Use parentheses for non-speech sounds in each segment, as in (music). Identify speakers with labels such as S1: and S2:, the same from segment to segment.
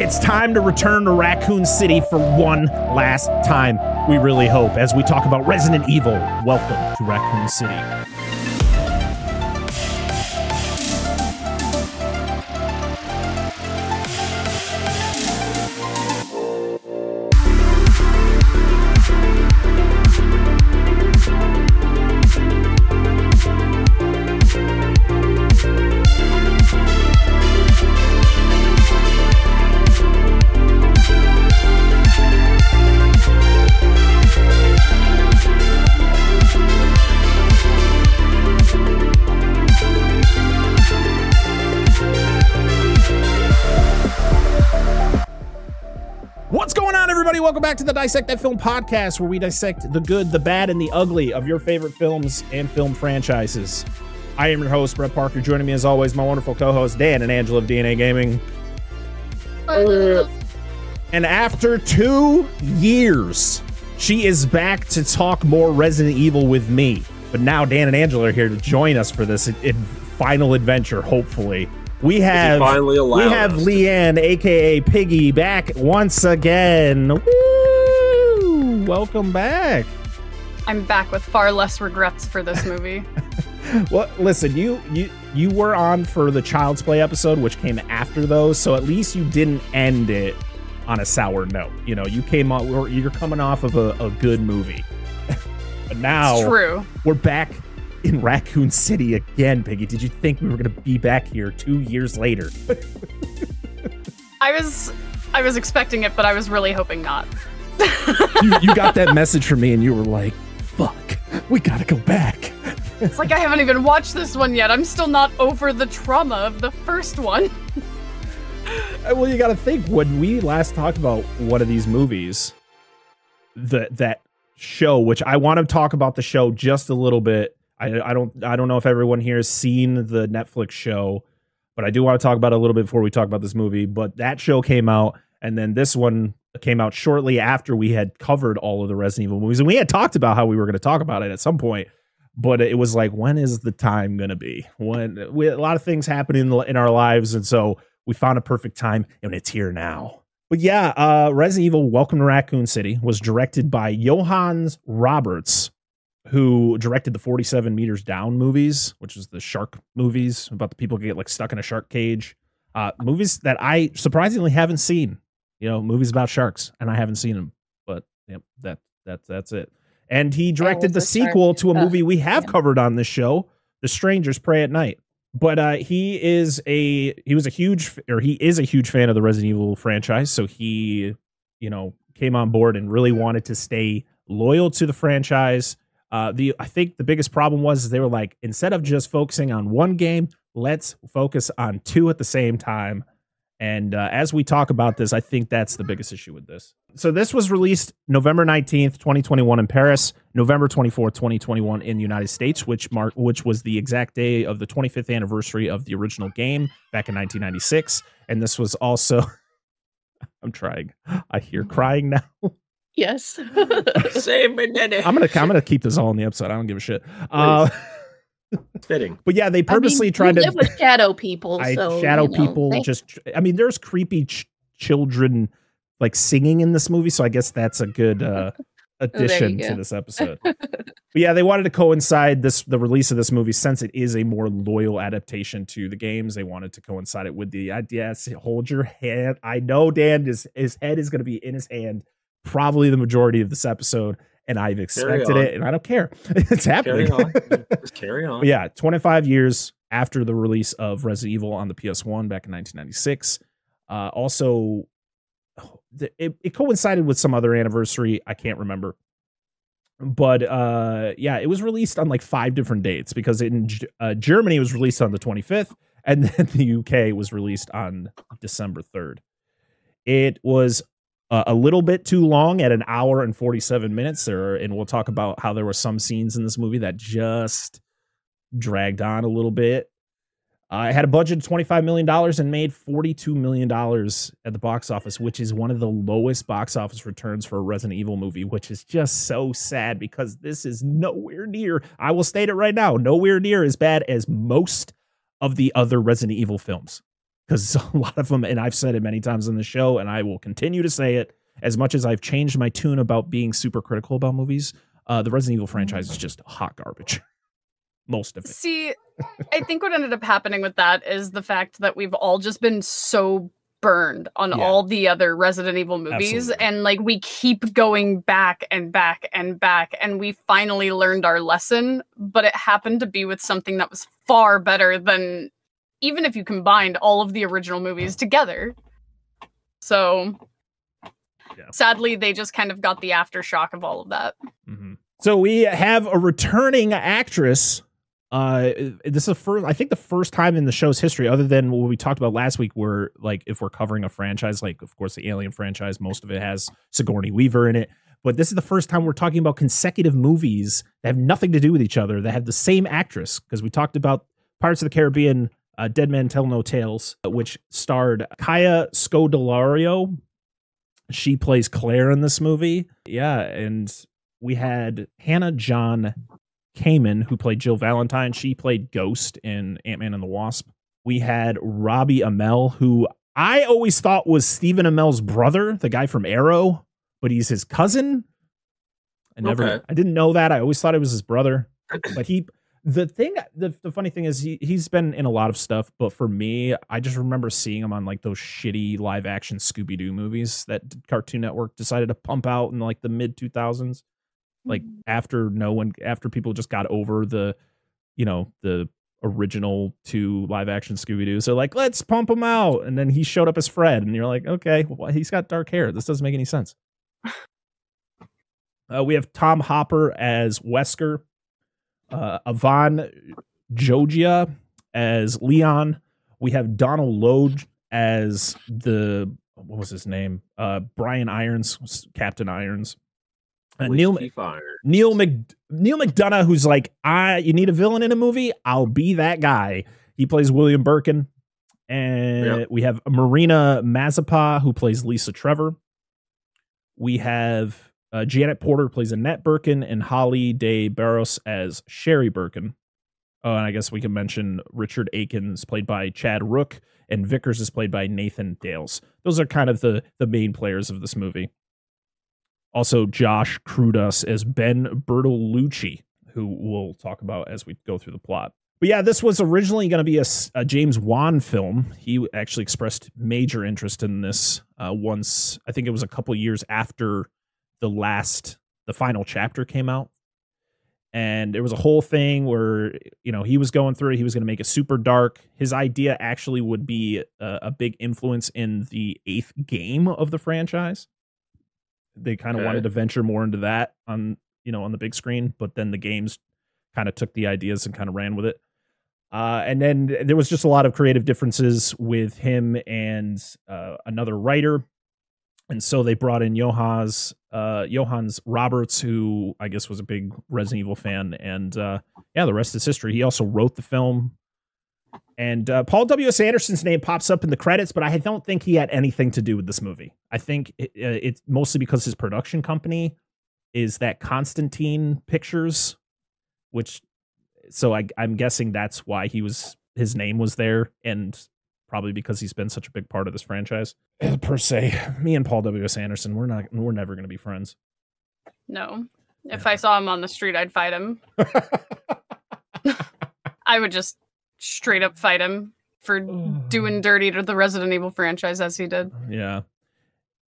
S1: It's time to return to Raccoon City for one last time, we really hope, as we talk about Resident Evil. Welcome to Raccoon City. To the Dissect That Film podcast, where we dissect the good, the bad, and the ugly of your favorite films and film franchises. I am your host, Brett Parker. Joining me, as always, my wonderful co host, Dan and Angela of DNA Gaming. And after two years, she is back to talk more Resident Evil with me. But now Dan and Angela are here to join us for this final adventure, hopefully. We have
S2: finally
S1: we have
S2: us
S1: Leanne, aka Piggy, back once again. Woo! Welcome back.
S3: I'm back with far less regrets for this (laughs) movie.
S1: Well, listen, you you you were on for the Child's Play episode, which came after those, so at least you didn't end it on a sour note. You know, you came on. we're- You're coming off of a, a good movie, (laughs) but now
S3: It's true.
S1: we're back in Raccoon City again, Piggy. Did you think we were gonna be back here two years later? (laughs)
S3: I was I was expecting it, but I was really hoping not. (laughs)
S1: you, you got that message from me, and you were like, "Fuck, we gotta go back."
S3: It's like I haven't even watched this one yet. I'm still not over the trauma of the first one.
S1: Uh, Well, you got to think when we last talked about one of these movies, the that show, which I want to talk about the show just a little bit. I, I don't I don't know if everyone here has seen the Netflix show, but I do want to talk about it a little bit before we talk about this movie. But that show came out, and then this one came out shortly after we had covered all of the Resident Evil movies, and we had talked about how we were going to talk about it at some point. But it was like, when is the time going to be? When we, a lot of things happen in in our lives, and so we found a perfect time and it's here now. But yeah, uh, Resident Evil Welcome to Raccoon City was directed by Johannes Roberts, who directed the 47 Meters Down movies, which is the shark movies about the people get like stuck in a shark cage. Uh, movies that I surprisingly haven't seen. You know, movies about sharks, and I haven't seen them. But yep, that that's that's it. And he directed the
S4: shark
S1: sequel to a movie we have
S4: Yeah.
S1: covered on this show, The Strangers Prey at Night but uh he is a he was a huge or he is a huge fan of the Resident Evil franchise so he you know came on board and really wanted to stay loyal to the franchise uh the I think the biggest problem was they were like instead of just focusing on one game let's focus on two at the same time and uh, as we talk about this I think that's the biggest issue with this so this was released November 19th 2021 in Paris November 24th, 2021 in the United States, which mark which was the exact day of the 25th anniversary of the original game back in 1996. And this was also (laughs) I'm trying. I hear crying now.
S4: Yes.
S2: Save me, Daddy.
S1: I'm gonna I'm gonna keep this all in the episode. I don't give a shit. Uh,
S2: Fitting.
S1: but yeah, they purposely
S4: I mean,
S1: tried
S4: we
S1: to
S4: live with shadow people.
S1: I
S4: so,
S1: shadow
S4: you know,
S1: people
S4: they-
S1: just I mean there's creepy ch- children like singing in this movie so I guess that's a good uh (laughs) addition to this episode. (laughs) but yeah, they wanted to coincide this the release of this movie since it is a more loyal adaptation to the games. They wanted to coincide it with the idea. Hold your hand. I know Dan his his head is going to be in his hand probably the majority of this episode, and I've expected it, and I don't care. (laughs) it's happening.
S2: Carry on. (laughs) Just carry on.
S1: Yeah, 25 years after the release of Resident Evil on the PS1 back in 1996. Uh, also, (sighs) it, it coincided with some other anniversary. I can't remember. But uh, yeah, it was released on like five different dates because in uh, Germany it was released on the 25th, and (laughs) then the UK was released on December 3rd. It was uh, a little bit too long at an hour and 47 minutes there, and we'll talk about how there were some scenes in this movie that just dragged on a little bit. Uh, it had a budget of $25 million and made $42 million at the box office, which is one of the lowest box office returns for a Resident Evil movie, which is just so sad because this is nowhere near, I will state it right now, nowhere near as bad as most of the other Resident Evil films. Because (laughs) a lot of them, and I've said it many times on the show, and I will continue to say it as much as I've changed my tune about being super critical about movies. Uh, the Resident Evil franchise is just hot garbage. (laughs) Most of it.
S3: See, I think what ended up happening with that is the fact that we've all just been so burned on
S1: Yeah.
S3: all the other Resident Evil movies
S1: Absolutely.
S3: and like we keep going back and back and back and we finally learned our lesson but it happened to be with something that was far better than even if you combined all of the original movies together so
S1: Yeah.
S3: sadly they just kind of got the aftershock of all of that
S1: Mhm. So we have a returning actress. Uh, this is the first, I think, the first time in the show's history, other than what we talked about last week, where like if we're covering a franchise, like of course the Alien franchise, most of it has Sigourney Weaver in it. But this is the first time we're talking about consecutive movies that have nothing to do with each other that have the same actress. Because we talked about Pirates of the Caribbean, uh, Dead Man Tell No Tales, which starred Kaya Scodelario. She plays Claire in this movie. Yeah, and we had Hannah John Kamen, who played Jill Valentine. She played Ghost in Ant Man and the Wasp. We had Robbie Amell, who I always thought was Stephen Amell's brother, the guy from Arrow, but he's his cousin. I never,
S2: Okay.
S1: I didn't know that. I always thought it was his brother, but he. The thing, the, the funny thing is, he he's been in a lot of stuff, but for me, I just remember seeing him on like those shitty live action Scooby Doo movies that Cartoon Network decided to pump out in like the mid two thousands like after no one after people just got over the you know the original two live action scooby-doo so like let's pump him out. And then he showed up as fred and you're like okay well, he's got dark hair. This doesn't make any sense. (laughs) Uh, we have tom hopper as wesker uh, Avan Jogia as Leon. We have Donald Logue as the what was his name? Uh, Brian Irons, Captain Irons. Uh,
S2: Neal
S1: Neal Mc Neal McDonough, who's like, I you need a villain in a movie, I'll be that guy. He plays William Birkin, and
S2: Yep.
S1: we have Marina Mazepa, who plays Lisa Trevor. We have uh, Janet Porter plays Annette Birkin, and Holly de Barros as Sherry Birkin. Oh, and I guess we can mention Richard Akins, played by Chad Rook, and Vickers is played by Nathan Dales. Those are kind of the the main players of this movie. Also, Josh Cruddas as Ben Bertolucci, who we'll talk about as we go through the plot. But yeah, this was originally going to be a James Wan film. He actually expressed major interest in this uh, once, I think it was a couple years after the last, the final chapter came out. And there was a whole thing where, you know, he was going through it. He was going to make it super dark. His idea actually would be a, a big influence in the eighth game of the franchise they kind of
S2: Okay.
S1: wanted to venture more into that on you know on the big screen but then the games kind of took the ideas and kind of ran with it uh, and then there was just a lot of creative differences with him and uh, another writer and so they brought in Johans uh, Johans Roberts, who I guess was a big Resident Evil fan, and uh, yeah, the rest is history. He also wrote the film, and uh, Paul W. S. Anderson's name pops up in the credits, but I don't think he had anything to do with this movie. I think it, it's mostly because his production company is that Constantine Pictures, which so I, I'm guessing that's why he was his name was there, and probably because he's been such a big part of this franchise. Uh, Per se, (laughs) me and Paul W. S. Anderson, we're not, we're never going to be friends.
S3: No. If
S1: Yeah.
S3: I saw him on the street, I'd fight him. (laughs) I would just straight up fight him for (sighs) doing dirty to the Resident Evil franchise as he did.
S1: yeah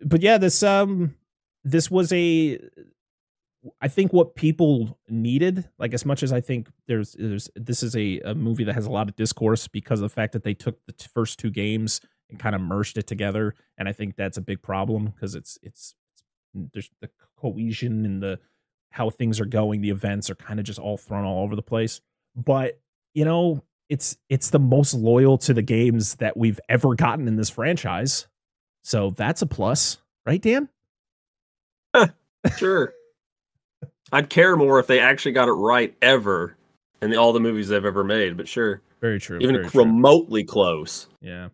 S1: but yeah this um this was a i think what people needed like as much as i think there's there's this is a, a movie that has a lot of discourse because of the fact that they took the t- first two games and kind of merged it together and i think that's a big problem because it's it's there's the cohesion and the how things are going the events are kind of just all thrown all over the place but you know it's it's the most loyal to the games that we've ever gotten in this franchise so that's a plus, right, Dan? (laughs)
S2: Sure. I'd care more if they actually got it right ever in all the movies they've ever made, but sure.
S1: Very true.
S2: Even
S1: very true.
S2: remotely close.
S1: Yeah.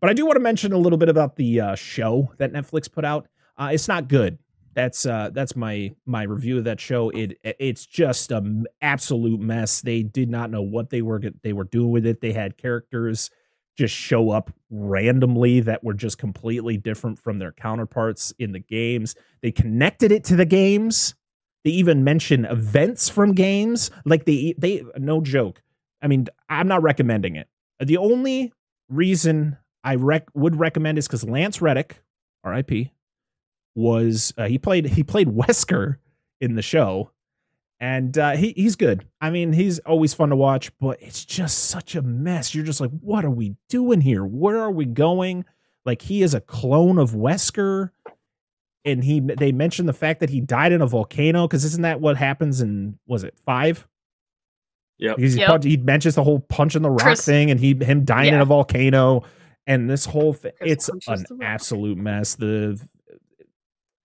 S1: But I do want to mention a little bit about the uh, show that Netflix put out. Uh, it's not good. That's uh, that's my my review of that show. It it's just an absolute mess. They did not know what they were they were doing with it. They had characters just show up randomly that were just completely different from their counterparts in the games. They connected it to the games. They even mention events from games. Like they they no joke. I mean, I'm not recommending it. The only reason I rec- would recommend is because Lance Reddick, R.I.P., was uh, he played he played Wesker in the show, and uh, he he's good. I mean, he's always fun to watch, but it's just such a mess. You're just like, what are we doing here? Where are we going? Like he is a clone of Wesker, and he they mentioned the fact that he died in a volcano because isn't that what happens in was it five?
S2: Yeah,
S1: Because he,
S3: Yep.
S1: punch- he mentions the whole punch in the rock
S3: Chris-
S1: thing and he him dying in a volcano and this whole thing.
S3: Chris
S1: It's an absolute mess. The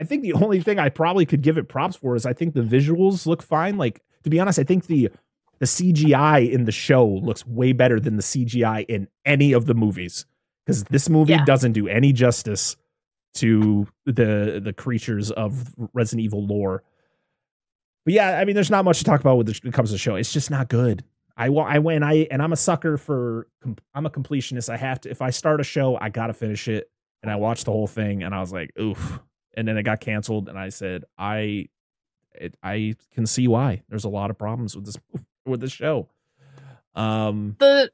S1: I think the only thing I probably could give it props for is I think the visuals look fine. Like to be honest, I think the the CGI in the show looks way better than the CGI in any of the movies because this movie
S3: Yeah.
S1: doesn't do any justice to the the creatures of Resident Evil lore. But yeah, I mean, there's not much to talk about when it comes to the show. It's just not good. I I went I and I'm a sucker for I'm a completionist. I have to if I start a show, I gotta finish it. And I watched the whole thing, and I was like, oof. And then it got canceled, and I said, I, it, I can see why. There's a lot of problems with this (laughs) with this show. Um,
S3: the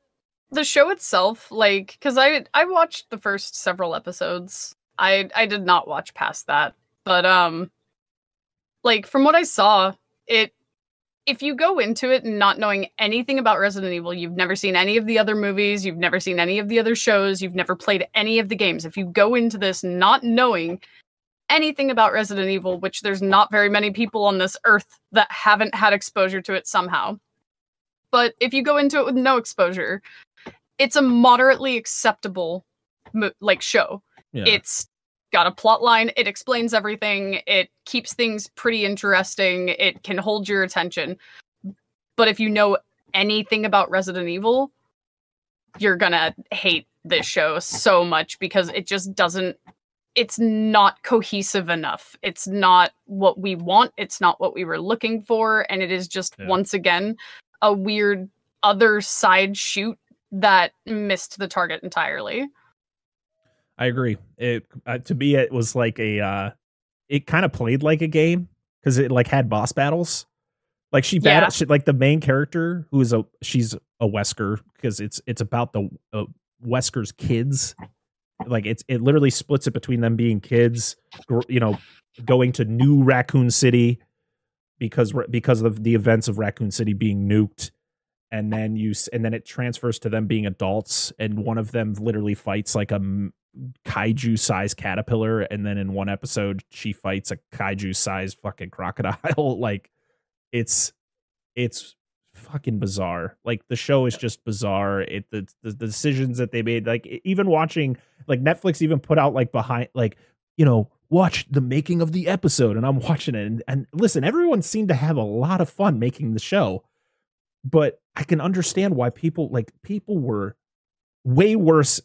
S3: the show itself like because i i watched the first several episodes i i did not watch past that but um like from what i saw it if you go into it not knowing anything about resident evil you've never seen any of the other movies you've never seen any of the other shows you've never played any of the games if you go into this not knowing anything about resident evil which there's not very many people on this earth that haven't had exposure to it somehow but if you go into it with no exposure it's a moderately acceptable mo- like show
S1: yeah,
S3: it's got a plot line it explains everything it keeps things pretty interesting it can hold your attention. But if you know anything about resident evil you're gonna hate this show so much because it just doesn't it's not cohesive enough. It's not what we want it's not what we were looking for and it is just
S1: Yeah.
S3: once again a weird other side shoot that missed the target entirely
S1: I agree. It uh, to me, it was like a, uh, it kind of played like a game because it like had boss battles. Like she
S3: Yeah.
S1: battled, she, like the main character who is a she's a Wesker because it's it's about the uh, Wesker's kids. Like it's it literally splits it between them being kids, gr- you know, going to New Raccoon City because because of the events of Raccoon City being nuked, and then you and then it transfers to them being adults, and one of them literally fights like a kaiju size caterpillar, and then in one episode she fights a kaiju size fucking crocodile. (laughs) like it's it's fucking bizarre. Like the show is just bizarre. It the, the the decisions that they made, like even watching, like Netflix even put out like behind, like you know, watch the making of the episode, and I'm watching it, and, and listen, everyone seemed to have a lot of fun making the show, but I can understand why people like people were way worse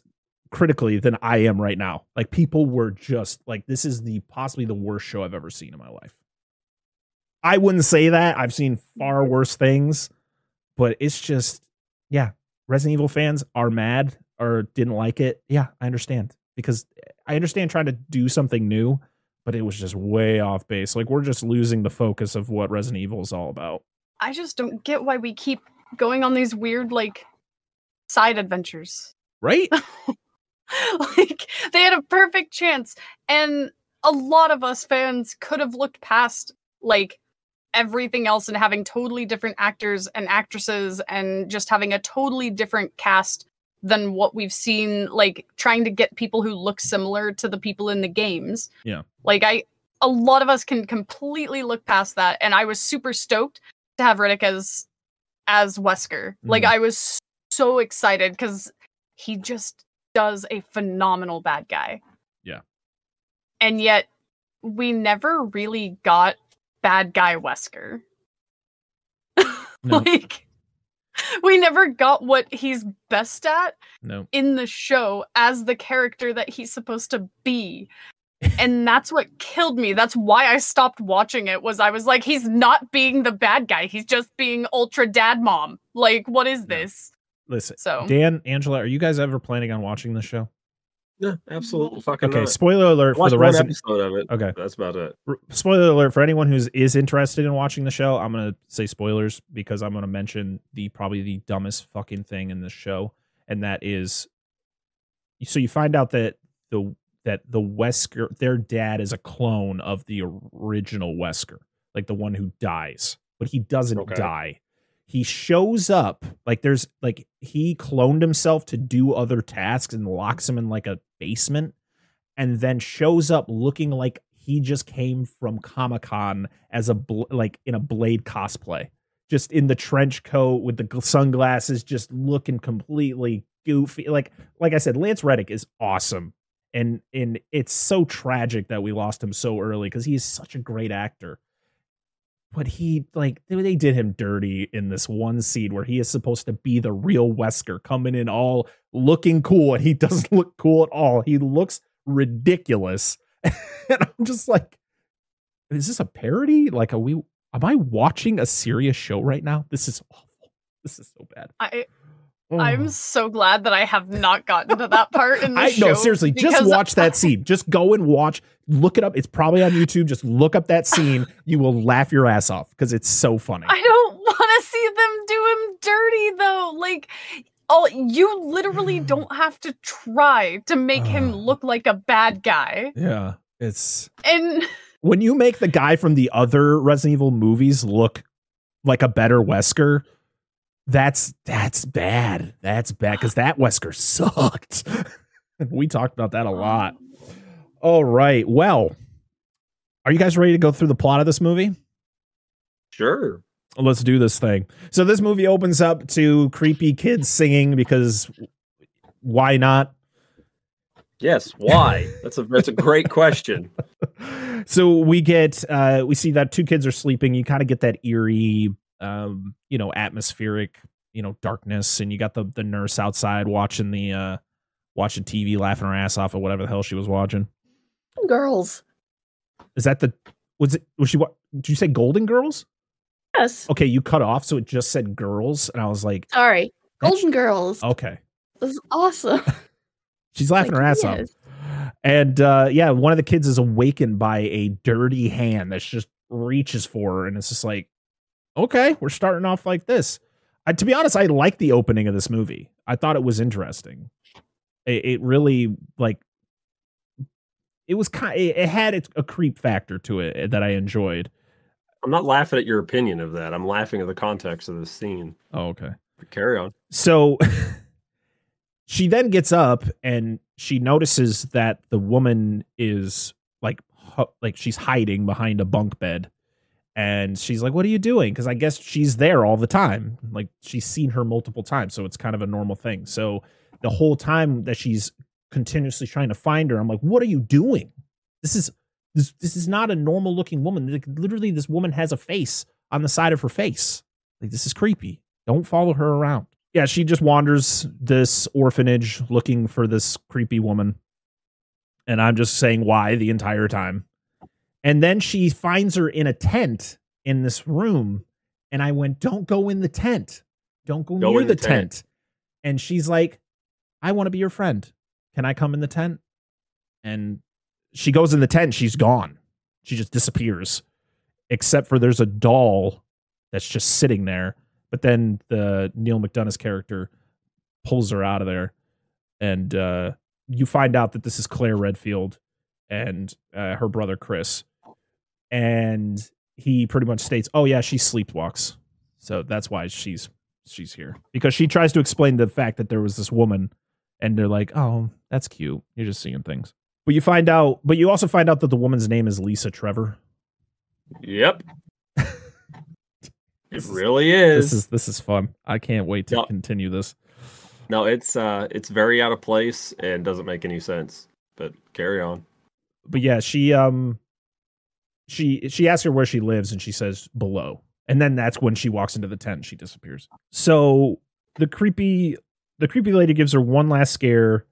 S1: critically than I am right now. Like people were just like, this is the possibly the worst show I've ever seen in my life. I wouldn't say that. I've seen far mm-hmm. worse things, but it's just, yeah, Resident Evil fans are mad or didn't like it. Yeah, I understand because I understand trying to do something new, but it was just way off base. Like we're just losing the focus of what Resident Evil is all about.
S3: I just don't get why we keep going on these weird like side adventures.
S1: Right? (laughs) (laughs)
S3: like they had a perfect chance and a lot of us fans could have looked past like everything else and having totally different actors and actresses and just having a totally different cast than what we've seen like trying to get people who look similar to the people in the games.
S1: Yeah.
S3: Like I a lot of us can completely look past that and I was super stoked to have Reddick as as Wesker. Like
S1: Mhm.
S3: I was so excited cuz he just does a phenomenal bad guy.
S1: Yeah.
S3: And yet we never really got bad guy Wesker.
S1: No, (laughs)
S3: like we never got what he's best at
S1: no.
S3: in the show as the character that he's supposed to be. (laughs) and that's what killed me. That's why I stopped watching it was I was like he's not being the bad guy. He's just being ultra dad mom. Like what is
S1: Yeah.
S3: this?
S1: Listen,
S3: So
S1: Dan, Angela, are you guys ever planning on watching this show?
S2: Yeah, absolutely. Fucking
S1: Okay,
S2: not.
S1: spoiler alert for
S2: Watch
S1: the
S2: one
S1: Resident.
S2: episode of it.
S1: Okay,
S2: That's about it.
S1: r- spoiler alert for anyone who's is interested in watching the show. I'm gonna say spoilers because I'm gonna mention the probably the dumbest fucking thing in this show, and that is, so you find out that the that the Wesker their dad is a clone of the original Wesker, like the one who dies, but he doesn't
S2: Okay.
S1: die. He shows up like there's like he cloned himself to do other tasks and locks him in like a basement and then shows up looking like he just came from Comic Con as a bl- like in a Blade cosplay, just in the trench coat with the sunglasses, just looking completely goofy. Like like I said, Lance Reddick is awesome, and and it's so tragic that we lost him so early because he is such a great actor. But he like they did him dirty in this one scene where he is supposed to be the real Wesker coming in all looking cool and he (laughs) doesn't look cool at all. He looks ridiculous. (laughs) and I'm just like, is this a parody? Like, are we, am I watching a serious show right now? This is awful. This is so bad.
S3: I. I'm mm. so glad that I have not gotten to that part in (laughs) the
S1: I
S3: show.
S1: no, seriously, just watch that (laughs) scene. Just go and watch. Look it up. It's probably on YouTube. Just look up that scene. You will laugh your ass off because it's so funny.
S3: I don't want to see them do him dirty though. Like, oh, you literally (sighs) don't have to try to make him look like a bad guy.
S1: yeah, it's
S3: And
S1: when you make the guy from the other Resident Evil movies look like a better Wesker, that's that's bad. That's bad because that Wesker sucked. (laughs) we talked about that a lot. All right. Well, are you guys ready to go through the plot of this movie?
S2: Sure.
S1: Let's do this thing. So this movie opens up to creepy kids singing because why not?
S2: Yes. Why? that's a that's a great question. (laughs)
S1: so we get uh we see that two kids are sleeping you kind of get that eerie um you know atmospheric you know darkness and you got the the nurse outside watching the uh watching tv laughing her ass off or whatever the hell she was watching
S4: Girls.
S1: is that the was it was she what did you say golden girls
S4: Yes.
S1: okay you cut off so it just said girls and i was like
S4: Sorry. Golden Girls.
S1: okay
S4: This is awesome. (laughs)
S1: she's laughing
S4: Like,
S1: her ass off. And uh, yeah, one of the kids is awakened by a dirty hand that just reaches for her, and it's just like, okay, we're starting off like this. I, to be honest, I like the opening of this movie. I thought it was interesting. It, it really like it was kind. It, it had a creep factor to it eh, that I enjoyed.
S2: I'm not laughing at your opinion of that. I'm laughing at the context of the scene.
S1: Oh, okay.
S2: Carry on.
S1: So (laughs) she then gets up and she notices that the woman is like like she's hiding behind a bunk bed and she's like what are you doing? Because i guess she's there all the time. Like she's seen her multiple times so it's kind of a normal thing. So the whole time that she's continuously trying to find her i'm like what are you doing? This is this this is not a normal looking woman. Like, literally this woman has a face on the side of her face. Like this is creepy. Don't follow her around. Yeah she just wanders this orphanage looking for this creepy woman. And i'm just saying why the entire time and then she finds her in a tent in this room. And i went don't go in the tent. Don't go,
S2: Go
S1: near the
S2: the
S1: tent.
S2: tent.
S1: and she's like i want to be your friend. Can i come in the tent? And she goes in the tent she's gone. She just disappears except for there's a doll that's just sitting there. But then the neal mcdonough character pulls her out of there. And uh you find out that this is claire redfield and uh, her brother chris and he pretty much states oh yeah she sleepwalks so that's why she's she's here because she tries to explain the fact that there was this woman and they're like oh that's cute you're just seeing things but you find out but you also find out that the woman's name is lisa trevor
S2: Yep. (laughs) It really is.
S1: this is this is fun i can't wait to
S2: Yeah.
S1: continue this
S2: No, it's uh it's very out of place and doesn't make any sense. But carry on.
S1: but yeah, she um she she asks her where she lives and she says below. And then that's when she walks into the tent and she disappears. So the creepy the creepy lady gives her one last scare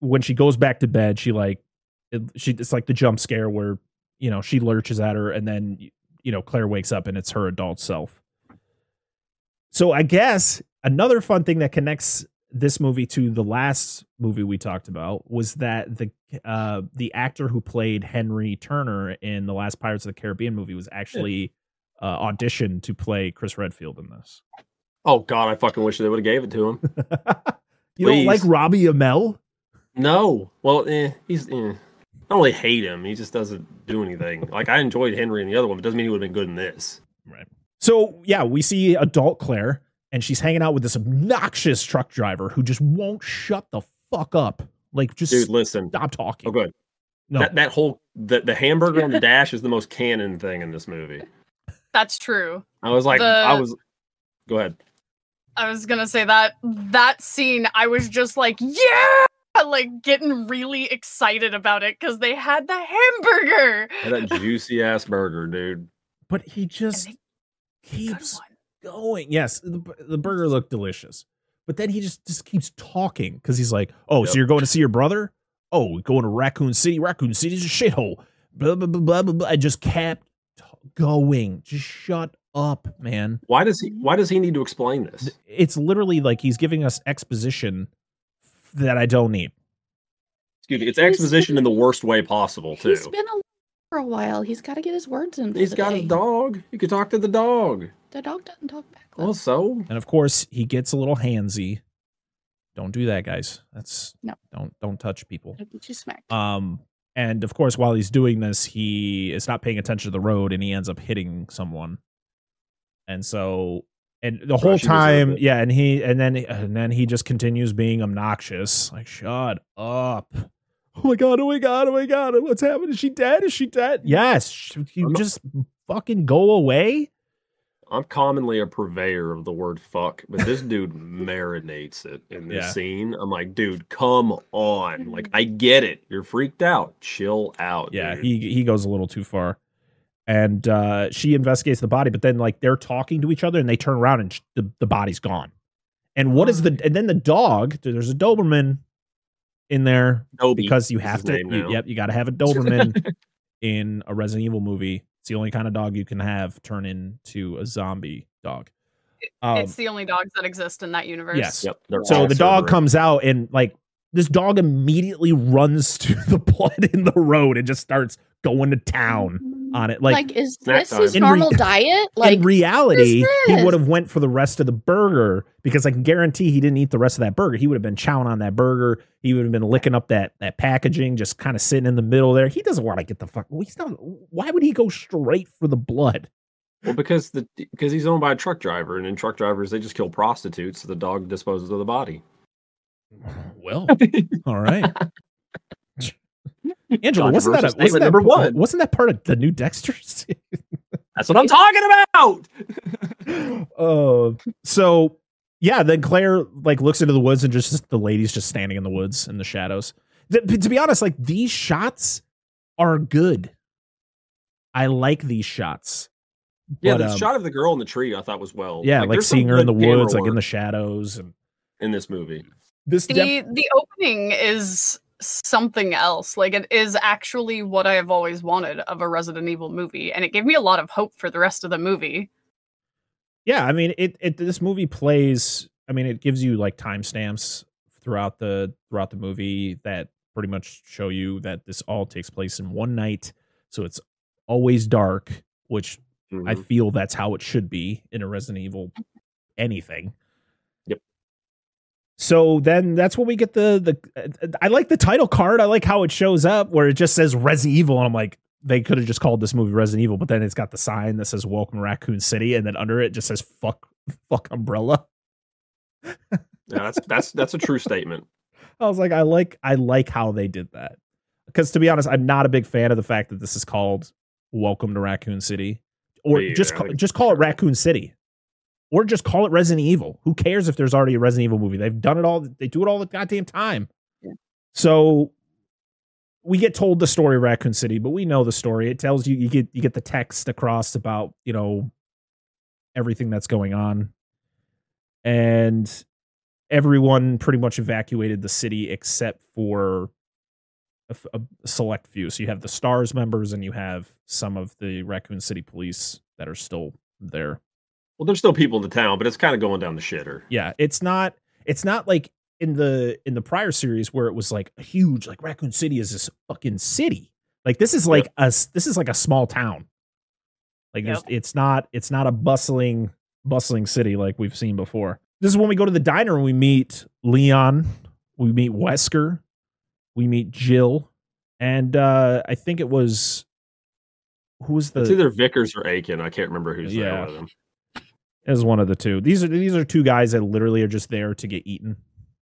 S1: when she goes back to bed. She like it, she it's like the jump scare where you know she lurches at her and then you know Claire wakes up and it's her adult self. So I guess another fun thing that connects this movie to the last movie we talked about was that the uh the actor who played Henry Turner in the last Pirates of the Caribbean movie was actually uh, auditioned to play Chris Redfield in this.
S2: Oh God, I fucking wish they would have gave it to him. (laughs)
S1: you don't like Robbie Amell?
S2: No, well, eh, he's. Eh. I don't really hate him. He just doesn't do anything. Like I enjoyed Henry in the other one, but doesn't mean he would have been good in this.
S1: Right. So yeah, we see adult Claire, and she's hanging out with this obnoxious truck driver who just won't shut the fuck up. Like, just
S2: Dude, listen.
S1: stop talking.
S2: Oh, good.
S1: No,
S2: That that whole the the hamburger on the dash is the most canon thing in this movie.
S3: That's true.
S2: I was like,
S3: The-
S2: I was. Go ahead.
S3: I was gonna say that that scene, I was just like, yeah, like getting really excited about it because they had the hamburger.
S2: That juicy ass burger, dude.
S1: but he just keeps
S3: one.
S1: Going. Yes, the, the burger looked delicious, but then he just just keeps talking because he's like, "Oh, so you're going to see your brother? Oh, going to Raccoon City? Raccoon City's a shithole." Blah blah blah blah blah. blah. I just kept t- going. Just shut up, man.
S2: Why does he? Why does he need to explain this?
S1: It's literally like he's giving us exposition that I don't need.
S2: Excuse me. It's exposition in the worst way possible too.
S4: He's been alone for a while. He's got to get his words in. For
S2: He's
S4: the
S2: got
S4: day.
S2: a dog. You can talk to the dog.
S4: The dog doesn't talk back. though.
S2: Well, so
S1: And of course, he gets a little handsy. Don't do that, guys. That's
S4: No.
S1: Don't don't touch people.
S4: I'll get you smacked.
S1: Um, and of course, while he's doing this, he is not paying attention to the road, and he ends up hitting someone. And so, and the whole
S2: Gosh, he deserved
S1: time, yeah, and he and then and then he just continues being obnoxious. Like, shut up! Oh my god! Oh my god! Oh my god! What's happening? Is she dead? Is she dead? Yes. Sh- You
S2: I'm not-
S1: just fucking go away.
S2: I'm commonly a purveyor of the word fuck, but this (laughs) dude marinates it in this
S1: Yeah.
S2: scene. I'm like, dude, come on. Like, I get it. You're freaked out. Chill out.
S1: Yeah,
S2: dude.
S1: he he goes a little too far. And uh, she investigates the body, but then like they're talking to each other, and they turn around and sh- the the body's gone. And what is the and then the dog? There's a Doberman in there
S2: Dobie
S1: because you have to. you- yep, you got to have a (laughs) Doberman in a Resident Evil movie. It's the only kind of dog you can have turn into a zombie dog. Um,
S3: it's the only dogs that exist in that universe.
S1: yes.
S2: Yep.
S1: So the dog comes out and like this dog immediately runs (laughs) to the blood in the road and just starts going to town on it. Like,
S4: Like, is this his
S1: In re-
S4: normal diet? Like,
S1: in reality, he would have went for the rest of the burger because I can guarantee he didn't eat the rest of that burger. He would have been chowing on that burger. He would have been licking up that that packaging, just kind of sitting in the middle there. He doesn't want to get the fuck. He's not. Why would he go straight for the blood?
S2: Well, because the because he's owned by a truck driver, and in truck drivers they just kill prostitutes. So the dog disposes of the body.
S1: Well, all right. (laughs) Angela, wasn't that, a, wasn't, that
S2: number one.
S1: wasn't that part of the new Dexter's? (laughs)
S2: That's what I'm talking about. (laughs)
S1: uh, so yeah, then Claire like looks into the woods and just the lady's just standing in the woods in the shadows. Th- to be honest, like these shots are good. I like these shots.
S2: Yeah,
S1: But,
S2: the
S1: um,
S2: shot of the girl in the tree I thought was well.
S1: yeah, like,
S2: there's some
S1: seeing her in the woods, like in the shadows, and
S2: in this movie.
S1: this.
S3: The
S1: def-
S3: the opening is something else. Like it is actually what I have always wanted of a Resident Evil movie, and it gave me a lot of hope for the rest of the movie.
S1: yeah, I mean, it, it. This movie plays. I mean, it gives you like timestamps throughout the throughout the movie that pretty much show you that this all takes place in one night. So it's always dark, which I
S2: Mhm.
S1: feel that's how it should be in a Resident Evil anything. So then that's when we get the the I like the title card. I like how it shows up where it just says Resident Evil and I'm like they could have just called this movie Resident Evil, but then it's got the sign that says Welcome to Raccoon City and then under it just says fuck fuck umbrella.
S2: Yeah, that's that's that's a true statement.
S1: I was like I like I like how they did that. Cuz to be honest, I'm not a big fan of the fact that this is called Welcome to Raccoon City or
S2: Me
S1: just. Call, just call it Raccoon City. Or just call it Resident Evil. Who cares if there's already a Resident Evil movie? They've done it all. They do it all the goddamn time.
S4: Yeah.
S1: So we get told the story of Raccoon City, but we know the story. It tells you you get you get the text across about you know everything that's going on, and everyone pretty much evacuated the city except for a select few. So you have the Stars members and you have some of the Raccoon City police that are still there.
S2: Well, there's still people in the town, but it's kind of going down the shitter.
S1: Yeah, it's not it's not like in the in the prior series where it was like a huge like Raccoon City is this fucking city. Like this is like a s- this is like a small town. Like there's it's not it's not a bustling bustling city like we've seen before. This is when we go to the diner and we meet Leon, we meet Wesker, we meet Jill, and uh I think it was who was the
S2: It's either Vickers or Aiken. I can't remember who's
S1: Yeah.
S2: there with him.
S1: It was one of the two. These are these are two guys that literally are just there to get eaten.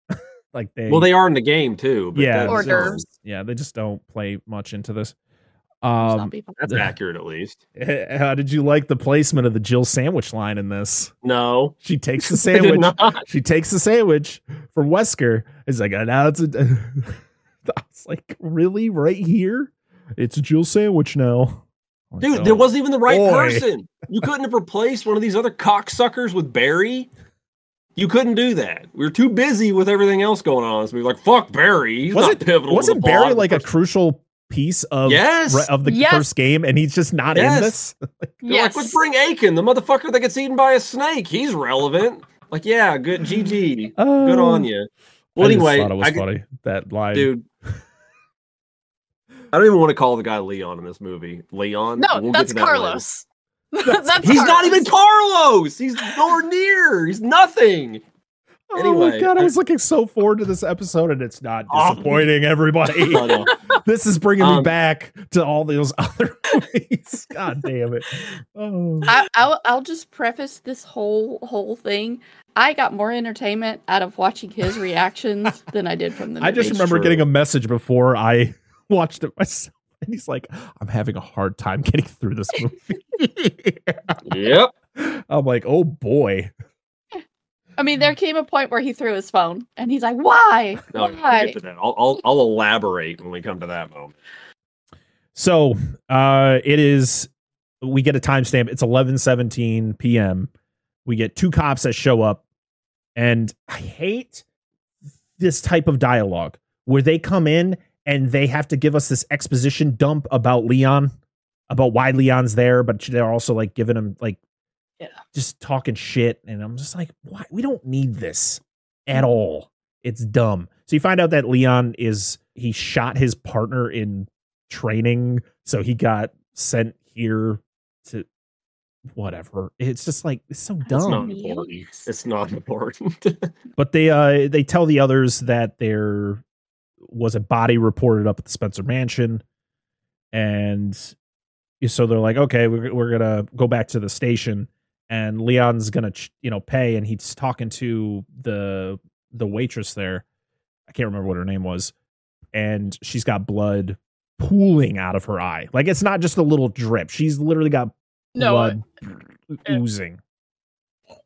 S1: (laughs) like they
S2: Well, they are in the game too. But
S1: Yeah.
S2: that's,
S3: Hors
S2: um,
S1: yeah, they just don't play much into this. Um
S4: people-
S2: That's accurate, at least. (laughs)
S1: how did you like the placement of the Jill sandwich line in this?
S2: No,
S1: She takes (laughs) the sandwich.
S2: not.
S1: she takes the sandwich from Wesker. It's like now it's a I was like, really? Right here? It's a Jill sandwich now. Like,
S2: Dude,
S1: oh.
S2: there wasn't even the right
S1: Boy.
S2: person. You couldn't have replaced one of these other cocksuckers with Barry. You couldn't do that. We were too busy with everything else going on. So we were like, "Fuck Barry." He's
S1: wasn't
S2: not pivotal.
S1: wasn't Barry like a crucial piece of
S2: Yes.
S1: of the
S3: Yes.
S1: first game and he's just not in this? (laughs)
S2: They're
S3: Yes.
S2: like, let's bring Aiken, the motherfucker that gets eaten by a snake. He's relevant. Like, yeah, good GG. Good oh. on you. Well,
S1: Oh. I just
S2: anyway,
S1: thought it was
S2: I-
S1: funny that line.
S2: dude. I don't even want to call the guy Leon in this movie. Leon?
S3: No,
S2: We'll
S3: that's
S2: to that later.
S3: Carlos. (laughs) that's
S2: He's not even Carlos. He's nowhere near. He's nothing.
S1: oh my god, I
S2: I-
S1: was looking so forward to this episode, and it's not
S2: Oh.
S1: disappointing. Everybody, (laughs) (laughs) this is bringing me
S2: Um,
S1: back to all those other movies. God damn it! Oh.
S4: I, I'll, I'll just preface this whole whole thing. I got more entertainment out of watching his reactions than I did from the movie.
S1: I just remember getting a message before I watched it myself, (laughs) and he's like, "I'm having a hard time getting through this movie." (laughs)
S2: Yep.
S1: I'm like, "Oh boy."
S4: I mean, there came a point where he threw his phone, and he's like, "Why?
S2: No, we'll
S4: Why?"
S2: get to that. I'll, I'll I'll elaborate when we come to that moment.
S1: So uh it is we get a timestamp. It's 11:17 p.m. We get two cops that show up and I hate this type of dialogue where they come in and they have to give us this exposition dump about Leon, about why Leon's there, but they're also like giving him like
S4: Yeah.
S1: just talking shit and I'm just like, "Why we don't need this at all." It's dumb. So you find out that Leon is he shot his partner in training, so he got sent here to whatever. It's just like it's so
S2: It's
S1: dumb.
S2: not important. It's not important. (laughs)
S1: But they uh they tell the others that there was a body reported up at the Spencer Mansion, and so they're like, okay, we're we're gonna go back to the station, and Leon's gonna ch- you know pay, and he's talking to the the waitress there. I can't remember what her name was, and she's got blood pooling out of her eye. Like it's not just a little drip. She's literally got
S3: No,
S1: blood
S3: uh,
S1: oozing.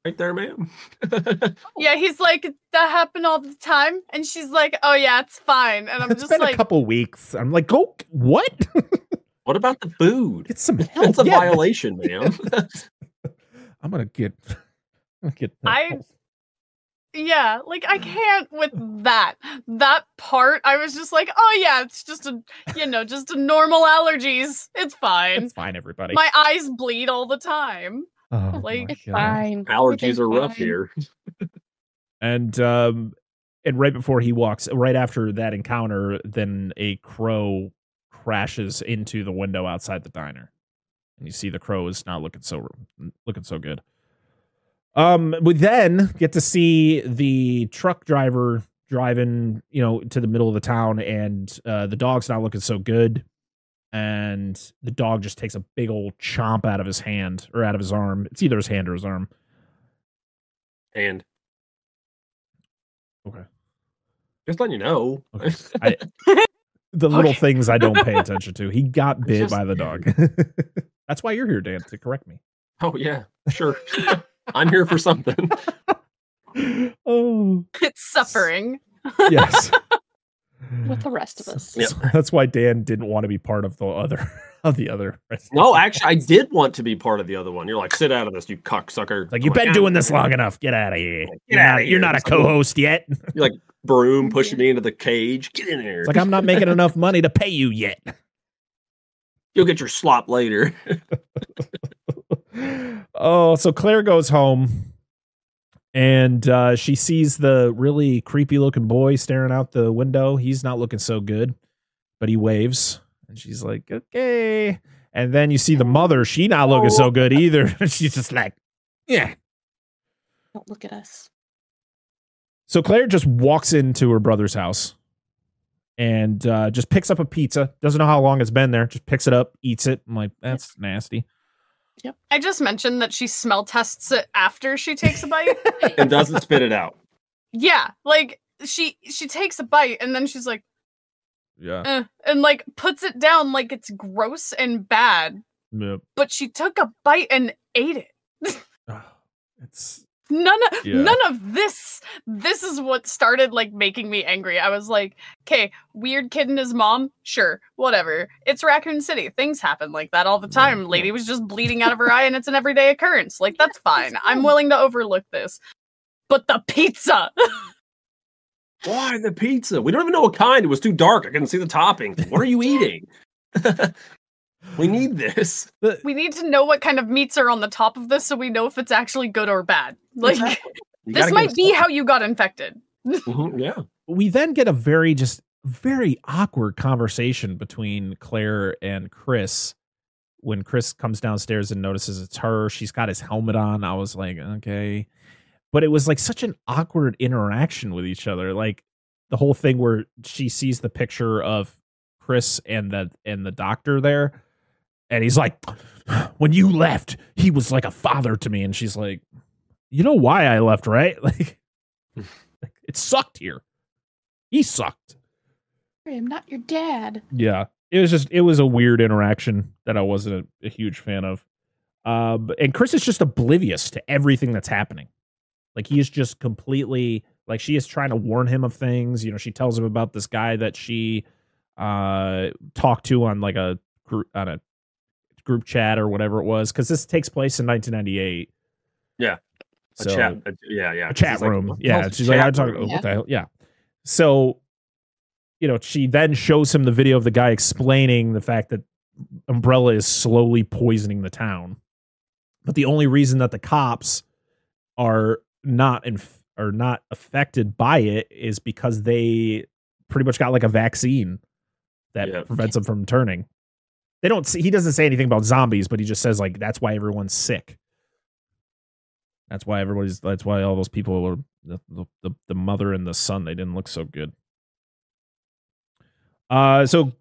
S2: Right there, ma'am. (laughs)
S3: Yeah, he's like, that happened all the time. And she's like, oh, yeah, it's fine. And I'm
S1: It's
S3: just
S1: been
S3: like,
S1: a couple weeks. I'm like, go what? (laughs)
S2: what about the food?
S1: It's some help.
S2: That's a
S1: Yeah,
S2: violation, ma'am. (laughs)
S1: I'm gonna get. I'm gonna get.
S3: I- yeah, like I can't with that. That part, I was just like, oh, yeah, it's just a, you know, just a normal allergies. It's fine.
S1: It's fine, everybody.
S3: My eyes bleed all the time.
S1: Oh,
S3: like-
S4: It's fine.
S2: Allergies
S4: Everything's
S2: are rough
S4: fine.
S2: here. (laughs)
S1: And um, and right before he walks, right after that encounter, then a crow crashes into the window outside the diner, and you see the crow is not looking so looking so good. Um, we then get to see the truck driver driving, you know, to the middle of the town, and uh, the dog's not looking so good. And the dog just takes a big old chomp out of his hand or out of his arm. It's either his hand or his arm.
S2: And
S1: Okay.
S2: just letting you know.
S1: Okay. (laughs) I, the little
S3: Okay.
S1: things I don't pay (laughs) attention to. He got bit
S2: Just-
S1: by the dog. (laughs) That's why you're here, Dan, to correct me.
S2: oh yeah, sure. I'm here for something.
S1: oh,
S3: It's suffering.
S1: yes.
S4: With the rest of us.
S2: Yep.
S1: That's why Dan didn't want to be part of the other (laughs) of the other.
S2: No, actually, I did want to be part of the other one. You're like, sit out of this, you cocksucker.
S1: like you've been
S2: "Ah,
S1: doing this long enough. Get out of here.
S2: Get
S1: You're
S2: outta
S1: not, you're not a co-host yet. (laughs)
S2: You're like broom pushing (laughs) me into the cage. Get in here.
S1: It's like I'm not making enough money to pay you yet.
S2: You'll get your slop later.
S1: oh, so Claire goes home and uh, she sees the really creepy looking boy staring out the window. He's not looking so good, but he waves and she's like, okay. And then you see the mother. She not looking so good either. (laughs) she's just like, yeah.
S4: Don't look at us.
S1: So Claire just walks into her brother's house and uh, just picks up a pizza. Doesn't know how long it's been there. Just picks it up, eats it. I'm like, that's nasty.
S3: I just mentioned that she smell tests it after she takes a bite. (laughs)
S2: and doesn't spit it out.
S3: yeah, like she she takes a bite and then she's like,
S1: Yeah.
S3: eh, and like puts it down like it's gross and bad.
S1: Yep.
S3: But she took a bite and ate it. (sighs)
S1: It's
S3: None of
S1: Yeah.
S3: none of this. This is what started like making me angry. I was like, okay, weird kid and his mom, sure, whatever. It's Raccoon City. Things happen like that all the mm-hmm. time. Lady was just bleeding out of her eye and it's an everyday occurrence. Like that's (laughs) fine. I'm willing to overlook this. But the pizza.
S2: Why the pizza? We don't even know what kind. It was too dark. I couldn't see the toppings. What are you (laughs) eating? (laughs) we need this.
S3: we need to know what kind of meats are on the top of this so we know if it's actually good or bad. Like
S2: Exactly.
S3: This might be how you got infected.
S2: something. Mhm, (laughs) yeah.
S1: we then get a very just very awkward conversation between Claire and Chris when Chris comes downstairs and notices it's her. She's got his helmet on. I was like, okay. But it was like such an awkward interaction with each other. Like the whole thing where she sees the picture of Chris and the and the doctor there and he's like when you left, he was like a father to me and she's like, "You know why I left, right?" (laughs) Like it sucked here. He sucked.
S4: I am not your dad.
S1: Yeah. It was just it was a weird interaction that I wasn't a, a huge fan of. Um and Chris is just oblivious to everything that's happening. Like he is just completely like she is trying to warn him of things. You know, she tells him about this guy that she uh talked to on like a group on a group chat or whatever it was cuz this takes place in 1998.
S2: Yeah. A
S1: So,
S2: chat. a- yeah, yeah.
S1: a chat
S2: She's like,
S1: room. Yeah,
S2: hell's
S1: she's like, I'm talking.
S2: room?"
S1: What the hell? Yeah. So, you know, she then shows him the video of the guy explaining the fact that Umbrella is slowly poisoning the town, but the only reason that the cops are not inf- are not affected by it is because they pretty much got like a vaccine that
S2: Yeah.
S1: prevents them from turning. They don't. See, he doesn't say anything about zombies, but he just says like that's why everyone's sick. That's why everybody's. That's why all those people were the the, the, the mother and the son. They didn't look so good. Uh, so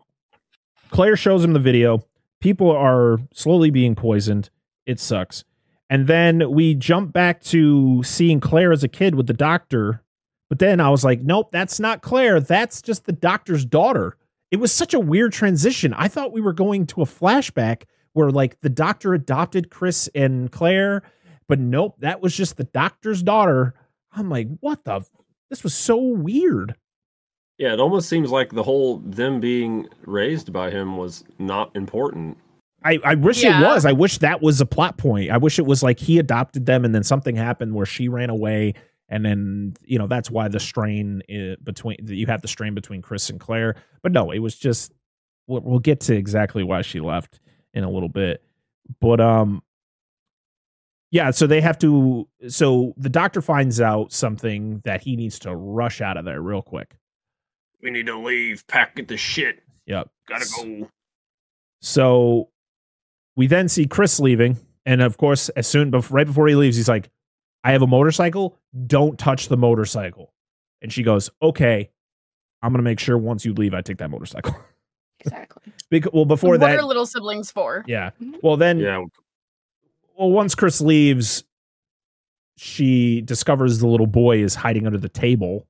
S1: Claire shows him the video. People are slowly being poisoned. It sucks. And then we jump back to seeing Claire as a kid with the doctor. But then I was like, nope, that's not Claire. That's just the doctor's daughter. It was such a weird transition. I thought we were going to a flashback where like the doctor adopted Chris and Claire, but nope, that was just the doctor's daughter. I'm like, what the? f- This was so weird.
S2: Yeah, it almost seems like the whole them being raised by him was not important.
S1: I, I wish
S3: Yeah.
S1: it was. I wish that was a plot point. I wish it was like he adopted them and then something happened where she ran away. And then, you know, that's why the strain between you have the strain between Chris and Claire. But no, it was just, we'll, we'll get to exactly why she left in a little bit. But, um, yeah, so they have to. So the doctor finds out something that he needs to rush out of there real quick.
S2: We need to leave. Pack the shit.
S1: Yep.
S2: Gotta go.
S1: So we then see Chris leaving, and of course, as soon right before he leaves, he's like, "I have a motorcycle. Don't touch the motorcycle." And she goes, "Okay, I'm gonna make sure once you leave, I take that motorcycle." (laughs)
S4: Exactly.
S1: because, well, before
S3: what
S1: that,
S3: are little siblings for?
S1: yeah. Mm-hmm. Well, then,
S2: Yeah.
S1: well, once Chris leaves, she discovers the little boy is hiding under the table.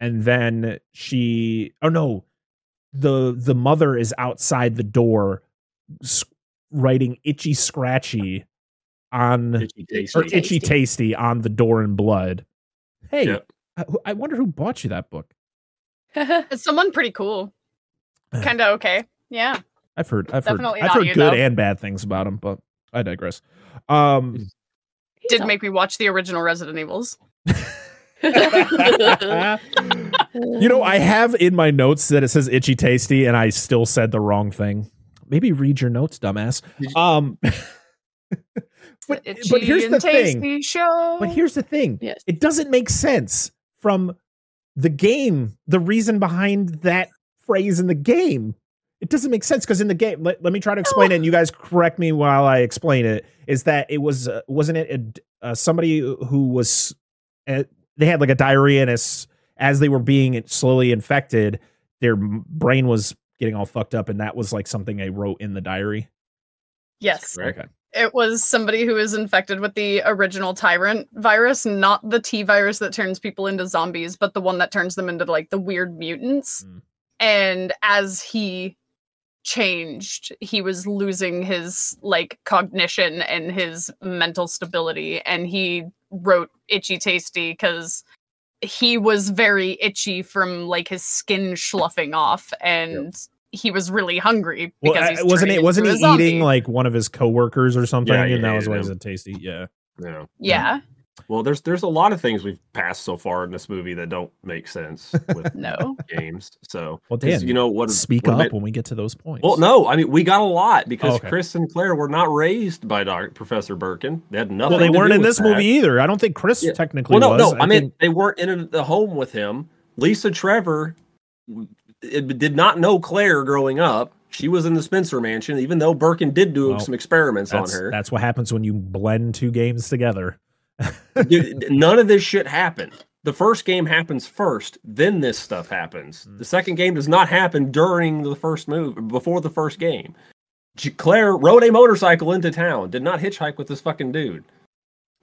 S1: And then she, oh no, the the mother is outside the door, writing itchy scratchy on
S2: Itchy tasty.
S1: or itchy tasty on the door in blood. Hey,
S2: Yeah.
S1: I, I wonder who bought you that book. (laughs)
S3: It's someone pretty cool. (sighs) kind of okay. Yeah.
S1: I've heard, I've heard,
S3: Definitely
S1: I've heard
S3: you,
S1: good
S3: though.
S1: and bad things about him, but I digress. Um,
S4: He's
S3: Did
S4: a-
S3: make me watch the original Resident Evils. (laughs)
S1: you know, I have in my notes that it says itchy tasty, and I still said the wrong thing. Maybe read your notes, dumbass. Um, (laughs) but,
S3: Itchy
S1: but here's
S3: and
S1: the
S3: tasty
S1: thing.
S3: show.
S1: But here's the thing.
S4: Yes.
S1: It doesn't make sense from the game, the reason behind that phrase in the game. It doesn't make sense because in the game, let, let me try to explain it, and you guys correct me while I explain it. Is that it was uh, wasn't it a, uh, somebody who was uh, they had like a diarrhea and as as they were being slowly infected, their brain was getting all fucked up, and that was like something they wrote in the diary.
S3: yes,
S2: correct.
S1: Okay.
S3: It was somebody who was infected with the original tyrant virus, not the T virus that turns people into zombies, but the one that turns them into like the weird mutants.
S1: Mm.
S3: And as he changed, he was losing his like cognition and his mental stability. And he wrote Itchy Tasty because he was very itchy from like his skin sloughing off and he was really hungry because
S1: I-
S3: he's
S1: wasn't
S3: turning
S1: it? Wasn't he
S3: zombie.
S1: eating like one of his coworkers or something?
S2: Yeah, he
S1: and that was
S2: hated
S1: why
S2: him.
S1: he's a tasty. Yeah.
S2: Yeah.
S3: yeah
S2: Well, there's there's a lot of things we've passed so far in this movie that don't make sense with (laughs)
S3: no
S2: games. So,
S1: Well,
S2: 'cause
S1: Dan,
S2: you know what?
S1: Speak
S2: what
S1: up
S2: made-
S1: when we get to those points.
S2: Well, no, I mean we got a lot because oh,
S1: okay.
S2: Chris and Claire were not raised by Dr. Professor Birkin. They had nothing.
S1: Well, they
S2: to
S1: weren't
S2: do
S1: in
S2: with
S1: this
S2: that.
S1: movie either. I don't think Chris
S2: Yeah.
S1: technically
S2: Well, no,
S1: was.
S2: no. I, mean,
S1: think-
S2: they weren't in the home with him. Lisa Trevor w- it did not know Claire growing up. She was in the Spencer mansion, even though Birkin did do
S1: Well,
S2: some experiments on her.
S1: that's what happens when you blend two games together. (laughs)
S2: Dude, none of this shit happened. The first game happens first, then this stuff happens.
S1: Hmm.
S2: The second game does not happen during the first move, before the first game. Claire rode a motorcycle into town, did not hitchhike with this fucking dude.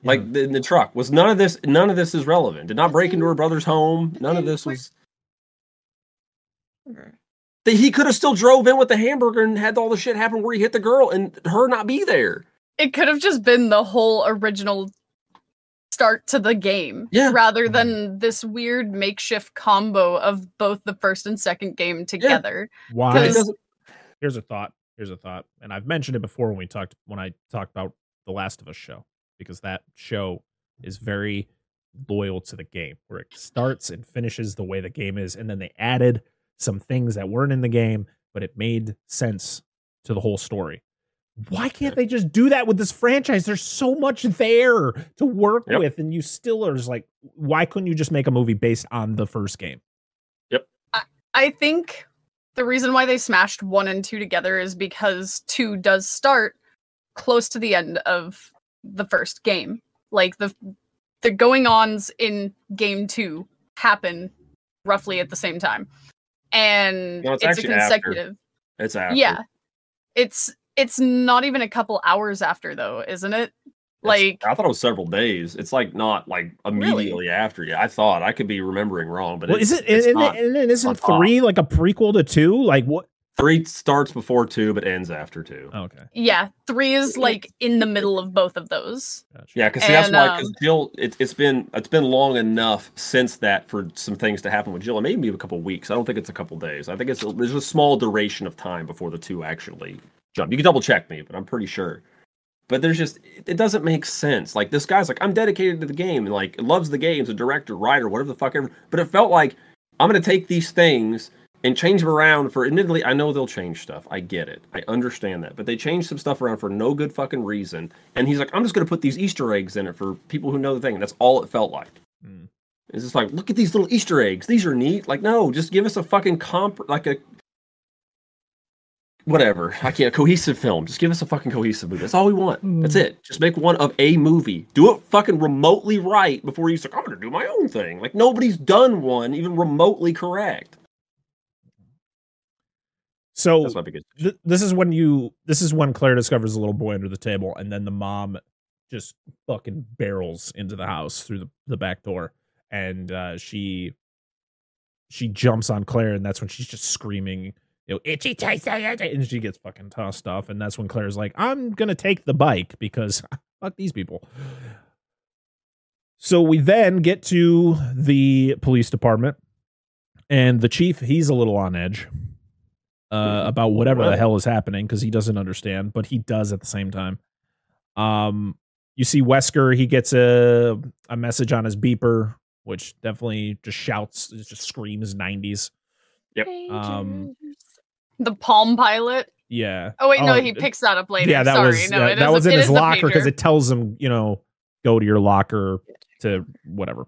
S2: Like the, in the truck was none of this. None of this is relevant. Did not break into her brother's home. None of this was. That he could have still drove in with the hamburger and had all the shit happen where he hit the girl and her not be there.
S3: it could have just been the whole original start to the game
S2: Yeah.
S3: rather than this weird makeshift combo of both the first and second game together
S1: Why?
S2: But it
S3: Because-
S2: doesn't-
S1: Here's a thought. Here's a thought, and I've mentioned it before when we talked when I talked about the Last of Us show because that show is very loyal to the game, where it starts and finishes the way the game is, and then they added some things that weren't in the game, but it made sense to the whole story. Why can't they just do that with this franchise? There's so much there to work
S2: Yep.
S1: with, and you still are just like, why couldn't you just make a movie based on the first game? Yep.
S3: I think the reason why they smashed one and two together is because two does start close to the end of the first game like the the going ons in game two happen roughly at the same time and
S2: No, it's
S3: it's, a
S2: actually after.
S3: consecutive
S2: It's after.
S3: Yeah. It's it's not even a couple hours after though, isn't it?
S2: It's-
S3: Like
S2: I thought it was several days. It's like not like immediately after. Yeah, I thought I could be remembering wrong, but
S1: well,
S2: it's,
S1: is it?
S2: It's
S1: and,
S2: not.
S1: and, and isn't
S2: on top.
S1: three like a prequel to two? Like what?
S2: Three starts before two, but ends after two.
S1: Okay,
S3: yeah, 3 is like in the middle of both of those.
S1: gotcha.
S2: Yeah, because that's
S3: And,
S2: why. Because
S3: um,
S2: Jill, it, it's been it's been long enough since that for some things to happen with Jill. It may be a couple weeks. I don't think it's a couple days. I think it's a, there's a small duration of time before the two actually jump. You can double check me, but I'm pretty sure. But there's just it, it doesn't make sense. Like this guy's like I'm dedicated to the game and like loves the game's a director, writer, whatever the fuck ever. But it felt like I'm gonna take these things and change them around for admittedly I know they'll change stuff. I get it. I understand that. But they changed some stuff around for no good fucking reason. And he's like, I'm just gonna put these Easter eggs in it for people who know the thing. And that's all it felt like.
S1: Mm.
S2: It's just like, look at these little Easter eggs. These are neat. Like, no, just give us a fucking comp like a whatever. I can't cohesive film. Just give us a fucking cohesive movie. That's all we want. That's it. Just make one of a movie. Do it fucking remotely right before you say, I'm gonna do my own thing. Like nobody's done one even remotely correct.
S1: So
S2: That's my biggest
S1: th- this is when you this is when Claire discovers a little boy under the table, and then the mom just fucking barrels into the house through the, the back door, and uh, she she jumps on Claire, and that's when she's just screaming, you know, itchy taste, and she gets fucking tossed off, and that's when Claire's like, I'm gonna take the bike because (laughs) fuck these people. So we then get to the police department, and the chief he's a little on edge uh, about whatever the hell is happening because he doesn't understand, but he does at the same time. Um, you see Wesker, he gets a a message on his beeper, which definitely just shouts, it just screams '90s. Um,
S3: The Palm Pilot
S1: Yeah.
S3: Oh wait, no,
S1: Oh,
S3: he picks that up later.
S1: Yeah, that
S3: Sorry,
S1: was
S3: no,
S1: that,
S3: it
S1: that
S3: is
S1: was
S3: a-
S1: in
S3: it
S1: his
S3: the
S1: locker because it tells him, you know, go to your locker to whatever.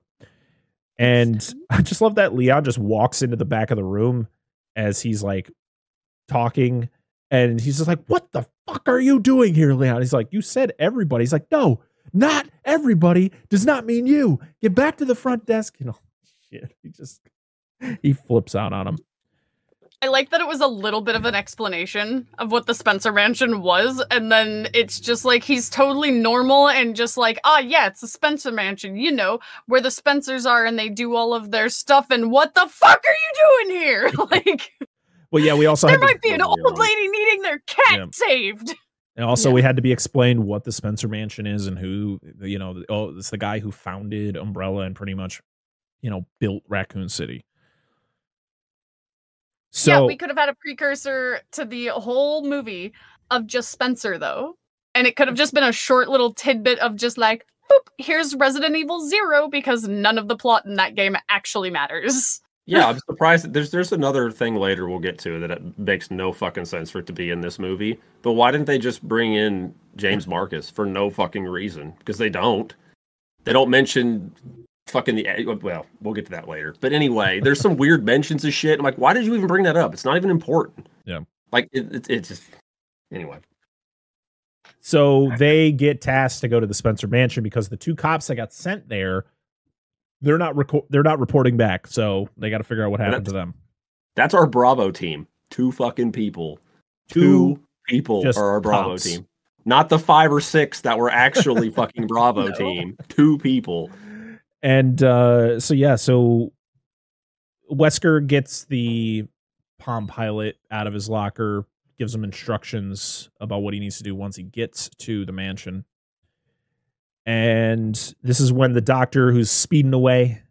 S1: And (laughs) I just love that Leon just walks into the back of the room as he's like talking, and he's just like, "What the fuck are you doing here, Leon?" He's like, "You said everybody." He's like, "No, not everybody does not mean you. Get back to the front desk." (laughs) You know, shit. He just he flips out on him.
S3: I like that it was a little bit of an explanation of what the Spencer Mansion was, and then it's just like he's totally normal and just like, ah, yeah, it's the Spencer Mansion, you know, where the Spencers are and they do all of their stuff. And what the fuck are you doing here? (laughs) like,
S1: Well, yeah, we also
S3: there
S1: had to
S3: might be an old lady needing their cat
S1: Yeah.
S3: saved.
S1: And also,
S4: Yeah.
S1: we had to be explained what the Spencer Mansion is and who, you know, oh, it's the guy who founded Umbrella and pretty much, you know, built Raccoon City. So,
S3: yeah, we could have had a precursor to the whole movie of just Spencer, though. And it could have just been a short little tidbit of just like, boop, here's Resident Evil Zero, because none of the plot in that game actually matters.
S2: Yeah, (laughs) I'm surprised. that There's there's another thing later we'll get to that it makes no fucking sense for it to be in this movie. But why didn't they just bring in James Marcus for no fucking reason? Because they don't. They don't mention fucking the well. We'll get to that later. But anyway, there's some weird mentions of shit. I'm like, why did you even bring that up? It's not even important.
S1: Yeah.
S2: Like it, it, it's just anyway.
S1: so they get tasked to go to the Spencer Mansion because the two cops that got sent there, they're not reco- they're not reporting back. So they got to figure out what happened to them.
S2: That's our Bravo team. Two fucking people.
S1: Two
S2: Two people are our Bravo
S1: cops.
S2: team. Not the five or six that were actually (laughs) fucking Bravo
S3: No.
S2: team. Two people.
S1: And uh, so yeah, so Wesker gets the Palm Pilot out of his locker, gives him instructions about what he needs to do once he gets to the mansion. And this is when the doctor, who's speeding away,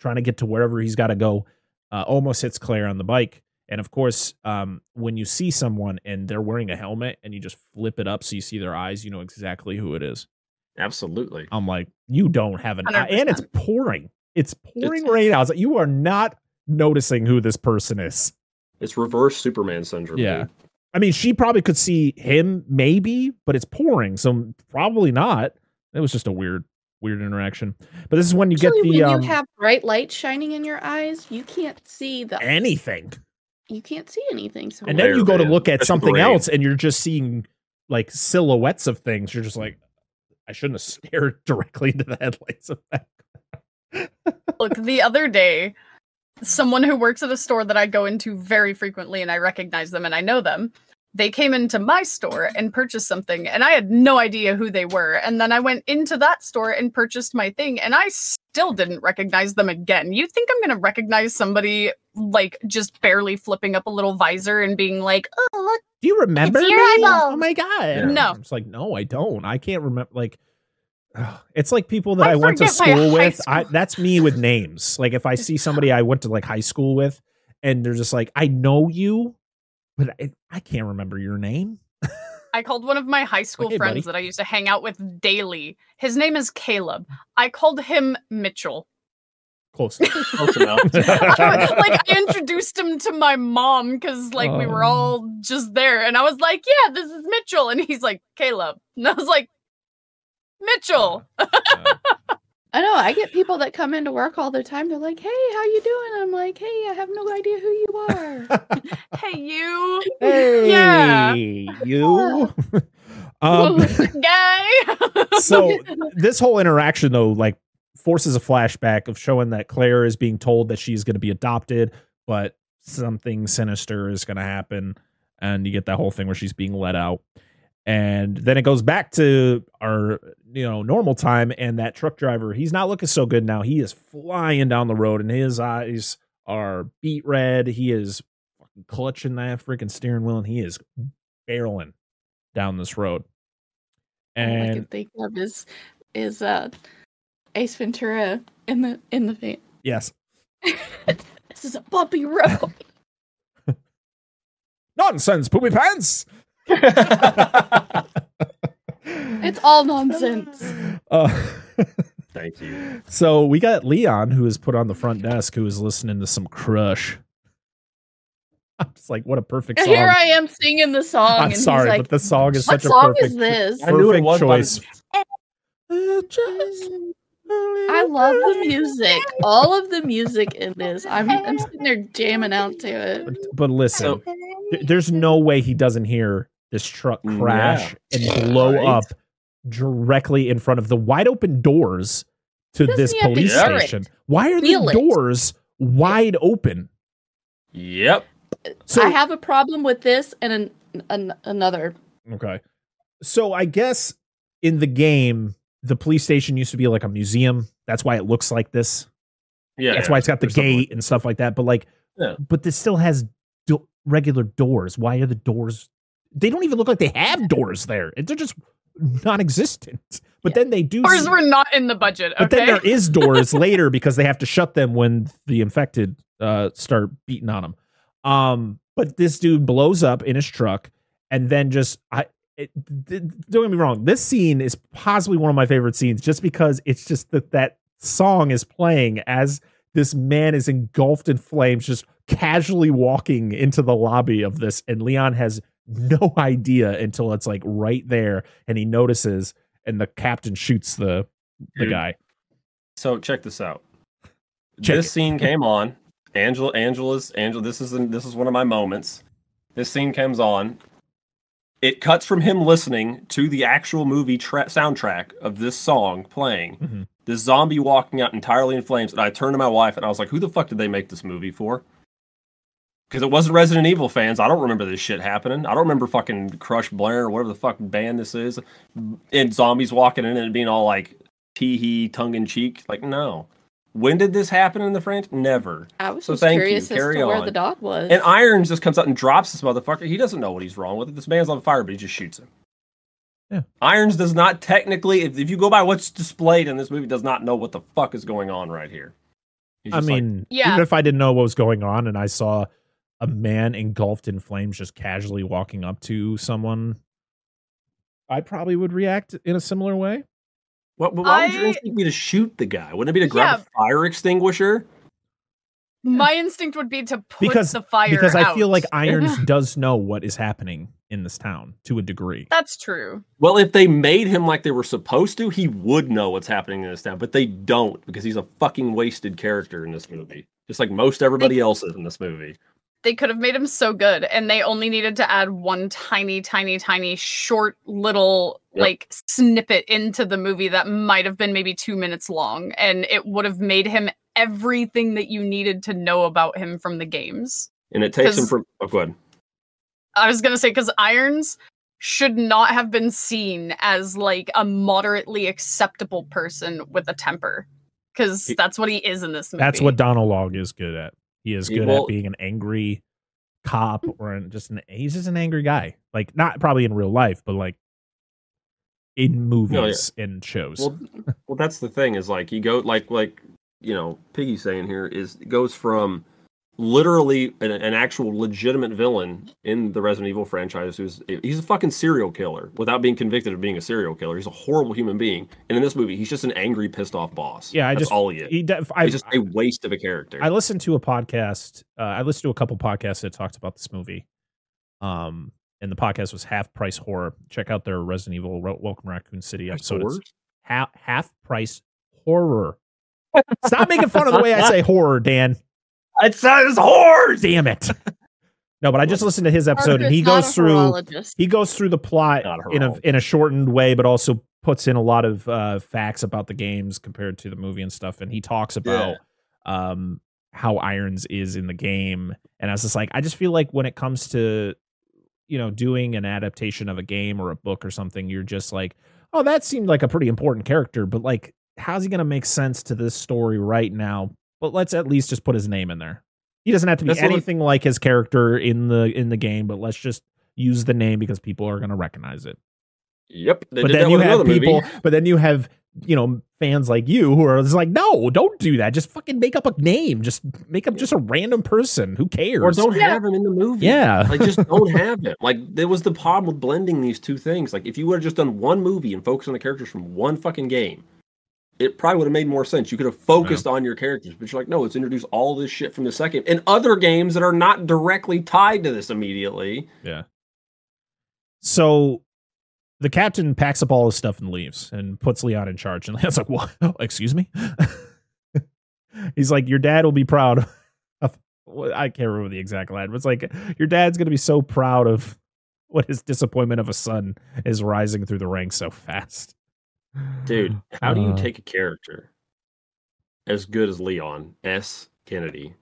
S1: trying to get to wherever he's got to go, uh, almost hits Claire on the bike. And of course, um, when you see someone and they're wearing a helmet and you just flip it up so you see their eyes, you know exactly who it is.
S2: Absolutely.
S1: I'm like, you don't have an eye. And it's pouring. It's pouring
S2: It's-
S1: rain out. Like, you are not noticing who this person is.
S2: It's reverse Superman syndrome.
S1: Yeah.
S2: dude.
S1: I mean, she probably could see him, maybe, but it's pouring, so probably not. It was just a weird, weird interaction. But this is when you get the
S4: when
S1: um,
S4: you have bright light shining in your eyes, you can't see the
S1: anything,
S4: you can't see anything. So
S1: and then you go to look at
S2: Especially
S1: something
S2: rain.
S1: else, and you're just seeing like silhouettes of things. You're just like, I shouldn't have stared (laughs) directly into the headlights of that.
S3: Look, the other day, someone who works at a store that I go into very frequently and I recognize them and I know them, they came into my store and purchased something and I had no idea who they were. And then I went into that store and purchased my thing and I still didn't recognize them again. You think I'm going to recognize somebody like just barely flipping up a little visor and being like, oh, look,
S1: Do you remember
S3: your
S1: me?
S3: Oh eyeball.
S1: Oh my god!
S3: No.
S1: it's like no, I don't. I can't remember. Like, it's like people that I,
S3: I
S1: went to
S3: forget my
S1: school with. I, that's me with names. Like if I see somebody I went to like high school with, and they're just like, I know you, but I, I can't remember your name.
S3: I called one of my high (laughs) school
S1: hey,
S3: friends
S1: buddy.
S3: that I used to hang out with daily. His name is Caleb. I called him Mitchell.
S1: Close. (laughs)
S2: Close enough. (laughs)
S3: like I introduced him to my mom because like we were
S1: Oh.
S3: all just there, and I was like, "Yeah, this is Mitchell," and he's like, "Caleb," and I was like, "Mitchell."
S1: Uh,
S4: I know I get people that come into work all the time. They're like, "Hey, how you doing?" I'm like, "Hey, I have no idea who you are." (laughs)
S3: hey, you (laughs)
S1: hey, (laughs)
S3: Yeah.
S1: you. um,
S3: guy.
S1: so this whole interaction though like forces a flashback of showing that claire is being told that she's going to be adopted but something sinister is going to happen and you get that whole thing where she's being let out and then it goes back to our you know normal time and that truck driver he's not looking so good now he is flying down the road and his eyes are beat red he is fucking clutching that freaking steering wheel and he is barreling down this road
S4: All I
S1: and
S4: can think of is is uh Ace Ventura in the in the van.
S1: Yes. (laughs)
S4: This is a bumpy road. (laughs)
S1: Nonsense, poopy pants.
S4: It's all nonsense. (laughs)
S1: Uh,
S2: Thank you.
S1: so we got Leon, who is put on the front desk, who is listening to some Crush. (laughs) I'm just like, what a perfect song.
S4: Here I am singing the song.
S1: I'm
S4: and
S1: sorry,
S4: like,
S1: but the song is
S4: what
S1: such a
S4: song
S1: perfect
S4: is this?
S2: I knew it
S1: perfect
S2: was
S1: choice. Just
S4: I love the music. All of the music in this. I'm I'm sitting there jamming out to it.
S1: But, but listen,
S2: So-
S1: there's no way he doesn't hear this truck mm,
S2: Yeah.
S1: crash and blow
S2: Right.
S1: up directly in front of the wide open doors to
S4: Doesn't
S1: this
S4: he have to
S1: police
S4: it?
S1: station. Why are
S4: Feel
S1: the
S4: it?
S1: doors wide open?
S2: Yep.
S1: So
S4: I have a problem with this and an, an, another.
S1: Okay. So I guess in the game, the police station used to be like a museum. That's why it looks like this.
S2: Yeah.
S1: That's why it's got the
S2: There's something
S1: gate and stuff like that. But like,
S2: Yeah.
S1: but this still has do- regular doors. Why are the doors? They don't even look like they have doors there. They're just non-existent. But then they do.
S3: Doors were not in the budget.
S1: but then there is doors (laughs) later because they have to shut them when the infected uh, start beating on them. Um, but this dude blows up in his truck and then just I. It, th- don't get me wrong. This scene is possibly one of my favorite scenes, just because it's just that that song is playing as this man is engulfed in flames, just casually walking into the lobby of this, and Leon has (laughs) no idea until it's like right there, and he notices, and the captain shoots the the
S2: Dude,
S1: guy.
S2: So check this out. (laughs)
S1: Check
S2: this
S1: it.
S2: scene (laughs) came on. Angela, Angela's, Angela. This is this is one of my moments. This scene comes on. It cuts from him listening to the actual movie tra- soundtrack of this song playing.
S1: Mhm.
S2: This zombie walking out entirely in flames, and I turned to my wife and I was like, "Who the fuck did they make this movie for?" Because it wasn't Resident Evil fans. I don't remember this shit happening. I don't remember fucking Crush Blair or whatever the fuck band this is, and zombies walking in and being all like tee hee, tongue in cheek. Like, no. When did this happen in the French? Never.
S4: I was
S2: So
S4: just
S2: thank you.
S4: curious as
S2: Carry
S4: to where the dog was.
S2: And Irons just comes out and drops this motherfucker. He doesn't know what he's wrong with it. This man's on fire, but he just shoots him.
S1: Yeah.
S2: Irons does not technically, if, if you go by what's displayed in this movie, does not know what the fuck is going on right here. He's
S1: I
S2: just like,
S1: mean,
S3: Yeah.
S1: even if I didn't know what was going on and I saw a man engulfed in flames just casually walking up to someone, I probably would react in a similar way.
S2: what, why would your
S3: I-
S2: instinct be to shoot the guy? Wouldn't it be to grab
S3: Yeah.
S2: a fire extinguisher?
S3: My instinct would be to put
S1: Because-
S3: the fire
S1: because I feel like Irons (laughs) does know what is happening in this town to a degree.
S3: That's true.
S2: Well, if they made him like they were supposed to, he would know what's happening in this town, but they don't because he's a fucking wasted character in this movie, just like most everybody else is in this movie.
S3: They could have made him so good, and they only needed to add one tiny, tiny, tiny, short little
S2: Yep.
S3: like snippet into the movie that might have been maybe two minutes long, and it would have made him everything that you needed to know about him from the games.
S2: And it takes him from. Oh, go ahead.
S3: I was gonna say because Irons should not have been seen as like a moderately acceptable person with a temper, because that's what he is in this movie.
S1: That's what Donald Logue is good at. He is good at being an angry cop mm. or an, just an he's just an angry guy. Like not probably in real life, but like in movies and shows.
S2: Well, well, that's the thing is like you go like like you know Piggy saying here is it goes from literally an, an actual legitimate villain in the Resident Evil franchise who's he's a fucking serial killer without being convicted of being a serial killer. He's a horrible human being, and in this movie he's just an angry, pissed off boss.
S1: Yeah, I
S2: that's
S1: just-
S2: all he is.
S1: he def- I,
S2: he's just a waste of a character.
S1: I listened to a podcast. Uh, I listened to a couple podcasts that talked about this movie. Um, and the podcast was Half Price Horror. Check out their Resident Evil Welcome Raccoon City episode. It's half half price horror. Stop making fun of the way I say horror, Dan.
S2: It says horse.
S1: Damn it. (laughs) No, but I just listened to his episode, and he goes through he goes through the plot
S2: a
S1: in a in a shortened way, but also puts in a lot of uh, facts about the games compared to the movie and stuff. And he talks about um, how Irons is in the game. And I was just like, I just feel like when it comes to you know doing an adaptation of a game or a book or something, you're just like, oh, that seemed like a pretty important character, but like, how's he gonna make sense to this story right now? But let's at least just put his name in there. He doesn't have to be
S2: That's
S1: anything like his character in the in the game, but let's just use the name because people are gonna recognize it.
S2: Yep. They
S1: but
S2: did
S1: then
S2: that
S1: you
S2: with
S1: have people,
S2: movie.
S1: but then you have you know fans like you who are just like, no, don't do that. Just fucking make up a name. Just make up just a random person. Who cares?
S2: Or don't
S3: Yeah.
S2: have him in the movie.
S1: Yeah.
S2: like just (laughs) don't have him. Like there was the problem with blending these two things. Like if you would have just done one movie and focused on the characters from one fucking game, it probably would have made more sense. You could have focused on your characters, but you're like, no, let's introduce all this shit from the second and other games that are not directly tied to this immediately.
S1: Yeah. So the captain packs up all his stuff and leaves and puts Leon in charge. And (laughs) Leon's like, what? Oh, excuse me? (laughs) He's like, your dad will be proud (laughs) of, I can't remember the exact line, but it's like, your dad's going to be so proud of what his disappointment of a son is rising through the ranks so fast.
S2: Dude, (sighs) how do you
S1: Uh,
S2: take a character as good as Leon S. Kennedy?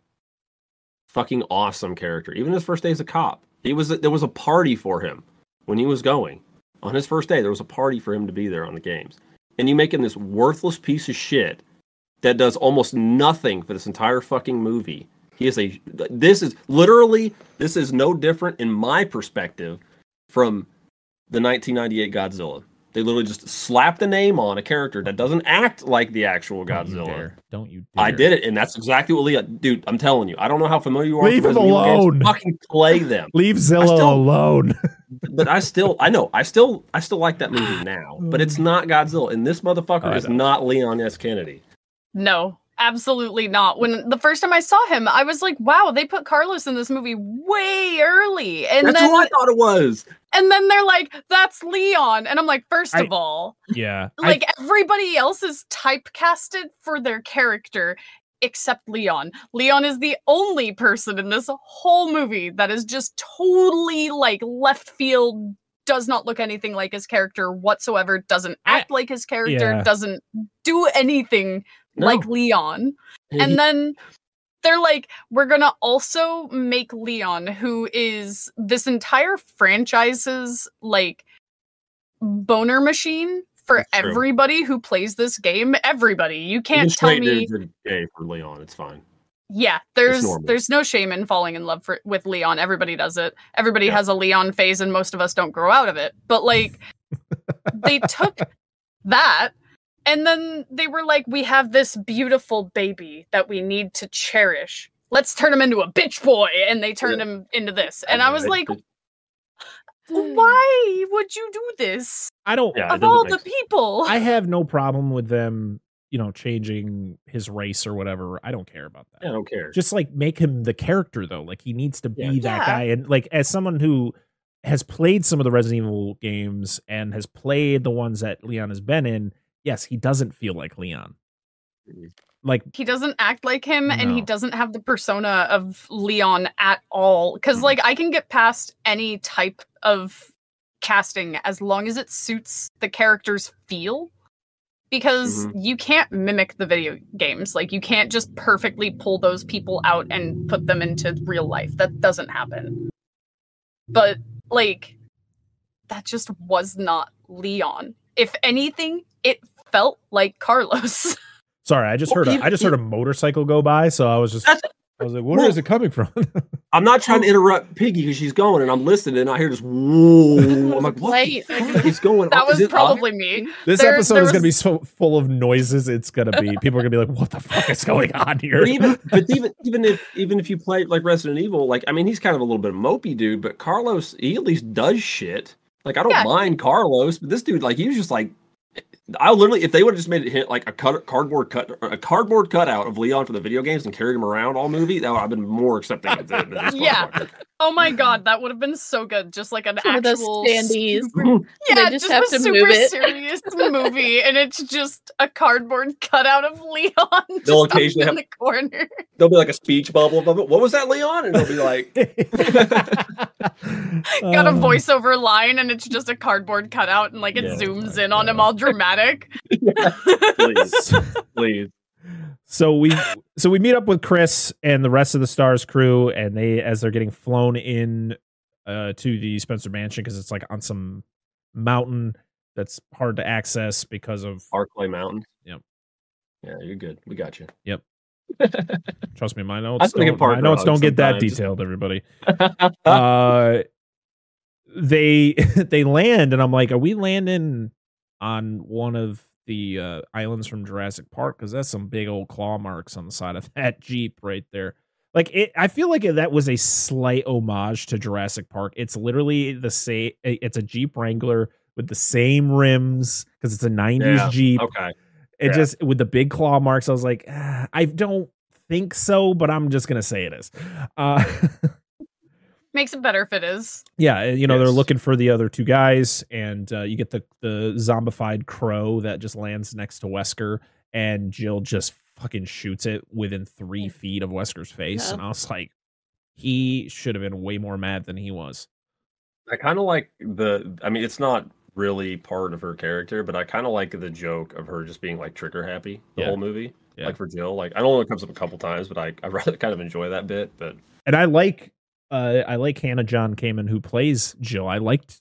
S2: Fucking awesome character. Even his first day as a cop, he was there was a party for him when he was going on his first day. There was a party for him to be there on the games, and you make him this worthless piece of shit that does almost nothing for this entire fucking movie. He is a. This is literally this is no different in my perspective from the 1998 Godzilla. They literally just slapped a name on a character that doesn't act like the actual
S1: Don't you
S2: Godzilla.
S1: dare. Don't you dare.
S2: I did it, and that's exactly what Leon. Dude, I'm telling you, I don't know how familiar you are.
S1: Leave
S2: with
S1: him
S2: Resident Evil games.
S1: alone.
S2: Fucking play them.
S1: Leave Zilla
S2: still-
S1: alone. (laughs)
S2: But I still, I know, I still, I still like that movie (gasps) now. But it's not Godzilla, and this motherfucker oh,
S1: I
S2: is
S1: know.
S2: not Leon S. Kennedy.
S3: No, absolutely not. When the first time I saw him, I was like, wow, they put Carlos in this movie way early. And
S2: That's
S3: then
S2: who I thought it was.
S3: and then they're like, that's Leon. And I'm like, first
S1: I-
S3: of all,
S1: yeah. I-
S3: like everybody else is typecasted for their character except Leon. Leon is the only person in this whole movie that is just totally like left field, does not look anything like his character whatsoever, doesn't
S1: I-
S3: act like his character,
S1: Yeah.
S3: doesn't do anything
S2: No.
S3: like Leon. And then they're like, we're gonna also make Leon, who is this entire franchise's like boner machine for
S2: That's true.
S3: everybody who plays this game. Everybody. You can't tell me
S2: gay for Leon. It's fine.
S3: yeah, there's there's no shame in falling in love for, with Leon. Everybody does it. Everybody
S2: Yeah.
S3: has a Leon phase, and most of us don't grow out of it. But like, (laughs) they took that, and then they were like, "We have this beautiful baby that we need to cherish. Let's turn him into a bitch boy." And they turned him into this, and I was like,
S2: it-
S3: "Why would you do this
S1: I don't.
S2: Yeah,
S3: of all the
S2: sense.
S3: people?"
S1: I have no problem with them, you know, changing his race or whatever. I don't care about that.
S2: yeah, I don't care.
S1: Just like make him the character though. Like he needs to be
S2: Yeah.
S1: that
S3: Yeah.
S1: guy. And like as someone who has played some of the Resident Evil games and has played the ones that Leon has been in, yes, he doesn't feel like Leon.
S2: Mhm.
S1: Like
S3: he doesn't act like him and he doesn't have the persona of Leon at all because
S2: Mhm.
S3: like I can get past any type of casting as long as it suits the character's feel because you can't mimic the video games like you can't just perfectly pull those people out and put them into real life that doesn't happen but like that just was not Leon if anything it felt like Carlos (laughs)
S1: sorry, I just
S2: Well,
S1: heard a,
S2: even-
S1: I just heard a motorcycle go by, so I was just I was like, where is
S2: Well-
S1: it coming from? (laughs)
S2: I'm not trying to interrupt Piggy because she's going, and I'm listening, and I hear this. Whoa! I'm like, what the
S4: Wait.
S2: fuck is (laughs) going
S3: that
S2: on?
S3: was
S2: Is it
S3: probably me
S1: this
S3: There-
S1: episode
S3: there
S1: is gonna be so full of noises. It's gonna be people are gonna be like, what the fuck is going on here?
S2: But even, but even, even if, even if you play like Resident Evil, like I mean, he's kind of a little bit of a mopey dude, but Carlos, he at least does shit. Like I don't
S3: Yeah.
S2: mind Carlos, but this dude, like he was just like, I literally, if they would have just made it hit like a cut, cardboard cut, a cardboard cutout of Leon for the video games and carried him around all movie, that would have been more accepting of than this (laughs)
S3: Yeah.
S2: Motherfucker.
S3: Oh my god, (laughs) that would have been so good. Just like an
S4: One
S3: actual
S4: standees.
S3: super- (laughs) yeah,
S4: They
S3: just,
S4: just have
S3: a
S4: to
S3: super
S4: move it.
S3: serious (laughs) movie, and it's just a cardboard cutout of Leon just
S2: They'll
S3: up
S2: occasionally
S3: in
S2: have-
S3: the corner.
S2: There'll be like a speech bubble above it. What was that, Leon? And it'll be like,
S3: Got a
S1: Um,
S3: voiceover line, and it's just a cardboard cutout, and like it
S2: Yeah.
S3: zooms
S1: my
S3: in on him all dramatic.
S2: please, please.
S1: So we so we meet up with Chris and the rest of the Stars crew, and they as they're getting flown in uh, to the Spencer Mansion because it's like on some mountain that's hard to access because of
S2: Arklay Mountain.
S1: Yep.
S2: Yeah, you're good. We got you. Yep. (laughs)
S1: Trust me, my notes
S2: get
S1: don't, my notes don't get that detailed. Everybody, (laughs) uh, they (laughs) they land, and I'm like, are we landing on one of the uh, islands from Jurassic Park? Because that's some big old claw marks on the side of (laughs) that Jeep right there. Like it, I feel like that was a slight homage to Jurassic Park. It's literally the same. It's a Jeep Wrangler with the same rims because it's a '90s
S2: Yeah,
S1: Jeep.
S2: Okay.
S1: It
S2: Yeah.
S1: just with the big claw marks, I was like, ah, I don't think so, but I'm just gonna say it is. Uh, (laughs)
S3: Makes it better if it is.
S1: yeah, you know they're looking for the other two guys, and uh, you get the the zombified crow that just lands next to Wesker, and Jill just fucking shoots it within three feet of Wesker's face,
S4: Yeah.
S1: and I was like, he should have been way more mad than he was.
S2: I kind of like the. I mean, it's not really part of her character, but I kind of like the joke of her just being like trigger happy the
S1: Yeah.
S2: whole movie.
S1: Yeah.
S2: Like for Jill, like I don't know it comes up a couple times, but I I (laughs) rather kind of enjoy that bit. But
S1: And I like uh, I like Hannah John Kamen who plays Jill. I liked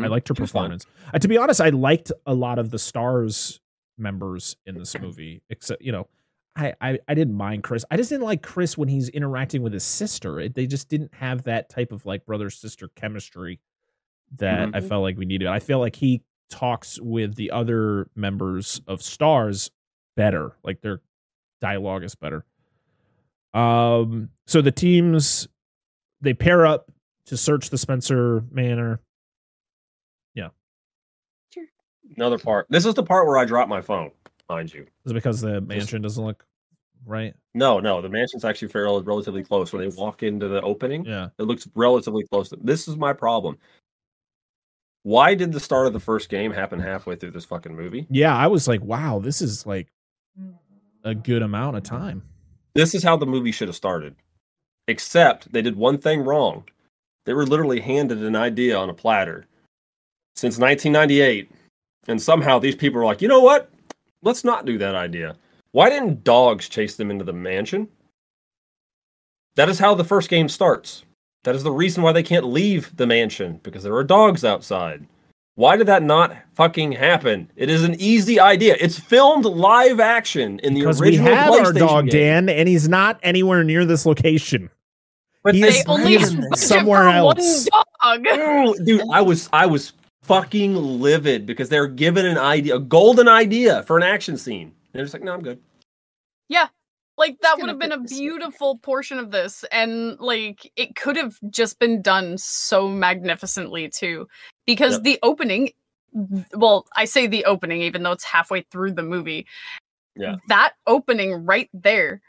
S1: I liked her
S2: She
S1: performance. Uh, to be honest, I liked a lot of the stars members in this movie. Except, you know, I, I I didn't mind Chris. I just didn't like Chris when he's interacting with his sister. It, they just didn't have that type of like brother sister chemistry that I
S4: Mhm.
S1: felt like we needed. I feel like he talks with the other members of Stars better. Like their dialogue is better. Um. So the teams they pair up to search the Spencer Manor. Yeah.
S2: Another part. This is the part where I drop my phone, mind you.
S1: Is it because the mansion doesn't look right?
S2: No, no, the mansion's actually fairly relatively close. When they walk into the opening,
S1: Yeah.
S2: it looks relatively close. To, this is my problem. Why did the start of the first game happen halfway through this fucking movie?
S1: Yeah, I was like, wow, this is like a good amount of time.
S2: This is how the movie should have started. Except they did one thing wrong. They were literally handed an idea on a platter since 1998. And somehow these people are like, you know what? Let's not do that idea. Why didn't dogs chase them into the mansion? That is how the first game starts. That is the reason why they can't leave the mansion because there are dogs outside. Why did that not fucking happen? It is an easy idea. It's filmed live action in the
S1: Because we
S2: original
S1: have our
S2: PlayStation
S1: dog,
S2: game.
S1: Dan, and he's not anywhere near this location.
S2: But
S1: He
S2: they
S1: is
S3: only
S1: somewhere else.
S3: One dog. (laughs)
S2: Oh, dude, I was I was fucking livid because they're given an idea, a golden idea for an action scene. And they're just like, no, I'm good.
S3: Like that would have been a beautiful portion of this, and like it could have just been done so magnificently too, because
S2: Yep.
S3: the opening. Well, I say the opening, even though it's halfway through the movie.
S2: Yeah.
S3: that opening right there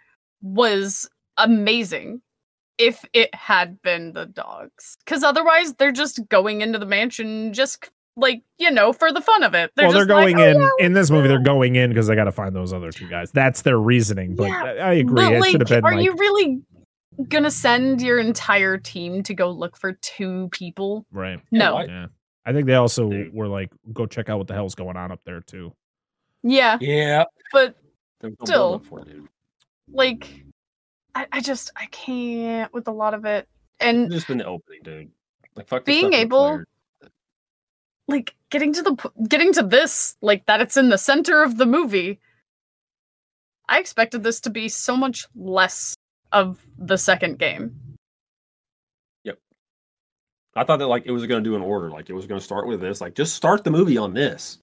S3: was amazing. If it had been the dogs, because otherwise they're just going into the mansion, just like you know, for the fun of it. They're
S1: well, they're
S3: just like,
S1: going
S3: "Oh,
S1: in
S3: yeah,
S1: in this movie. They're going in because they got to find those other two guys. That's their reasoning. But
S3: Yeah,
S1: I, I agree.
S3: But
S1: it
S3: like,
S1: should have been
S3: are
S1: like
S3: you really gonna send your entire team to go look for two people?
S1: right.
S3: No.
S2: why-
S1: Yeah, I think they also
S2: Dude.
S1: were like, go check out what the hell's going on up there too.
S3: Yeah,
S2: Yeah.
S3: but Still.
S2: build-up for it, dude.
S3: like, I, I just I can't with a lot of it, and
S2: It's just been the opening, dude. Like fuck. the
S3: Being able-
S2: Claire.
S3: Like getting to the getting to this like that it's in the center of the movie. I expected this to be so much less of the second game. Yep.
S2: I thought that like it was going to do an order, like it was going to start with this, like just start the movie on this.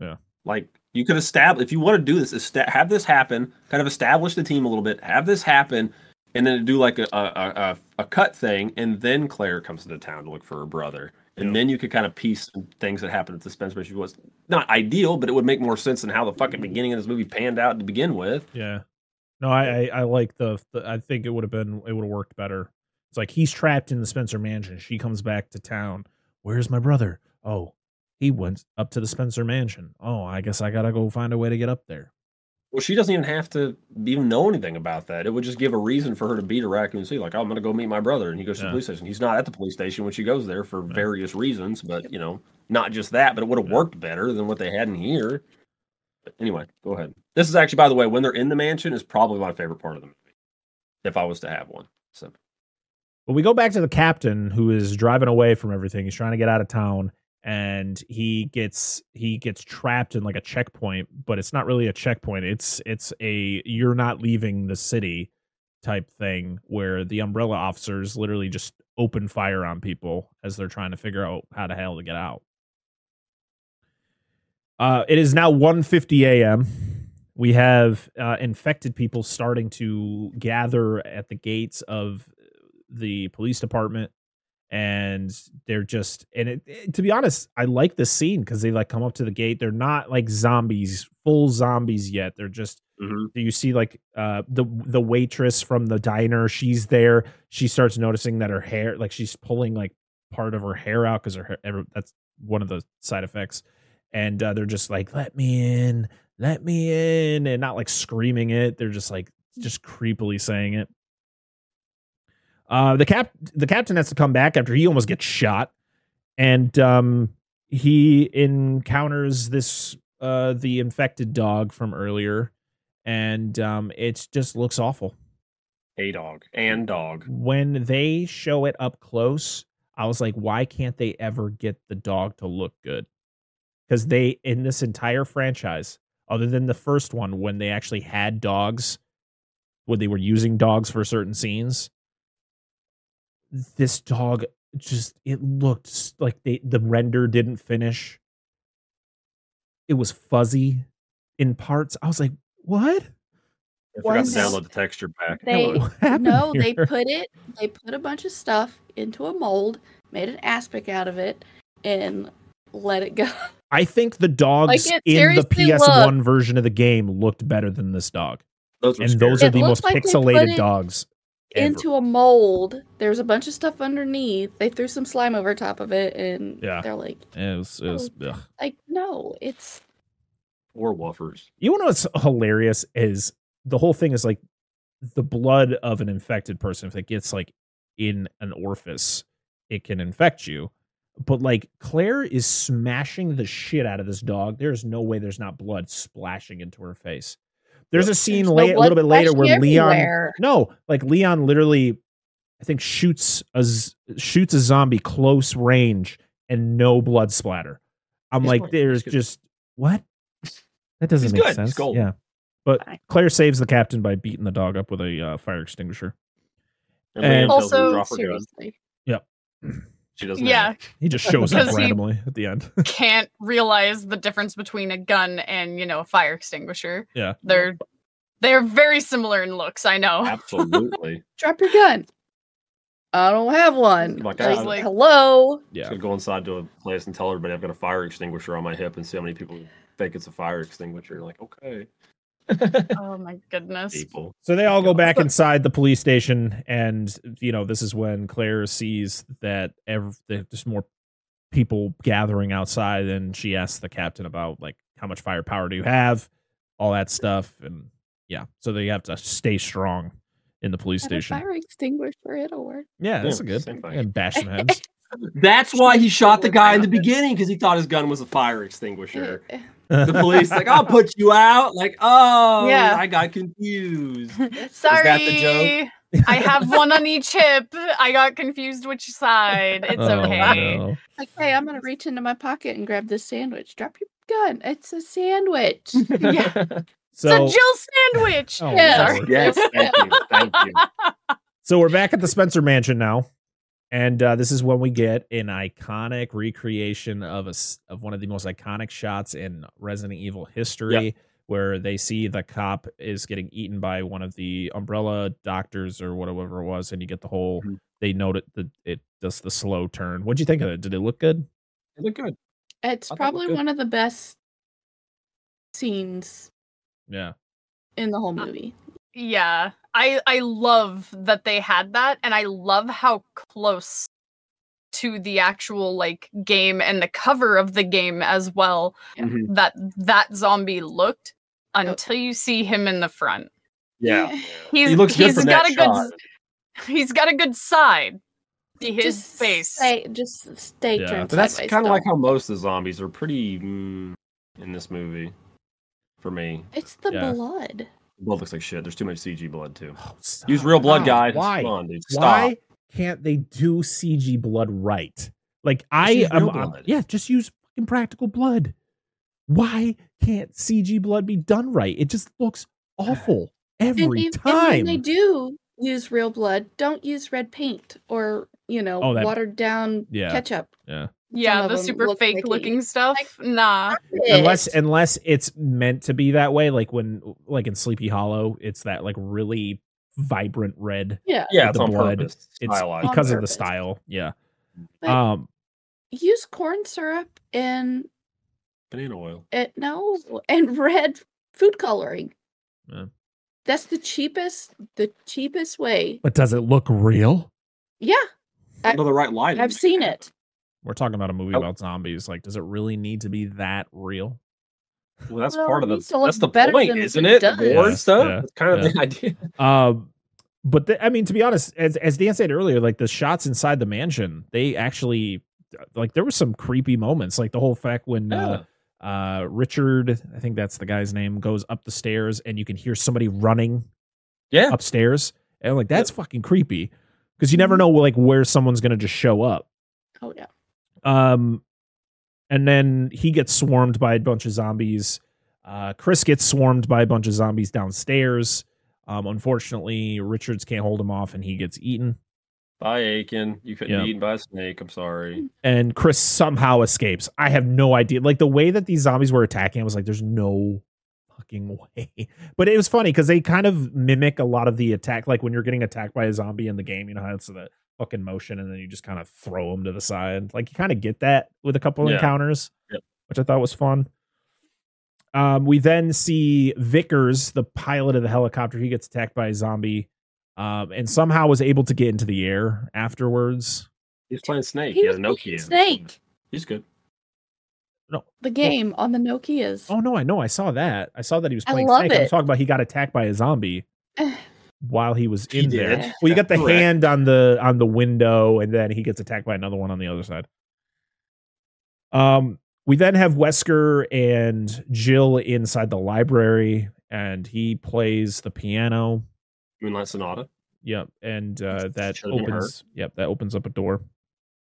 S1: Yeah.
S2: Like you could establish if you want to do this, esta- have this happen, kind of establish the team a little bit, have this happen, and then do like a a, a, a- a cut thing, and then Claire comes to the town to look for her brother, and
S1: Yeah.
S2: then you could kind of piece things that happened at the Spencer Mansion was not ideal, but it would make more sense than how the fucking beginning of this movie panned out to begin with.
S1: Yeah. No, I I, I like the, the. I think it would have been. It would have worked better. It's like he's trapped in the Spencer mansion. She comes back to town. Where's my brother? Oh, he went up to the Spencer mansion. Oh, I guess I gotta go find a way to get up there.
S2: Well, she doesn't even have to even know anything about that. It would just give a reason for her to be to Raccoon City. Like, oh, I'm going to go meet my brother. And he goes to
S1: Yeah.
S2: the police station. He's not at the police station when she goes there for
S1: Yeah.
S2: various reasons. But, you know, not just that, but it would have
S1: Yeah.
S2: worked better than what they had in here. But anyway, go ahead. This is actually, by the way, when they're in the mansion, is probably my favorite part of the movie. If I was to have one. So,
S1: But we go back to the captain who is driving away from everything. He's trying to get out of town and he gets he gets trapped in like a checkpoint, but it's not really a checkpoint. It's it's a you're not leaving the city type thing where the umbrella officers literally just open fire on people as they're trying to figure out how the hell to get out. Uh, it is now 1.50 a.m. We have uh, infected people starting to gather at the gates of the police department and they're just and it, it- to be honest i like this scene because they like come up to the gate. They're not like zombies full zombies yet. They're just
S2: Mhm.
S1: you see like uh the the waitress from the diner she's there. She starts noticing that her hair like she's pulling like part of her hair out because her hair ever, that's one of the side effects. And uh, they're just like let me in let me in and not like screaming it. They're just like just creepily saying it uh the cap the captain has to come back after he almost gets shot. And um he encounters this uh the infected dog from earlier. And um it just looks awful.
S2: A dog and dog.
S1: when they show it up close i was like why can't they ever get the dog to look good? Because they in this entire franchise other than the first one when they actually had dogs when they were using dogs for certain scenes this dog just it looked like they the render didn't finish it was fuzzy in parts i was like what
S2: I forgot to download the texture pack. (laughs)
S4: They
S1: What happened
S4: no, they put it. They put a bunch of stuff into a mold, made an aspic out of it, and let it go.
S1: I think the dogs
S4: it
S1: in the PS1 version of the game looked better than this dog.
S2: Those were
S1: And those are
S4: It
S1: the most
S4: like
S1: pixelated
S4: put it
S1: dogs. Ever.
S4: into a mold. There's a bunch of stuff underneath. They threw some slime over top of it, and
S1: Yeah.
S4: they're like,
S1: It was, it was, oh, ugh.
S4: like no, it's
S2: or woofers.
S1: You know what's hilarious is the whole thing is like the blood of an infected person. If it gets like in an orifice, it can infect you. But like Claire is smashing the shit out of this dog. There's no way there's not blood splashing into her face. There's a scene
S4: there's no
S1: a little bit later where
S4: splashing
S1: Leon
S4: everywhere.
S1: No, like Leon literally, I think shoots a z- shoots a zombie close range and no blood splatter. I'm
S2: He's
S1: like,
S2: fine.
S1: there's just what? That doesn't
S2: He's
S1: make
S2: good.
S1: Sense.
S2: golden.
S1: Yeah, but Claire saves the captain by beating the dog up with a uh, fire extinguisher.
S2: And,
S1: And-
S2: Leanne tells her to
S3: Also,
S2: drop her gun.
S4: seriously.
S2: She doesn't.
S3: Yeah,
S1: He just shows up (laughs) randomly at the end. (laughs)
S3: can't realize the difference between a gun and you know a fire extinguisher.
S1: Yeah.
S3: They're they're very similar in looks. I know.
S2: Absolutely. (laughs)
S4: Drop your gun. I don't have one.
S2: My
S4: Like,
S2: God.
S3: Like-
S4: hello.
S1: Yeah,
S2: Should go inside to a place and tell everybody I've got a fire extinguisher on my hip and see how many people think it's a fire extinguisher. Like, okay.
S3: Oh my goodness.
S2: People.
S1: So they all go back inside the police station, and you know this is when Claire sees that ev- there's more people gathering outside, and she asks the captain about like how much firepower do you have, all that stuff, and yeah, so they have to stay strong in the police
S4: Have a
S1: station.
S4: fire extinguisher. It'll work.
S1: Yeah, that's
S2: Yeah,
S1: a good.
S2: thing.
S1: And bash some heads. (laughs)
S2: That's why he shot the guy in the beginning because he thought his gun was a fire extinguisher.
S4: Eh, eh.
S2: The police like, I'll put you out. Like, oh,
S3: Yeah.
S2: I got confused. (laughs)
S3: Sorry.
S2: that the joke?
S3: I have (laughs) one on each hip. I got confused which side. It's
S1: Oh,
S3: okay.
S1: no.
S4: Like, hey, I'm gonna reach into my pocket and grab this sandwich. Drop your gun. It's a sandwich. (laughs)
S3: Yeah.
S1: So
S3: it's a Jill sandwich.
S1: Oh,
S4: Yeah.
S2: Yes, thank you. Thank you.
S1: So we're back at the Spencer Mansion now, and uh, this is when we get an iconic recreation of a s- of one of the most iconic shots in Resident Evil history, where they see the cop is getting eaten by one of the Umbrella doctors or whatever it was, and you get the whole.
S2: Mhm.
S1: They note it that it does the slow turn. What'd you think of it? Did it look good?
S2: It looked good.
S4: It's
S2: I thought it
S4: probably
S2: good.
S4: one of the best scenes
S1: Yeah,
S4: in the whole
S3: Uh,
S4: movie.
S3: Yeah. I I love that they had that and I love how close to the actual like game and the cover of the game as well
S4: Yeah.
S2: Mhm.
S3: that that zombie looked until you see him in the front.
S2: Yeah. (laughs)
S3: He's
S2: he looks good
S3: he's
S2: from
S3: got
S2: that
S3: a good
S2: shot.
S3: s- he's got a good side. See his
S4: Just
S3: face.
S4: Stay, just stay
S1: Yeah.
S4: turned
S2: But that's kind of like how most of the zombies are pretty mm, in this movie. For me,
S4: It's the
S1: Yeah.
S4: blood.
S2: Blood looks like shit. There's too much CG blood too.
S1: Oh.
S2: Use real blood,
S1: Wow.
S2: guys.
S1: Why?
S2: Come on, dude. Stop.
S1: Why can't they do CG blood right? Like I am,
S2: real
S1: I'm-
S2: blood.
S1: yeah, just use fucking practical blood. Why can't CG blood be done right? It just looks awful (sighs) every
S4: and, if- and
S1: time.
S4: when they do use real blood, don't use red paint or you know
S1: Oh, that-
S4: watered down
S1: Yeah.
S4: ketchup.
S1: yeah.
S3: Yeah, the super
S4: look
S3: fake
S4: like
S3: looking stuff. nah.
S1: Unless unless it's meant to be that way, like when like in Sleepy Hollow, it's that like really vibrant red.
S4: yeah,
S2: Yeah,
S1: with
S2: it's
S1: the
S2: on
S1: blood.
S2: purpose.
S1: It's
S2: Stylized.
S1: because of the style. Yeah.
S4: But
S1: Um,
S4: use corn syrup and
S2: Banana oil.
S4: it no and red food coloring.
S1: Yeah.
S4: That's the cheapest the cheapest way.
S1: but does it look real?
S4: Yeah, I-
S2: Under the right lighting.
S4: I've seen it.
S1: We're talking about a movie
S2: Oh.
S1: about zombies. Like, does it really need to be that real?
S2: Well, that's
S4: Well,
S2: part of the
S4: needs
S2: that's the point, isn't
S4: it
S2: it?
S4: does.
S2: War
S1: Yeah,
S2: stuff.
S1: yeah,
S2: That's kind of
S1: yeah.
S2: the (laughs) idea.
S1: Um, but the, I mean, to be honest, as as Dan said earlier, like the shots inside the mansion, they actually like there was some creepy moments, like the whole fact when uh, uh Richard, I think that's the guy's name, goes up the stairs and you can hear somebody running
S2: Yeah.
S1: upstairs, and like that's fucking creepy because you never know like where someone's gonna just show up.
S4: Oh yeah.
S1: Um, and then he gets swarmed by a bunch of zombies. Uh, Chris gets swarmed by a bunch of zombies downstairs. Um, unfortunately, Richards can't hold him off, and he gets eaten.
S2: Bye, Aiken. You couldn't
S1: Yeah.
S2: be eaten by a snake. I'm sorry.
S1: And Chris somehow escapes. I have no idea. Like the way that these zombies were attacking, I was like, "There's no fucking (laughs) way." But it was funny because they kind of mimic a lot of the attack. Like when you're getting attacked by a zombie in the game, you know how it's the fucking motion, and then you just kind of throw them to the side. Like you kind of get that with a couple
S2: Yeah.
S1: encounters,
S2: Yep.
S1: which I thought was fun. Um, we then see Vickers, the pilot of the helicopter. He gets attacked by a zombie, um, and somehow was able to get into the air afterwards.
S2: He's playing Snake.
S4: He
S2: He
S4: was
S2: a Nokia.
S4: Snake.
S2: He's good. No.
S4: The game on the Nokias.
S1: Oh no, I know. I saw that. I saw that he was
S4: I
S1: playing
S4: love
S1: Snake. I'm
S4: it.
S1: talking about he got attacked by a zombie (sighs) (laughs) while he was
S2: He
S1: in
S2: did.
S1: there. Well, you got the
S2: Correct.
S1: hand on the on the window, and then he gets attacked by another one on the other side. Um, we then have Wesker and Jill inside the library, and he plays the piano.
S2: Moonlight Sonata.
S1: Yep, and uh, that
S2: her.
S1: opens. Yep, that opens up a door.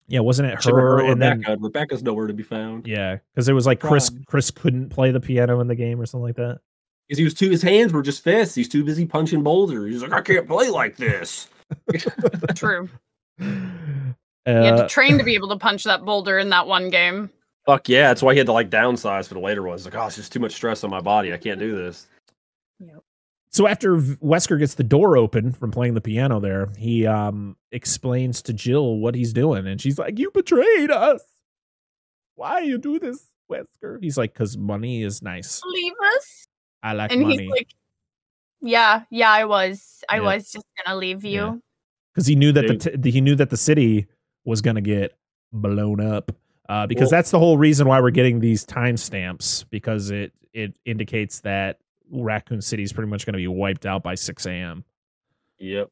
S1: Yeah, wasn't it her?
S2: or
S1: And then
S2: Rebecca's nowhere to be found.
S1: yeah, because it was like Chris. Chris couldn't play the piano in the game or something like that.
S2: Because he was too his hands were just fists. He's too busy punching boulders. He's like, I can't play like this. (laughs)
S3: True. (laughs)
S1: Uh,
S3: You had to train to be able to punch that boulder in that one game.
S2: Fuck yeah. That's why he had to like downsize for the later ones. Like, oh, it's just too much stress on my body. I can't do this.
S1: so after Wesker gets the door open from playing the piano there, he um explains to Jill what he's doing, and she's like, "You betrayed us. Why you do this, Wesker?" He's like, "Cause money is nice.
S3: Leave us.
S1: I like
S3: And
S1: money."
S3: he's like, Yeah, yeah, I was. I
S1: Yeah.
S3: was just gonna leave you.
S1: Yeah. Because he knew that the,
S2: Dude.
S1: t- he knew that the city was gonna get blown up. Uh, because
S2: Well-
S1: that's the whole reason why we're getting these timestamps because it it indicates that Raccoon City is pretty much going to be wiped out by 6 a.m.
S2: Yep.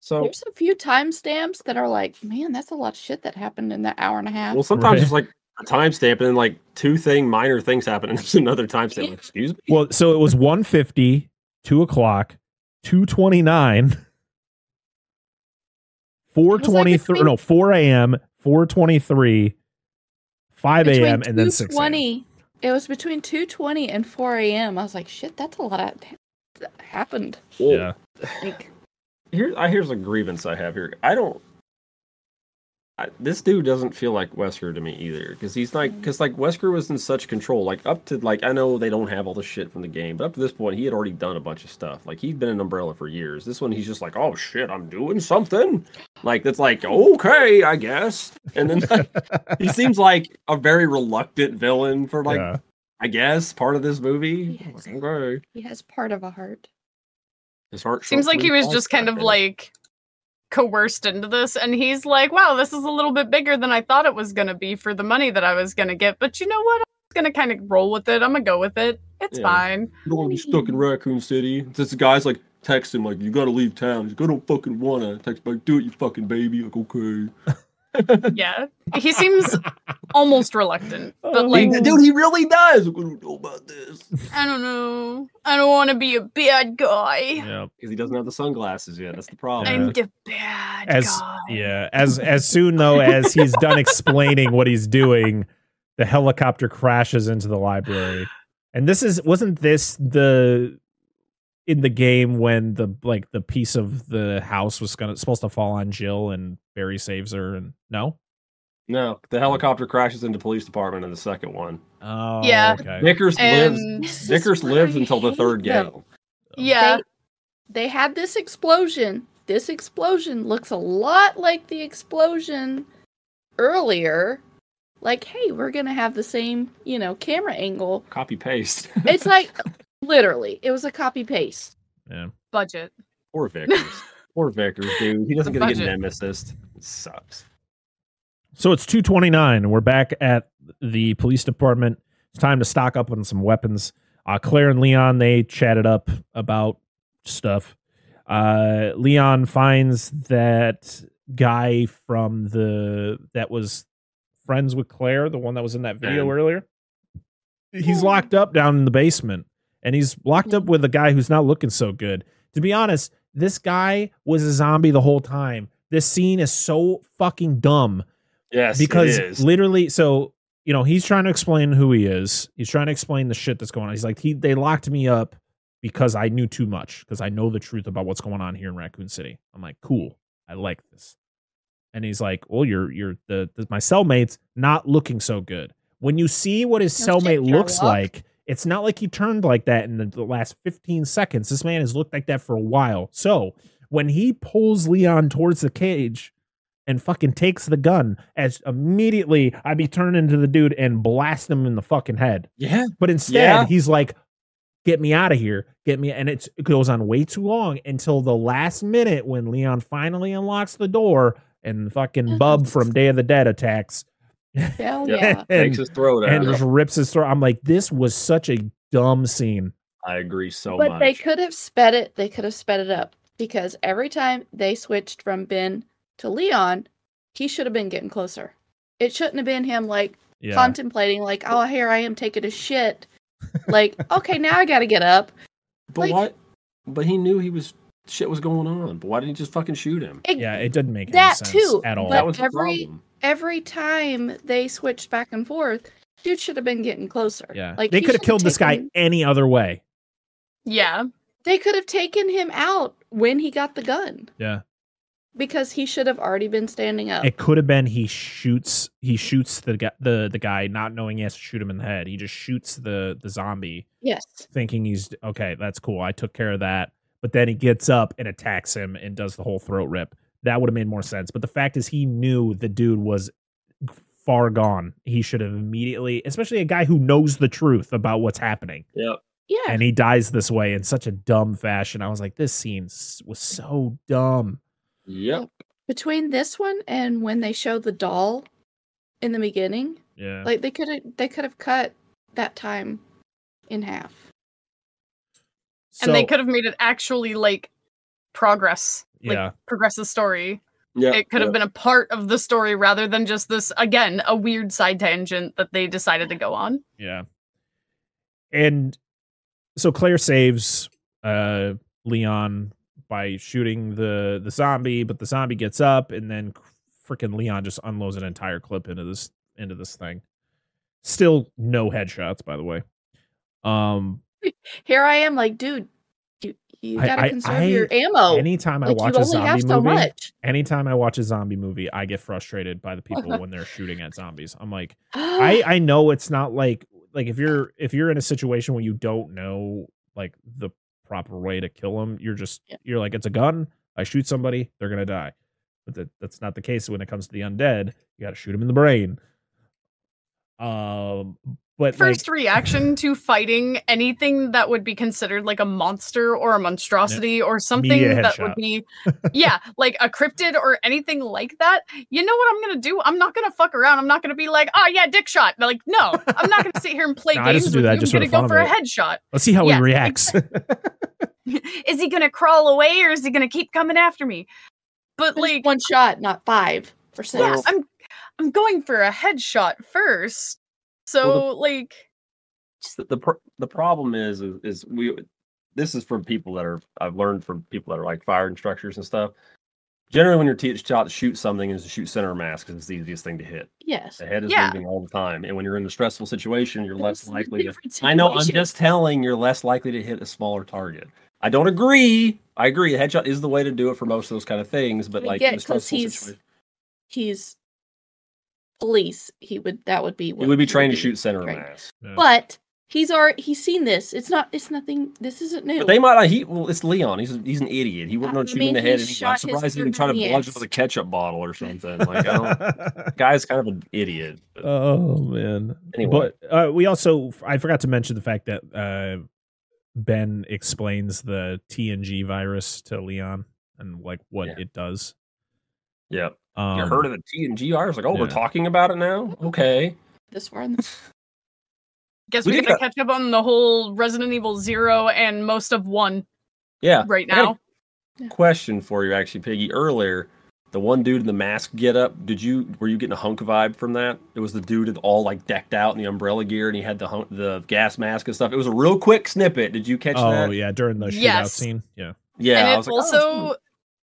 S2: So
S4: There's a few timestamps that are like, man, that's a lot of shit that happened in that hour and a half.
S2: well sometimes
S1: Right.
S2: it's like a timestamp and then like two thing minor things happen and (laughs) there's another timestamp. Like, Excuse me?
S1: Well, so it was 150, 2 o'clock, 229, 423,
S4: between-
S1: no, 4 a.m., 423, 5 a.m., and then 6 a.m.
S4: 2:20 It was between 2:20 and 4 a.m. I was like, shit, that's a lot of that happened.
S2: Well,
S1: Yeah.
S4: Like,
S2: Here, I here's a grievance I have here. I don't. I, this dude doesn't feel like Wesker to me either, because he's like, mm. because like Wesker was in such control. Like up to like, I know they don't have all the shit from the game, but up to this point, he had already done a bunch of stuff. Like he'd been an Umbrella for years. This one, he's just like, oh shit, I'm doing something. Like that's like okay, I guess. And then (laughs) he seems like a very reluctant villain for like,
S1: yeah.
S2: I guess, part of this movie.
S4: Yes.
S2: Like, okay,
S4: he has part of a heart.
S2: his heart.
S3: Seems like he was just kind of
S2: then.
S3: like coerced into this and he's like, Wow, this is a little bit bigger than I thought it was gonna be for the money that I was gonna get. But you know what? I'm gonna kind of roll with it. I'm gonna go with it. It's
S2: Yeah.
S3: fine.
S2: You don't want to be stuck in Raccoon City. This guy's like text him like, "You gotta leave town." He's like, "I don't fucking wanna." Text like, "Do it, you fucking baby." Like, okay. (laughs)
S3: Yeah. He seems almost reluctant. But like
S2: He- dude, he really does. Like, I don't know about this
S3: I don't know. I don't wanna be a bad guy.
S1: Yeah.
S2: because he doesn't have the sunglasses yet. That's the problem.
S3: I'm
S1: Yeah.
S3: the bad
S1: as
S3: guy.
S1: yeah as as soon though as he's done explaining what he's doing the helicopter crashes into the library and this is wasn't this the in the game when the like the piece of the house was gonna supposed to fall on jill and barry saves her and no
S2: No, the helicopter crashes into police department in the second one.
S1: oh
S3: Yeah.
S1: okay
S2: Vickers
S3: And-
S2: lives. (laughs)
S4: This is
S2: Vickers lives until the third
S4: them.
S2: game. Oh.
S3: Yeah.
S4: They, they had this explosion. This explosion looks a lot like the explosion earlier, like, hey, we're gonna have the same, you know, camera angle.
S2: Copy paste.
S4: It's like (laughs) literally, it was a copy paste.
S1: Yeah.
S3: Budget.
S2: Poor (laughs) Vickers. Poor Vickers, dude. He doesn't get to get
S3: budget.
S2: nemesis. It sucks.
S1: So it's 229 we're back at the police department. It's time to stock up on some weapons. Uh, Claire and Leon, they chatted up about stuff. Uh, Leon finds that guy from the that was friends with Claire, the one that was in that video
S2: Ben.
S1: earlier. He's locked up down in the basement and he's locked up with a guy who's not looking so good. To be honest, this guy was a zombie the whole time. This scene is so fucking dumb
S2: Yes,
S1: because
S2: it is.
S1: literally so you know he's trying to explain who he is he's trying to explain the shit that's going on he's like he they locked me up because i knew too much because i know the truth about what's going on here in raccoon city i'm like cool i like this and he's like well you're you're the, the my cellmate's not looking so good when you see what his
S4: No shit,
S1: cellmate looks
S4: Sherlock.
S1: like it's not like he turned like that in the, the last 15 seconds this man has looked like that for a while so when he pulls leon towards the cage and fucking takes the gun as immediately I'd be turned into the dude and blast him in the fucking head.
S2: yeah.
S1: But instead,
S2: Yeah.
S1: he's like, "Get me out of here, get me!" And it's, it goes on way too long until the last minute when Leon finally unlocks the door and fucking (laughs) Bub from Day of the Dead attacks
S4: Hell yeah. (laughs)
S1: and,
S2: Takes his throat out.
S1: and just rips his throat. I'm like, this was such a dumb scene.
S2: I agree so
S4: but
S2: much.
S4: they could have sped it. They could have sped it up because every time they switched from Ben to Leon, he should have been getting closer. It shouldn't have been him like
S1: Yeah,
S4: contemplating, like, "Oh, here I am taking a shit." like, (laughs) okay, now I got to get up.
S2: but
S4: like-
S2: what? But he knew he was shit was going on. But why didn't he just fucking shoot him?
S4: It-
S1: yeah, it didn't make
S4: That
S1: any sense
S4: too,
S1: at all.
S4: but-
S2: that was the
S4: every-
S2: problem.
S4: Every time they switched back and forth, dude should have been getting closer.
S1: yeah,
S4: like
S1: they could have
S4: should
S1: killed this guy any other way.
S3: Yeah.
S4: They could have taken him out when he got the gun
S1: Yeah.
S4: because he should have already been standing up.
S1: It could have been he shoots he shoots the guy the the guy not knowing he has to shoot him in the head. He just shoots the the zombie
S4: yes.
S1: thinking he's okay, that's cool. I took care of that. But then he gets up and attacks him and does the whole throat rip. That would have made more sense. But the fact is he knew the dude was far gone. He should have immediately, especially a guy who knows the truth about what's happening.
S2: Yep.
S4: Yeah.
S1: And he dies this way in such a dumb fashion. I was like, this scene was so dumb.
S2: Yep.
S4: Between this one and when they show the doll in the beginning,
S1: Yeah.
S4: like they could have they could have cut that time in half.
S3: And they could have made it actually like progress. Like
S1: Yeah.
S3: progress the story.
S2: Yep.
S3: it could have
S2: yep.
S3: been a part of the story rather than just this again, a weird side tangent that they decided to go on.
S1: Yeah. And so Claire saves uh Leon by shooting the the zombie, but the zombie gets up and then freaking Leon just unloads an entire clip into this into this thing. Still no headshots, by the way. Um (laughs)
S4: Here I am, like, dude, you you gotta
S1: I-
S4: conserve
S1: I-
S4: your ammo.
S1: anytime I
S4: like
S1: watch a zombie
S4: so
S1: movie,
S4: much.
S1: anytime I watch a zombie movie, I get frustrated by the people (laughs) when they're shooting at zombies. I'm like, I (gasps) I know it's not like like if you're if you're in a situation where you don't know like the proper way to kill them, you're just
S4: Yeah.
S1: you're like it's a gun. I shoot somebody, they're gonna die. But that, that's not the case when it comes to the undead. You got to shoot them in the brain. Um, but
S3: First
S1: like,
S3: reaction to fighting anything that would be considered like a monster or a monstrosity or something that would be (laughs) yeah, like a cryptid or anything like that. You know what I'm gonna do? I'm not gonna fuck around. I'm not gonna be like, oh yeah, dick shot. Like, no, I'm not gonna sit here and play
S1: No, I
S3: games
S1: just do
S3: with
S1: that
S3: you.
S1: just
S3: I'm gonna go for a headshot.
S1: let's see how
S3: yeah,
S1: he reacts. (laughs) (laughs)
S3: Is he gonna crawl away or is he gonna keep coming after me? But like
S4: one shot, not five for six.
S3: yeah, I'm I'm going for a headshot first. So
S2: Well, the-
S3: like
S2: the the, pr- the problem is, is is we this is from people that are I've learned from people that are like fire instructors and stuff. Generally, when you're te- taught to shoot something, is to shoot center mass because it's the easiest thing to hit.
S4: yes.
S2: The head is
S3: Yeah.
S2: moving all the time, and when you're in a stressful situation, you're less likely to.
S4: different
S2: I know. I'm just telling you're less likely to hit a smaller target. I don't agree. I agree. A headshot is the way to do it for most of those kind of things, but
S4: I
S2: like
S4: get
S2: in a stressful
S4: he's-
S2: situation,
S4: He's police. He would that would be
S2: he would be
S4: he
S2: trained to shoot center of
S4: trained.
S2: mass.
S4: But He's already he's seen this. It's not. It's nothing. This isn't new.
S2: But they might not. He well, it's Leon. He's he's an idiot. He wouldn't
S4: I
S2: know shoot him in the head. And he, I'm
S4: shot his
S2: surprised he didn't try to
S4: partner in the
S2: bludge him
S4: ass.
S2: with a ketchup bottle or something. Like, I don't, (laughs) guy's kind of an idiot. But
S1: oh man.
S2: Anyway.
S1: But uh, we also I forgot to mention the fact that uh, Ben explains the TNG virus to Leon and like what
S2: Yeah.
S1: it does.
S2: Yeah,
S1: Um,
S2: you heard of the TNG? I was like, oh, we're talking about it now. Okay.
S4: this one. in (laughs)
S3: Guess
S2: We
S3: we, gotta catch up on the whole Resident Evil Zero and most of one
S2: Yeah.
S3: right
S2: I got a
S3: now.
S2: question for you, actually, Piggy. Earlier, the one dude in the mask get up. Did you were you getting a hunk vibe from that? It was the dude that all like decked out in the umbrella gear and he had the hunk, the gas mask and stuff. It was a real quick snippet. Did you catch
S1: Oh
S2: that?
S1: Oh yeah, during the shootout
S3: Yes.
S1: scene. Yeah.
S2: Yeah.
S3: and
S2: I
S3: it
S2: was like, oh,
S3: also
S2: cool.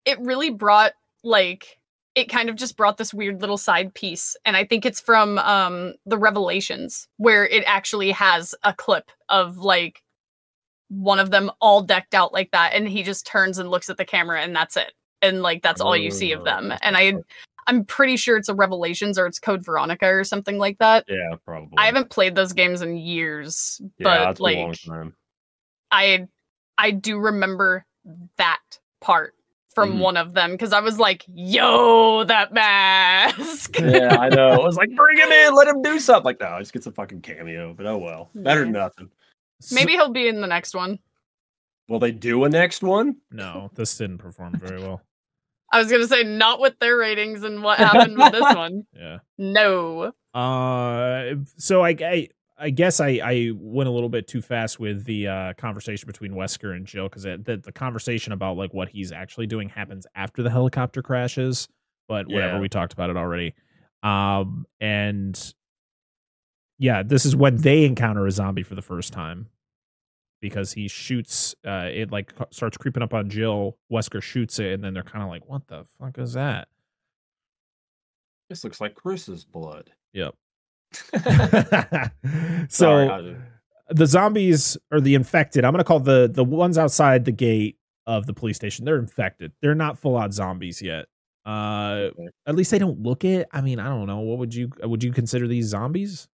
S3: it really brought like it kind of just brought this weird little side piece and i think it's from um the revelations where it actually has a clip of like one of them all decked out like that and he just turns and looks at the camera and that's it. And like that's all you see of them. and i i'm pretty sure it's a revelations or it's code veronica or something like that.
S2: Yeah, probably.
S3: i haven't played those games in years
S2: Yeah,
S3: but
S2: that's been a long
S3: like. I I do remember that part from
S2: Mhm.
S3: one of them because I was like, "Yo, that mask."
S2: yeah, I know. I was like, bring him in, let him do something. Like, no, he just gets a fucking cameo. But oh well, better than
S3: Yeah.
S2: nothing.
S1: So-
S3: Maybe he'll be in the next one.
S2: Will they do a next one?
S1: no, this didn't perform very well. (laughs)
S3: I was gonna say not with their ratings and what happened with this (laughs) one.
S1: Yeah.
S3: No.
S1: Uh, so I, I, I guess I, I went a little bit too fast with the uh, conversation between Wesker and Jill because the, the conversation about like what he's actually doing happens after the helicopter crashes. But whatever,
S2: Yeah.
S1: we talked about it already. Um, and yeah, this is when they encounter a zombie for the first time because he shoots. Uh, it like starts creeping up on Jill. Wesker shoots it, and then they're kind of like, "What the fuck is that?"
S2: This looks like Chris's blood.
S1: Yep. (laughs) (laughs)
S2: Sorry,
S1: so
S2: I-
S1: the zombies or the infected. I'm gonna call the the ones outside the gate of the police station they're infected. They're not full out zombies yet. Uh
S2: Okay.
S1: at least they don't look it. I mean i don't know. What would you would you consider these zombies?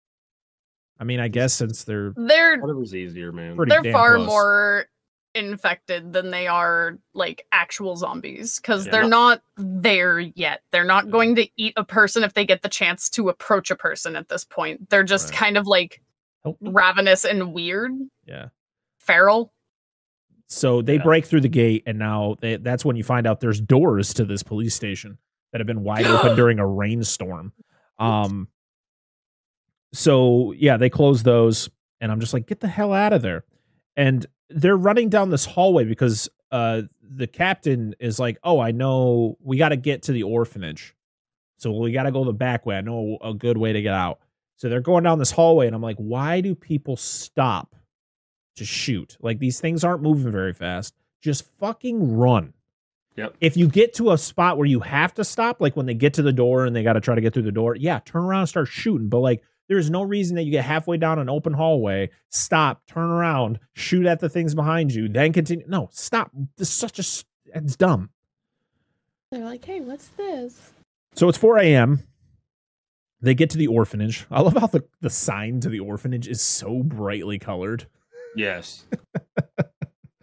S1: I mean i guess since they're
S3: They're
S2: whatever's easier, man.
S3: They're far
S1: close.
S3: more infected than they are like actual zombies because
S2: Yeah.
S3: they're not there yet. They're not going to eat a person if they get the chance to approach a person at this point. They're just
S1: Right.
S3: kind of like
S1: me.
S3: ravenous and weird,
S1: yeah
S3: feral.
S1: so they
S2: Yeah.
S1: break through the gate and now they, that's when you find out there's doors to this police station that have been wide open (gasps) during a rainstorm um so yeah they close those and i'm just like get the hell out of there and they're running down this hallway because uh the captain is like oh i know we got to get to the orphanage. So we got to go the back way. I know a good way to get out. So they're going down this hallway and i'm like why do people stop to shoot? Like these things aren't moving very fast. Just fucking run.
S2: Yep.
S1: if you get to a spot where you have to stop like when they get to the door and they got to try to get through the door yeah turn around and start shooting. But like there's no reason that you get halfway down an open hallway, stop, turn around, shoot at the things behind you, then continue. No, stop. This is such a. s- It's dumb.
S4: They're like, hey, what's this?
S1: So it's 4 a.m. They get to the orphanage. I love how the, the sign to the orphanage is so brightly colored.
S2: Yes. (laughs)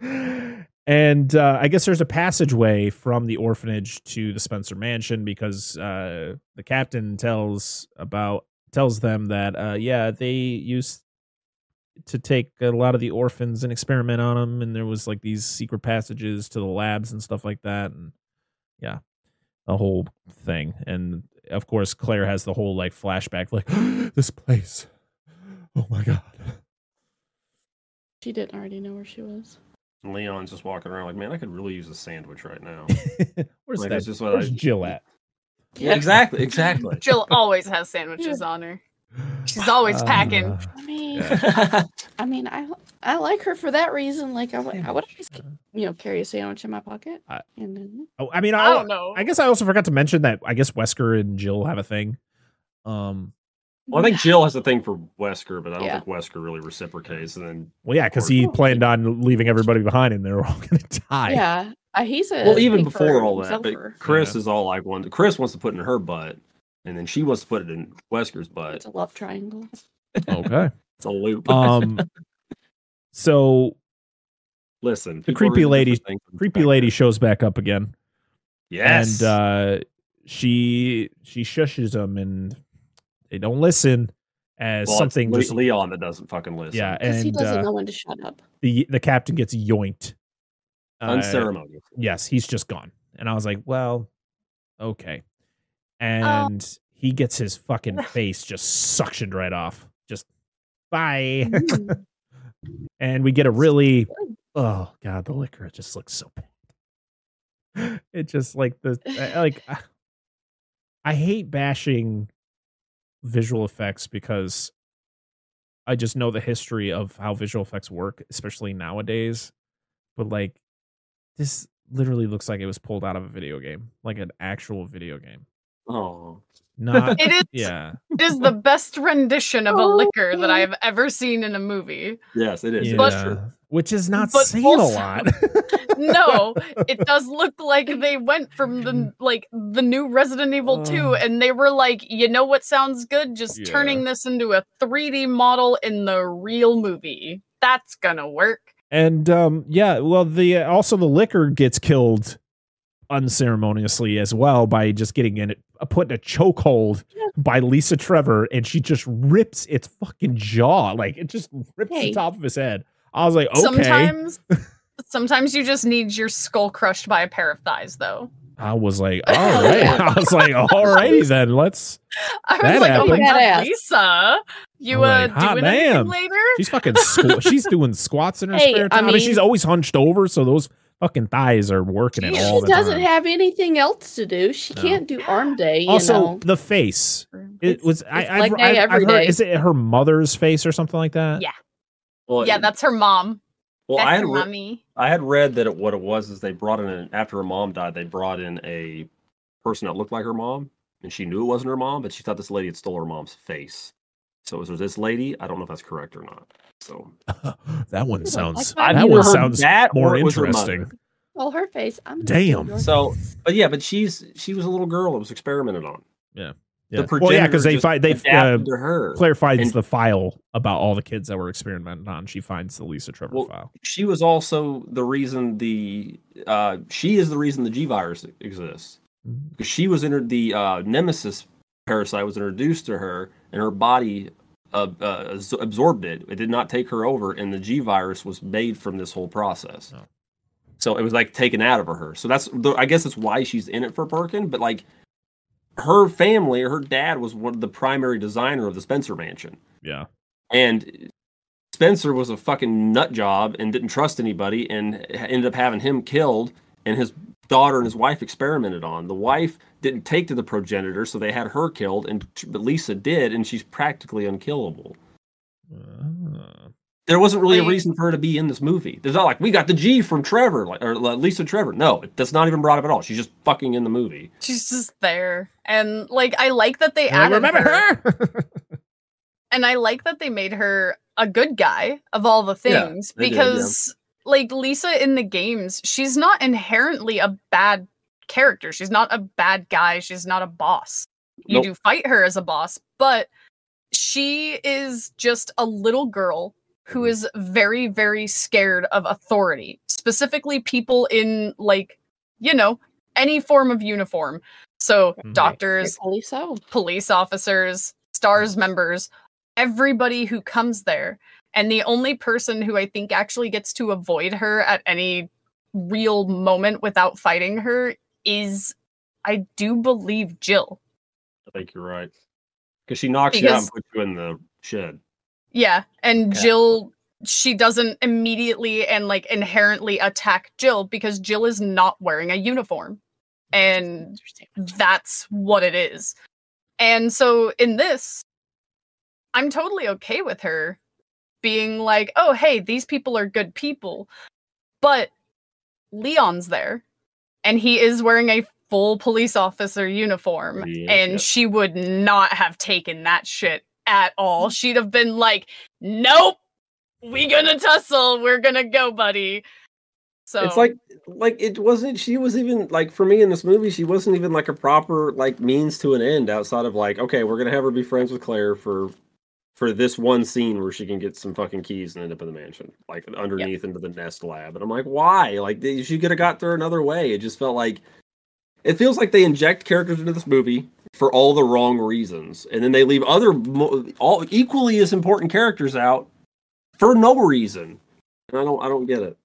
S1: and uh, I guess there's a passageway from the orphanage to the Spencer Mansion because uh, the captain tells about tells them that uh, yeah they used to take a lot of the orphans and experiment on them, and there was like these secret passages to the labs and stuff like that, and yeah, the whole thing. And of course, Claire has the whole like flashback, like (gasps) this place. Oh my god.
S4: She didn't already know where she was.
S2: And Leon's just walking around like, man, I could really use a sandwich right now. (laughs)
S1: Where's
S2: Like,
S1: that?
S2: that's just what
S1: Where's
S2: I-
S1: Jill at?
S2: Yeah, exactly, exactly.
S3: Jill always has sandwiches on her. She's always packing.
S1: Uh,
S4: I mean,
S1: Yeah. (laughs)
S4: I mean, I I like her for that reason. Like, I would, I would always, you know, carry a sandwich in my pocket.
S1: I-
S4: and then,
S1: oh, I mean,
S3: I
S1: I,
S3: don't know.
S1: I guess I also forgot to mention that I guess Wesker and Jill have a thing. Um,
S2: Well, I think (laughs) Jill has a thing for Wesker, but I don't
S4: Yeah.
S2: think Wesker really reciprocates. And then,
S1: well, yeah, because he planned on leaving everybody behind, and they're (laughs) all going to die.
S4: yeah, uh, he's a
S2: well, even before all that, but Chris
S1: Yeah.
S2: is all like one. Chris wants to put it in her butt, and then she wants to put it in Wesker's butt.
S4: it's a love triangle.
S1: Okay. (laughs)
S2: It's a loop.
S1: Um, so
S2: Listen,
S1: the creepy lady-
S2: different things and
S1: creepy lady
S2: it.
S1: shows back up again,
S2: Yes.
S1: and uh, she she shushes them, and they don't listen. As
S2: Well,
S1: something
S2: Le-
S1: just
S2: Leon that doesn't fucking listen.
S1: yeah,
S4: Because he doesn't
S1: uh,
S4: know when to shut up.
S1: the the captain gets yoinked. Uh,
S2: unceremonious.
S1: yes, he's just gone. And I was like, well, okay.
S3: Oh.
S1: And he gets his fucking (laughs) face just suctioned right off. Just bye.
S4: Mm. (laughs)
S1: and we get a really oh god, the Licker it just looks so bad. (laughs) It just like the like (sighs) I- I hate bashing visual effects because I just know the history of how visual effects work, especially nowadays. But like this literally looks like it was pulled out of a video game, like an actual video game.
S2: Oh,
S1: Not
S3: It is
S1: yeah.
S3: it is the best rendition of a
S4: Oh,
S3: Licker that. I have ever seen in a movie.
S2: yes, it is.
S1: yeah.
S3: But-
S1: Which is not
S3: but
S1: saying
S3: also-
S1: a lot. (laughs)
S3: No, it does look like they went from the like the new Resident Evil 2
S1: Oh.
S3: and they were like, you know what sounds good? Just
S1: Yeah.
S3: turning this into a 3D model in the real movie. That's gonna work.
S1: And um, yeah, well, the uh, also the Licker gets killed unceremoniously as well by just getting in it, uh, put in a chokehold by Lisa Trevor, and she just rips its fucking jaw, like it just rips
S4: Hey.
S1: the top of his head. I was like, okay.
S3: Sometimes sometimes you just need your skull crushed by a pair of thighs though.
S1: I was like, all right. (laughs) I was like, all righty then, let's.
S3: I was
S1: That
S3: like, oh my
S4: happened.
S3: god, Lisa, you
S1: I'm
S3: uh
S1: like, hot
S3: doing anything later?
S1: She's fucking. (laughs) Squ- she's doing squats in her
S4: Hey,
S1: spare
S4: I
S1: time. I mean, she's always hunched over, so those fucking thighs are working it
S3: She
S1: all
S4: She doesn't
S1: time.
S4: have anything else to do. She
S1: No.
S4: can't do arm day. You
S1: also,
S4: know.
S1: the face. It
S4: It's-
S1: was. I,
S4: it's
S1: I've,
S4: leg
S1: I've,
S4: day
S1: I've
S4: every
S1: heard.
S4: day.
S1: Is it her mother's face or something like that?
S3: Yeah.
S2: Well,
S3: yeah, that's her mom.
S2: well.
S3: that's
S2: I had
S3: her
S2: re- I had read that it, what it was is they brought in an, after her mom died, they brought in a person that looked like her mom, and she knew it wasn't her mom, but she thought this lady had stole her mom's face. So it was this lady. I don't know if that's correct or not. So (laughs)
S1: that one sounds.
S4: that.
S1: That one sounds
S2: dad
S1: more
S2: or it was her mother.
S1: interesting.
S4: well, her face. I'm
S1: Damn.
S2: So- But yeah, but she's she was a little girl that was experimented on.
S1: Yeah.
S2: The
S1: Well, yeah, because they
S2: just
S1: find they uh,
S2: to her.
S1: Claire finds
S2: And-
S1: the file about all the kids that were experimented on. She finds the Lisa Trevor
S2: Well,
S1: file.
S2: she was also the reason the uh, she is the reason the G virus exists because she was entered the uh, nemesis parasite was introduced to her and her body uh, uh, absorbed it. It did not take her over, and the G virus was made from this whole process.
S1: Oh.
S2: So it was like taken out of her. So that's the, I guess that's why she's in it for Birkin. But like her family her dad was one of the primary designer of the Spencer Mansion.
S1: Yeah.
S2: And Spencer was a fucking nut job and didn't trust anybody and ended up having him killed and his daughter and his wife experimented on. The wife didn't take to the progenitor, so they had her killed, and but Lisa did, and she's practically unkillable.
S1: Ah.
S2: There wasn't really a reason for her to be in this movie. There's not like we got the G from Trevor, like or uh, Lisa Trevor. No, that's not even brought up at all. She's just fucking in the movie.
S3: She's just there. And like I like that they
S1: I
S3: added
S1: remember her. (laughs)
S3: and I like that they made her a good guy of all the
S2: Yeah,
S3: things
S2: did, yeah.
S3: because like Lisa in the games, she's not inherently a bad character. She's not a bad guy. She's not a boss. You
S2: Nope.
S3: do fight her as a boss, but she is just a little girl who
S2: Mhm.
S3: very very scared of authority, specifically people in like, you know, any form of uniform. So
S1: Mhm.
S3: doctors,
S4: Rightfully so.
S3: police officers, STARS members, everybody who comes there. And the only person who I think actually gets to avoid her at any real moment without fighting her is, I do believe, Jill.
S2: I think you're right because she knocks you out and puts you in the shed.
S3: Yeah. And
S2: Yeah.
S3: Jill, she doesn't immediately and like inherently attack Jill because Jill is not wearing a uniform. Mm, and that's what it is. And so in this, I'm totally okay with her being like, oh, hey, these people are good people. But Leon's there and he is wearing a full police officer uniform. And
S2: yes.
S3: she would not have taken that shit at all. She'd have been like, nope, we gonna tussle. We're gonna go, buddy. So
S2: It's like like it wasn't she was even like for me in this movie she wasn't even like a proper like means to an end outside of like okay we're gonna have her be friends with Claire for for this one scene where she can get some fucking keys and end up in the mansion, like underneath into the nest lab. And I'm like, why? Like they, she could have got there another way. It just felt like it feels like they inject characters into this movie for all the wrong reasons, and then they leave other all equally as important characters out for no reason. And I don't I don't get it.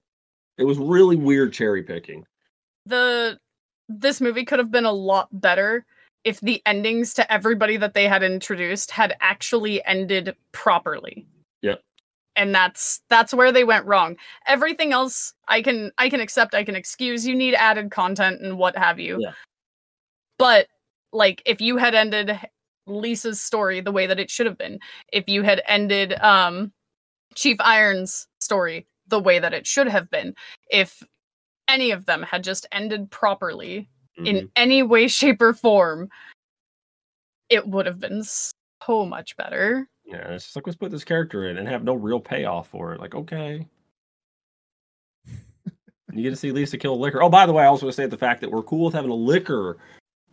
S2: It was really weird cherry picking.
S3: the this movie could have been a lot better if the endings to everybody that they had introduced had actually ended properly.
S2: Yep.
S3: And that's that's where they went wrong. Everything else I can I can accept, I can excuse. You need added content and what have you.
S2: Yeah.
S3: But like if you had ended Lisa's story the way that it should have been, if you had ended um Chief Iron's story the way that it should have been, if any of them had just ended properly
S2: Mhm.
S3: in any way, shape, or form, it would have been so much better.
S2: Yeah, it's just like let's put this character in and have no real payoff for it. Like, okay. (laughs) you get to see Lisa kill a Licker. Oh, by the way, I also want to say the fact that we're cool with having a Licker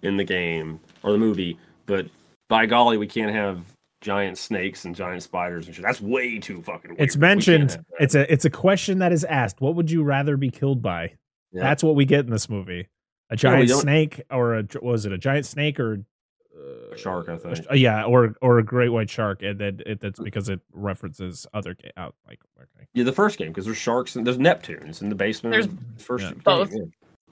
S2: in the game or the movie, but by golly, we can't have giant snakes and giant spiders and shit. That's way too fucking weird.
S1: It's mentioned.
S2: have.
S1: It's a it's a question that is asked. What would you rather be killed by?
S2: Yeah.
S1: That's what we get in this movie. A giant
S2: don't-
S1: snake or a was it a giant snake or uh,
S2: A shark, I think.
S1: sh- yeah, or or a great white shark, and then it, that's because it references other ga- out like okay.
S2: Yeah, the first game because there's sharks and there's Neptunes in the basement.
S3: There's
S2: of the first
S1: Yeah.
S2: game,
S3: both.
S2: Yeah,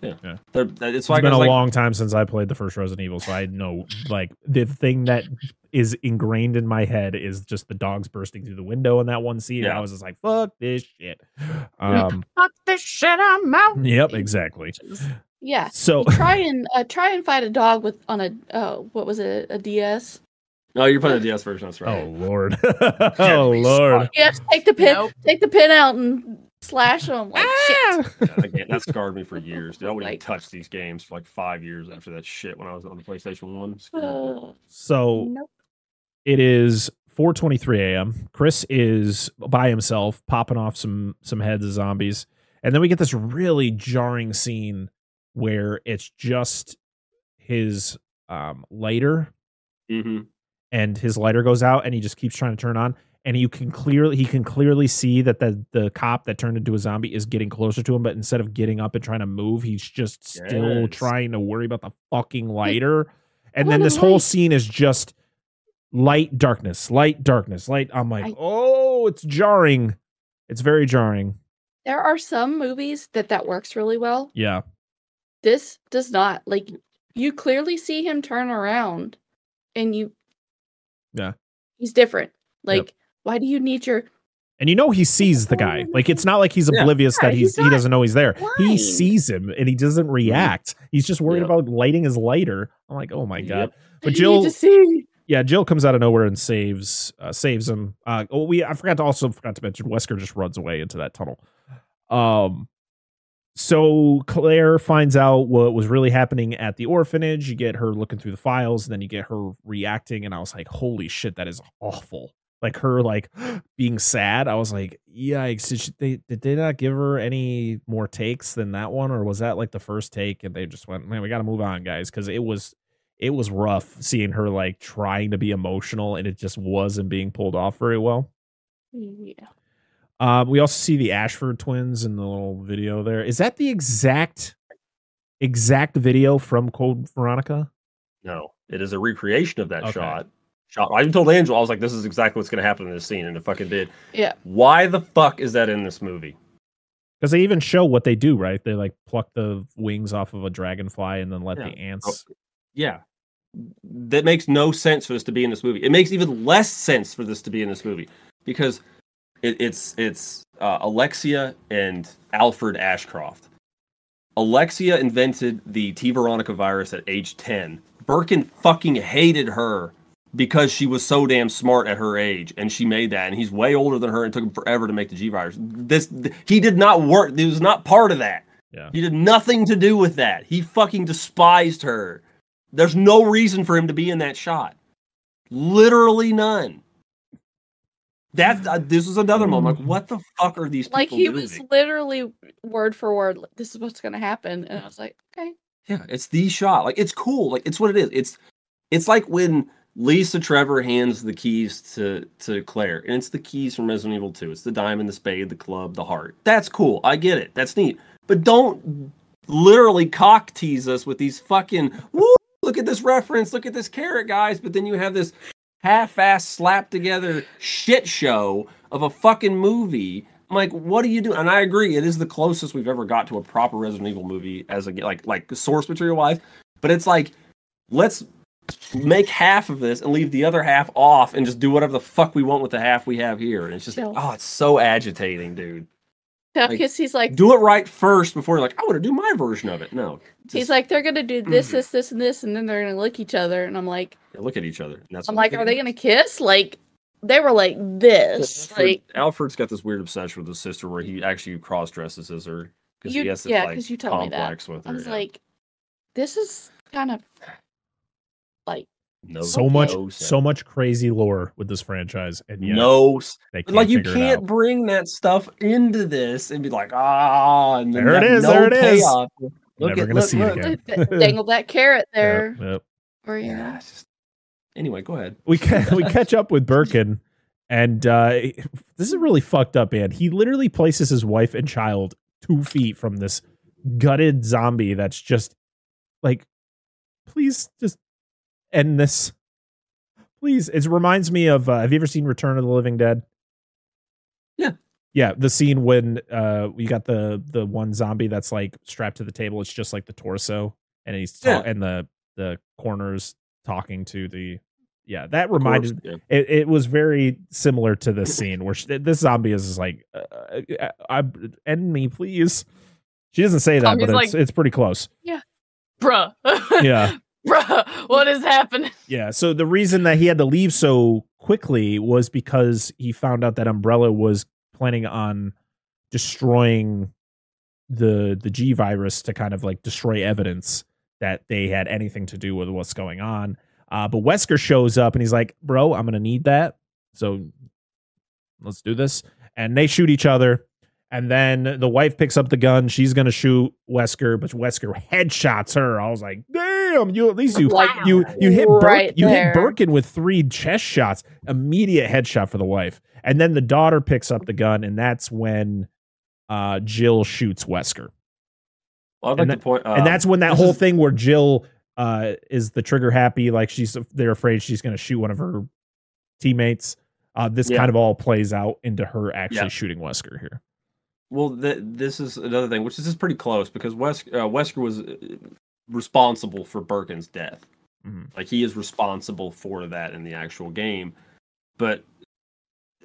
S2: yeah.
S1: Yeah.
S2: They're- It's
S1: It's
S2: like
S1: been a
S2: like,
S1: long time since I played the first Resident Evil, so I know like the thing that is ingrained in my head is just the dogs bursting through the window in that one scene.
S2: Yeah.
S1: I was just like, "Fuck this shit." Um,
S3: Fuck this shit, I'm out.
S1: yep, exactly.
S4: Yeah.
S1: So
S4: try and uh, try and fight a dog with on a uh, what was it a DS?
S2: No, you're playing the DS version. That's right.
S1: Oh lord. (laughs) oh lord.
S4: Yes, take the pin,
S3: Nope.
S4: take the pin out and slash them like shit.
S2: Yeah, that, game, that scarred me for years. Dude, I wouldn't
S4: Like-
S2: even touch these games for like five years after that shit when I was on the PlayStation One.
S4: Uh,
S1: So
S4: nope.
S1: it is 4:23 a.m. Chris is by himself popping off some some heads of zombies. And then we get this really jarring scene where it's just his um lighter
S2: hmm
S1: and his lighter goes out and he just keeps trying to turn on and you can clearly he can clearly see that the the cop that turned into a zombie is getting closer to him but instead of getting up and trying to move he's just still
S2: Yes.
S1: trying to worry about the fucking lighter and
S4: What
S1: then this whole scene is just light darkness light darkness light i'm like
S4: I-
S1: oh it's jarring. It's very jarring.
S4: There are some movies that that works really well.
S1: yeah
S4: This does not. Like you clearly see him turn around, and you.
S1: Yeah.
S4: He's different. Like, why do you need your?
S1: and you know he sees the guy like it's not like he's
S2: Yeah.
S1: oblivious
S4: Yeah,
S1: that
S4: he's
S1: he's, he doesn't know he's there he sees him and he doesn't react he's just worried
S2: Yeah.
S1: about lighting his lighter i'm like oh my
S2: Yep.
S1: god but jill
S4: need see.
S1: yeah, Jill comes out of nowhere and saves uh, saves him. Uh, oh, we I forgot to also forgot to mention Wesker just runs away into that tunnel. Um, so Claire finds out what was really happening at the orphanage. You get her looking through the files, and then you get her reacting, and I was like, "Holy shit, that is awful!" Like her like (gasps) being sad. I was like, "Yikes!" Did, she, they, did they not give her any more takes than that one, or was that like the first take? And they just went, "Man, we got to move on, guys," because it was it was rough seeing her like trying to be emotional and it just wasn't being pulled off very well.
S4: Yeah.
S1: Um, we also see the Ashford twins in the little video there. Is that the exact exact video from Code Veronica?
S2: No, it is a recreation of that
S1: Okay.
S2: shot. Shot. I even told Angel I was like, "This is exactly what's going to happen in this scene," and it fucking did.
S4: Yeah.
S2: Why the fuck is that in this movie?
S1: Because they even show what they do, right? They like pluck the wings off of a dragonfly and then let
S2: Yeah.
S1: the ants.
S2: Yeah, that makes no sense for this to be in this movie. It makes even less sense for this to be in this movie because it, it's it's uh, Alexia and Alfred Ashford. Alexia invented the T Veronica virus at age ten. Birkin fucking hated her because she was so damn smart at her age, and she made that. And he's way older than her, and took him forever to make the G virus. This he did not work. He was not part of that.
S1: Yeah.
S2: He did nothing to do with that. He fucking despised her. There's no reason for him to be in that shot. Literally none. That uh, this was another moment. Like, what the fuck are these people
S4: Like he
S2: doing?
S4: was literally word for word. like, This is what's gonna happen, and I was like, okay.
S2: Yeah, it's the shot. Like it's cool. Like it's what it is. It's it's like when Lisa Trevor hands the keys to to Claire, and it's the keys from Resident Evil 2. It's the diamond, the spade, the club, the heart. That's cool. I get it. That's neat. But don't literally cock tease us with these fucking woo, look at this reference, look at this carrot, guys. But then you have this half-ass slapped together shit show of a fucking movie. I'm like, what do you do? And I agree, it is the closest we've ever got to a proper Resident Evil movie as a like like source material wise. But it's like, let's make half of this and leave the other half off and just do whatever the fuck we want with the half we have here. And it's just oh, it's so agitating, dude. Like,
S4: Because he's like,
S2: Do it right first before you're like, I want to do my version of it. No.
S4: he's like, they're gonna do this,
S2: Mhm.
S4: this, this, and this, and then they're gonna look each other, and I'm like,
S2: look at each other. And that's
S4: I'm like, are they gonna kiss? Like, they were like this,
S2: Alfred,
S4: like
S2: Alfred's got this weird obsession with his sister where he actually cross dresses as her because he has this
S4: yeah,
S2: like
S4: you told me that.
S2: with her.
S4: I was
S2: yeah.
S4: like, this is kind of like
S2: no,
S1: so much,
S2: no
S1: so much crazy lore with this franchise, and yet
S2: no
S1: can't
S2: like you can't bring that stuff into this and be like ah and then
S1: There it is,
S2: no
S1: there it is.
S2: payoff. Look
S1: Never
S2: at,
S1: gonna
S2: look,
S1: see it again.
S4: d- dangle that carrot (laughs) there,
S1: Yep, yep.
S4: or you
S2: Yeah, just- anyway, go ahead.
S1: we ca- (laughs) we catch up with (laughs) Birkin, and uh, this is really fucked up, man. He literally places his wife and child two feet from this gutted zombie that's just like, please just end this. Please, it reminds me of. Uh, have you ever seen Return of the Living Dead?
S2: Yeah.
S1: Yeah, the scene when uh we got the the one zombie that's like strapped to the table. It's just like the torso, and he's ta-
S2: Yeah.
S1: and the the corners talking to the. Yeah, that reminded
S2: yeah.
S1: it, it was very similar to this scene where she, this zombie is like, uh, uh, I, end me, please. She doesn't say that,
S3: Tommy's
S1: but it's
S3: like-
S1: it's pretty close. Yeah,
S3: bruh. (laughs) Yeah, (laughs) what is happening?
S1: yeah. So the reason that he had to leave so quickly was because he found out that Umbrella was planning on destroying the the G virus to kind of like destroy evidence that they had anything to do with what's going on. Uh, but Wesker shows up and he's like, "Bro, I'm gonna need that. So let's do this." And they shoot each other. And then the wife picks up the gun. She's gonna shoot Wesker, but Wesker headshots her. I was like, "Damn! You at least you
S4: Like,
S1: you you hit Birk,
S4: right
S1: you hit Birkin with three chest shots. Immediate headshot for the wife. And then the daughter picks up the gun, and that's when uh, Jill shoots Wesker.
S2: Well, I'd like
S1: and
S2: to point,
S1: and
S2: um,
S1: that's when that whole
S2: is-
S1: thing where Jill uh, is the trigger happy, like she's they're afraid she's going to shoot one of her teammates. Uh, this
S2: Yeah.
S1: kind of all plays out into her actually
S2: Yeah.
S1: shooting Wesker here.
S2: Well, th- this is another thing, which is just pretty close because Wes- uh, Wesker was uh, responsible for Birkin's death.
S1: Mhm.
S2: Like he is responsible for that in the actual game. But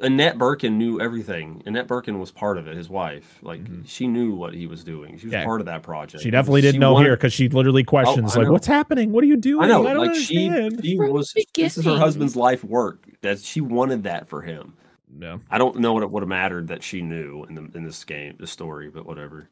S2: Annette Birkin knew everything. Annette Birkin was part of it, his wife. Like
S1: Mhm.
S2: she knew what he was doing. She was
S1: Yeah.
S2: part of that project.
S1: She definitely didn't
S2: She
S1: know
S2: wanted-
S1: here because she literally questions
S2: I
S1: like,
S2: know.
S1: "What's happening? What are you doing?
S2: I know,
S1: don't
S2: like she,
S1: understand."
S2: she
S4: From
S2: was. This is her husband's life work. That she wanted that for him.
S1: No.
S2: I don't know what it would have mattered that she knew in the in this game, the story, but whatever.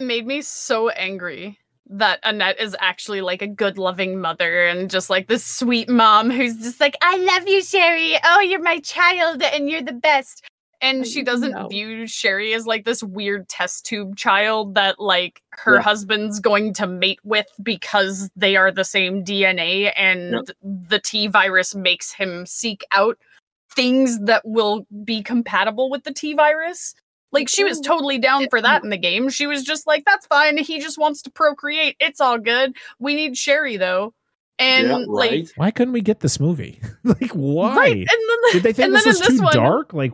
S3: made me so angry that Annette is actually like a good loving mother and just like this sweet mom who's just like, I love you, Sherry. Oh, you're my child and you're the best. And she doesn't
S4: No.
S3: view Sherry as like this weird test tube child that like her
S2: Yeah.
S3: husband's going to mate with because they are the same DNA and the T virus makes him seek out things that will be compatible with the T virus. Like she was
S4: Mm.
S3: totally down for that in the game. She was just like, "That's fine. He just wants to procreate. It's all good. We need Sherry though." And
S2: yeah,
S3: like,
S2: right.
S1: Why couldn't we get this movie? (laughs) like, why?
S3: right? And then
S1: Did they think
S3: and
S1: this
S3: then
S1: was
S3: in this
S1: too
S3: one,
S1: dark? Like,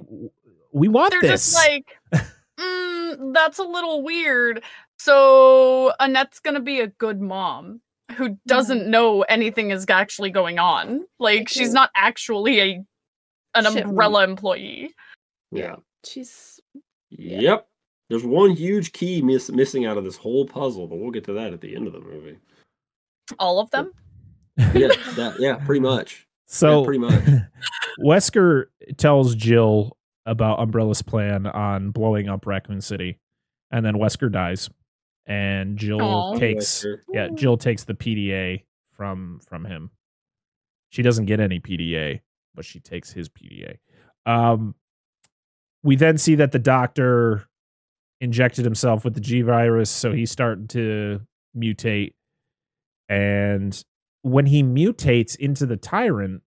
S1: we want this.
S3: they're
S1: this.
S3: just like, (laughs) mm, "That's a little weird." So Annette's gonna be a good mom who doesn't know anything is actually going on. Like she's not actually a an
S4: Shit,
S3: umbrella employee.
S2: Yeah.
S4: she's
S2: Yep. There's one huge key miss, missing out of this whole puzzle, but we'll get to that at the end of the movie.
S3: All of them.
S2: Yeah, (laughs) that, yeah, pretty much.
S1: So
S2: Yeah, pretty much. (laughs)
S1: Wesker tells Jill about Umbrella's plan on blowing up Raccoon City, and then Wesker dies, and Jill
S3: Aw.
S1: takes
S2: Wesker.
S1: yeah Jill takes the PDA from from him. She doesn't get any PDA, but she takes his PDA. Um, we then see that the doctor injected himself with the G virus, so he's starting to mutate, and when he mutates into the tyrant,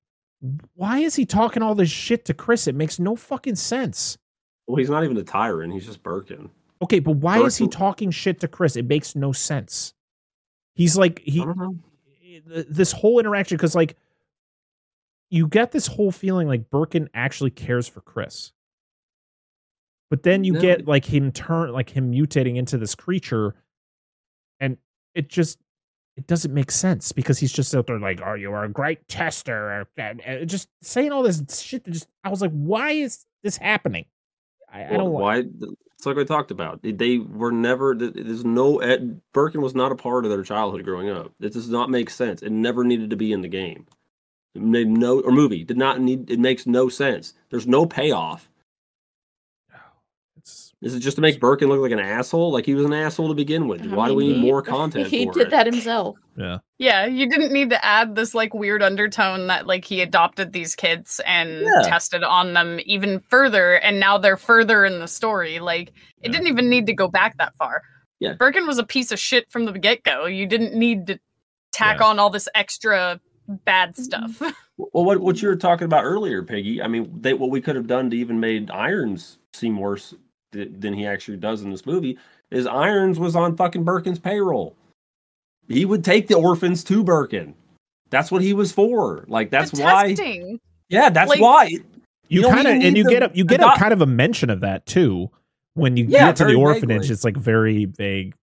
S1: why is he talking all this shit to Chris? It makes no fucking sense.
S2: Well, he's not even a tyrant. He's just Birkin.
S1: Okay, but why is he talking shit to Chris? It makes no sense. He's like he
S2: I don't know.
S1: this whole interaction because like you get this whole feeling like Birkin actually cares for Chris. But then you
S2: No.
S1: get like him turn like him mutating into this creature and it just it doesn't make sense because he's just out there like, "Oh, you are a great tester," and, just saying all this shit. That just I was like, "Why is this happening?" I, I don't.
S2: why. It's like we talked about. They- They were never. There's no. Ed, Birkin was not a part of their childhood growing up. It does not make sense. It never needed to be in the game. It made no or movie did not need. It makes no sense. There's no payoff.
S1: It's,
S2: Is it just to make Birkin look like an asshole? Like he was an asshole to begin with.
S4: I
S2: Why do we need
S4: he-
S2: more (laughs) content
S4: He
S2: for
S4: did
S2: it?
S4: that himself.
S1: yeah.
S3: Yeah, you didn't need to add this like weird undertone that like he adopted these kids and
S2: Yeah.
S3: tested on them even further, and now they're further in the story. Like it
S1: Yeah.
S3: didn't even need to go back that far.
S2: Yeah.
S3: Birkin was a piece of shit from the get go. You didn't need to tack
S1: Yeah.
S3: on all this extra bad mm-hmm. stuff. (laughs)
S2: Well, what what you were talking about earlier, Piggy? I mean, they, what we could have done to even made Irons seem worse th- than he actually does in this movie is Irons was on fucking Birkin's payroll. He would take the orphans to Birkin. That's what he was for. Like that's
S3: The
S2: why.
S3: testing.
S2: Yeah, that's
S3: Like-
S2: why.
S1: you,
S2: don't
S1: kind of and you
S2: the
S1: get a you get a
S2: adopt-
S1: kind of a mention of that too when you
S2: Yeah,
S1: get to the orphanage
S2: vaguely.
S1: it's like very vague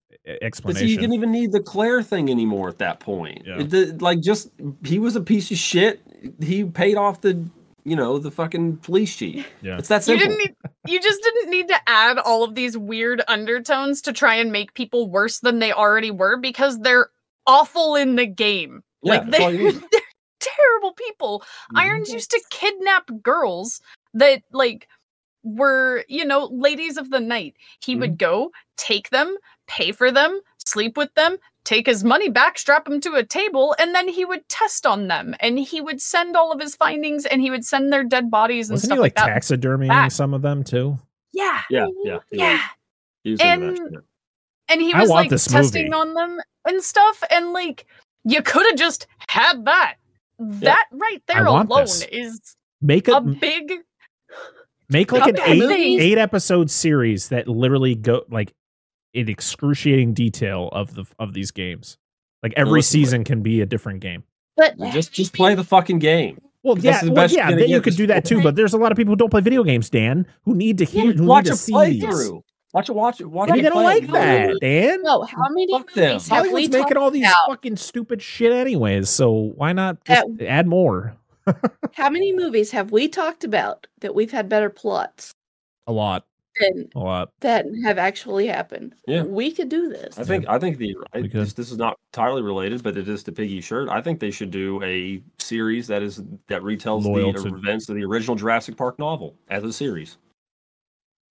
S1: e-
S2: But see, you didn't even need the Claire thing anymore at that point.
S1: Yeah.
S2: It did- like, just he was a piece of shit. He paid off the, you know, the fucking police chief.
S1: Yeah.
S2: It's that
S3: You
S2: simple.
S3: didn't need you just didn't need to add all of these weird undertones to try and make people worse than they already were because they're awful in the game.
S2: yeah,
S3: like they, (laughs) they're terrible people.
S2: Mhm.
S3: Irons used to kidnap girls that like were, you know, ladies of the night. He
S2: Mm-hmm.
S3: would go, take them, pay for them, sleep with them, take his money back, strap them to a table, and then he would test on them. And he would send all of his findings and he would send their dead bodies and
S1: wasn't
S3: stuff
S1: he like
S3: like that.
S1: taxidermying
S3: back.
S1: some of them too
S3: Yeah.
S2: Yeah, yeah, he
S3: Yeah.
S2: was. He was
S3: And- And he was like
S1: this
S3: testing
S1: movie.
S3: on them and stuff. And like you could have just had that. That right there alone
S1: this.
S3: is
S1: make
S3: a
S1: a
S3: big
S1: make like an eight, eight episode series that literally go like in excruciating detail of the of these games like every
S2: Listen,
S1: season can be a different game
S4: But
S2: Just, just play the fucking game.
S1: well yeah
S2: the
S1: well,
S2: best
S1: yeah
S2: you're
S1: then you could do that too but there's a lot of people who don't play video games dan who need to hear who
S2: watch
S1: need
S2: a
S1: to see these.
S2: playthrough. Watch it. Watch it. Watch
S1: and
S2: it.
S1: they don't
S2: play.
S1: like that dan
S4: no, how many
S2: Fuck them.
S4: movies have we
S1: hollywood's making all these
S4: about?
S1: fucking stupid shit anyways so why not just add more (laughs)
S4: How many movies have we talked about that we've had better plots
S1: a lot
S4: than
S1: a lot
S4: that have actually happened?
S2: Yeah.
S4: we could do this.
S2: I think. I think the. I,
S1: We
S2: this, this is not entirely related, but it is the Piggy shirt. I think they should do a series that is that retells
S1: Loyal
S2: the
S1: to-
S2: events of the original Jurassic Park novel as a series.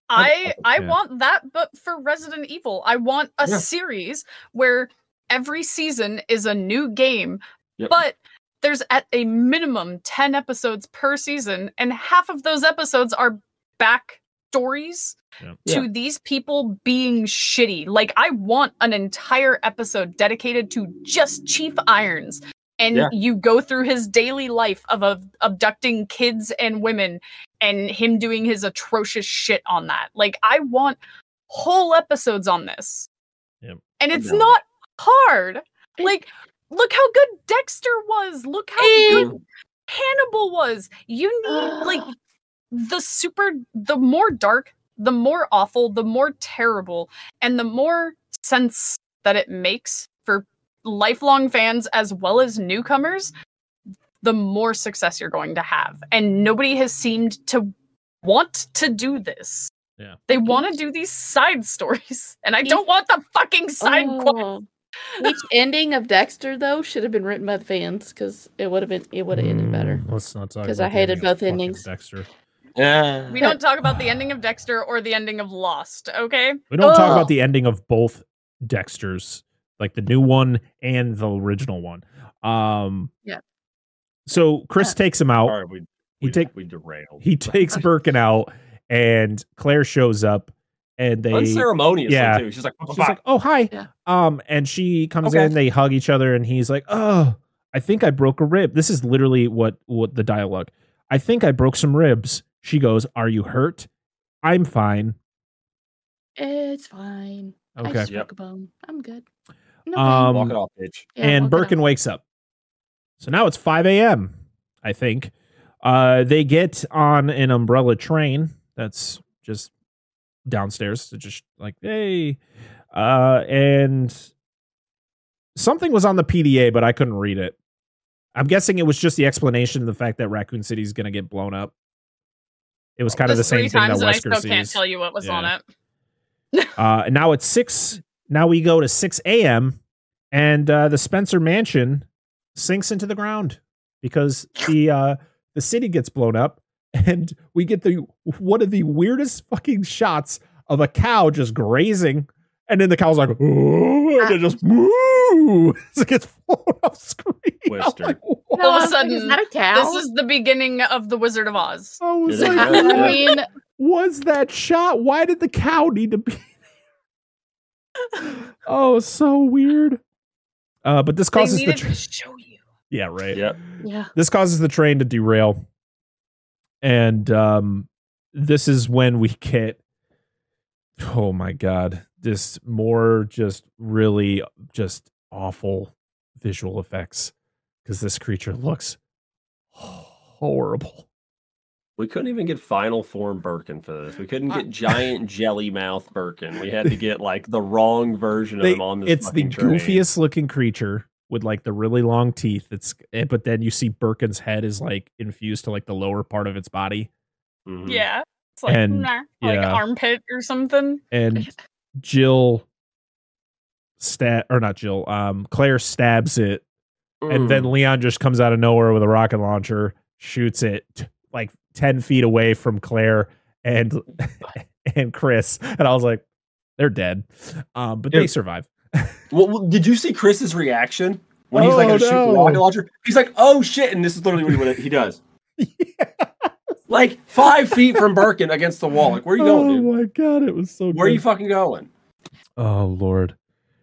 S3: I I
S1: Yeah.
S3: want that, but for Resident Evil, I want a
S2: Yeah.
S3: series where every season is a new game,
S2: Yep.
S3: but there's at a minimum 10 episodes per season, and half of those episodes are back stories
S1: Yeah.
S3: to these people being shitty. Like, I want an entire episode dedicated to just Chief Irons. And
S2: Yeah.
S3: you go through his daily life of, of abducting kids and women and him doing his atrocious shit on that. Like, I want whole episodes on this.
S1: Yep.
S3: And it's
S2: Yeah.
S3: not hard. Like, look how good Dexter was. Look how
S4: And-
S3: good Hannibal was. You need, like, (sighs) the super, the more dark, the more awful, the more terrible, and the more sense that it makes for lifelong fans as well as newcomers, the more success you're going to have. And nobody has seemed to want to do this.
S1: Yeah.
S3: They want to do these side stories, and I don't want the fucking side quest.
S4: Oh. Each (laughs) ending of Dexter though should have been written by the fans because it would have been it would have ended better.
S1: Mm, let's not talk
S4: 'Cause
S1: about
S4: I hated both endings.
S1: dexter
S2: Yeah.
S3: We don't talk about the ending of Dexter or the ending of Lost, okay?
S1: We don't talk about the ending of both Dexters, like the new one and the original one. Um,
S4: Yeah.
S1: So Chris
S4: Yeah.
S1: takes him out.
S2: Sorry, we
S1: He
S2: we,
S1: take
S2: we derailed.
S1: he takes (laughs) Birkin out, and Claire shows up, and they
S2: unceremoniously
S1: yeah.
S2: too. She's like,
S1: she's like, "Oh hi,"
S4: Yeah.
S1: um, and she comes
S2: Okay.
S1: in. They hug each other, and he's like, "Oh, I think I broke a rib. This is literally what what the dialogue. I think I broke some ribs. She goes, "Are you hurt?" I'm fine.
S4: It's fine. I
S1: Okay.
S4: just
S2: Yep.
S4: broke a bone. I'm good. No
S1: Um,
S2: Walk it off, bitch.
S4: Yeah,
S1: and
S4: walk
S1: Birkin
S4: off.
S1: wakes up. So now it's 5 a.m. I think. Uh, they get on an umbrella train that's just downstairs. It's just like, hey. Uh, and something was on the PDA, but I couldn't read it. I'm guessing it was just the explanation of the fact that Raccoon City is going to get blown up. It was kind of the same thing that
S3: and I
S1: Wesker
S3: still can't tell you what was on it. (laughs)
S1: Uh, and now it's six. Now we go to six a.m. and uh, the Spencer Mansion sinks into the ground because the (laughs) uh, the city gets blown up, and we get the one of the weirdest fucking shots of a cow just grazing, and then the cow's like, "Oh," and it just moo, as (laughs) it gets blown off screen. I'm like,
S3: All of a
S1: "What?"
S4: I was like,
S3: sudden,
S4: is that a cow?
S3: This is the beginning of the Wizard of Oz.
S1: I was like,
S4: I mean,
S1: was that shot? Why did the cow need to be? (laughs) oh, so weird. Uh, but this causes the
S3: needed
S1: tra-
S3: to show you.
S1: yeah right.
S2: Yep.
S4: yeah.
S1: This causes the train to derail, and um, this is when we get. Oh my god! This more just really just awful visual effects because this creature looks horrible.
S2: We couldn't even get final form Birkin for this. We couldn't
S1: I-
S2: get (laughs) giant jelly mouth Birkin. We had to get like the wrong version of
S1: They-
S2: him on this.
S1: it's the
S2: train.
S1: goofiest looking creature with like the really long teeth. It's eh, but then you see Birkin's head is like infused to like the lower part of its body,
S2: Mhm.
S3: Yeah. It's like,
S1: And-
S3: nah, like
S1: yeah.
S3: armpit or something.
S1: and (laughs) Jill stab or not Jill, um, Claire stabs it, and then
S2: Mm.
S1: Leon just comes out of nowhere with a rocket launcher, shoots it t- like ten feet away from Claire and (laughs) and Chris, and I was like, they're dead, um, but they survive.
S2: Well, did you see Chris's reaction when he's like
S1: Oh,
S2: shoot the rocket launcher? He's like, "Oh shit!" And this is literally what he, he does. (laughs) Like five feet from Birkin against the wall. Like, where are you going,
S1: oh
S2: dude?
S1: my god, it was so.
S2: Where are you fucking going?
S1: Oh lord.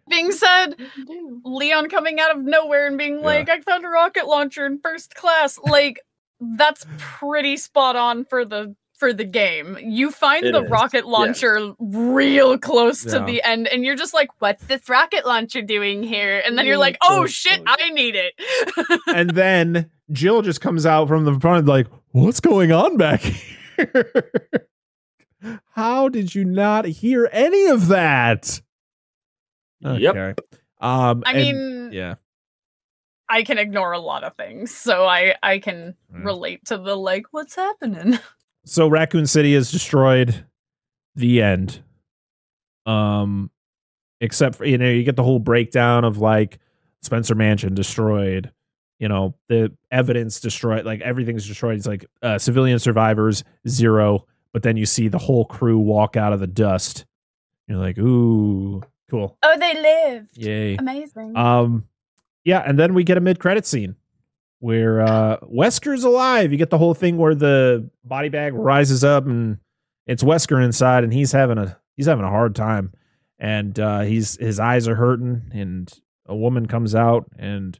S3: Being said, Leon coming out of nowhere and being
S1: Yeah.
S3: like, I found a rocket launcher in first class. Like, that's pretty spot on for the for the game. You find
S2: It
S3: the
S2: is,
S3: rocket launcher real close to the end, and you're just like, what's this rocket launcher doing here? And then you're like, oh shit. I need it. (laughs)
S1: and then Jill just comes out from the front like, "What's going on back here? (laughs) How did you not hear any of that?"
S2: Yep.
S1: Um
S3: I
S1: and-
S3: mean,
S1: yeah.
S3: I can ignore a lot of things, so I I can
S1: Mm.
S3: relate to the like, what's happening? (laughs)
S1: So Raccoon City is destroyed. The end. Um except for you know, you get the whole breakdown of like Spencer Mansion destroyed, you know, the evidence destroyed, like everything's destroyed. It's like uh, civilian survivors zero, but then you see the whole crew walk out of the dust. You're like, ooh, cool,
S3: Oh, they lived.
S1: yay.
S3: Amazing.
S1: Um, yeah, and then we get a mid-credit scene where uh, Wesker's alive. You get the whole thing where the body bag rises up and it's Wesker inside, and he's having a he's having a hard time, and uh, he's his eyes are hurting, and a woman comes out and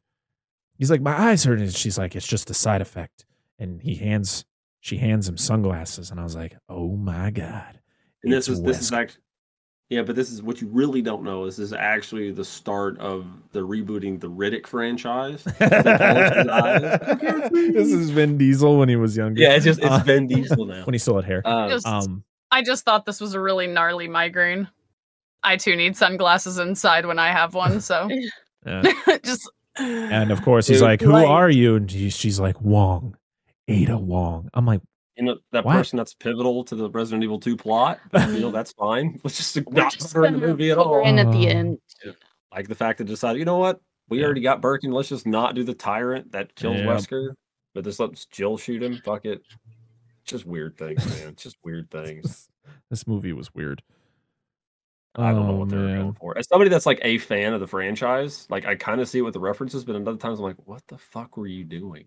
S1: he's like, my eyes hurt, and she's like, it's just a side effect, and he hands she hands him sunglasses, and I was like, oh my god,
S2: And this
S1: It's
S2: is this is
S1: Wesker.
S2: actually yeah, but this is what you really don't know. This is actually the start of the rebooting the Riddick franchise. (laughs)
S1: this is Vin Diesel when he was younger.
S2: Yeah, it's just it's
S1: Uh,
S2: Vin Diesel now. (laughs)
S1: when he still had hair.
S2: Um,
S3: Just-
S1: Um,
S3: I just thought this was a really gnarly migraine. I too need sunglasses inside when I have one, so (laughs)
S1: yeah.
S3: just
S1: and of course he's
S2: Dude,
S1: like, "Who
S3: like-
S1: are you?" And she, she's like, "Wong, Ada Wong." I'm like,
S2: you know that
S1: What?
S2: person that's pivotal to the Resident Evil 2 plot. But, you know (laughs) that's fine. (laughs) Let's just not
S4: just
S2: her in the movie at
S4: put her
S2: all.
S4: in at the end.
S2: Like the fact that decided, you know what, we
S1: Yeah.
S2: already got Birkin. Let's just not do the tyrant that kills
S1: Yep.
S2: Wesker, but this lets Jill shoot him. Fuck it. Just weird things, man. Just weird things. (laughs)
S1: this movie was weird.
S2: I don't know
S1: Oh,
S2: what they're
S1: man.
S2: going for. As somebody that's like a fan of the franchise, like I kind of see it with the references, but at other times I'm like, what the fuck were you doing?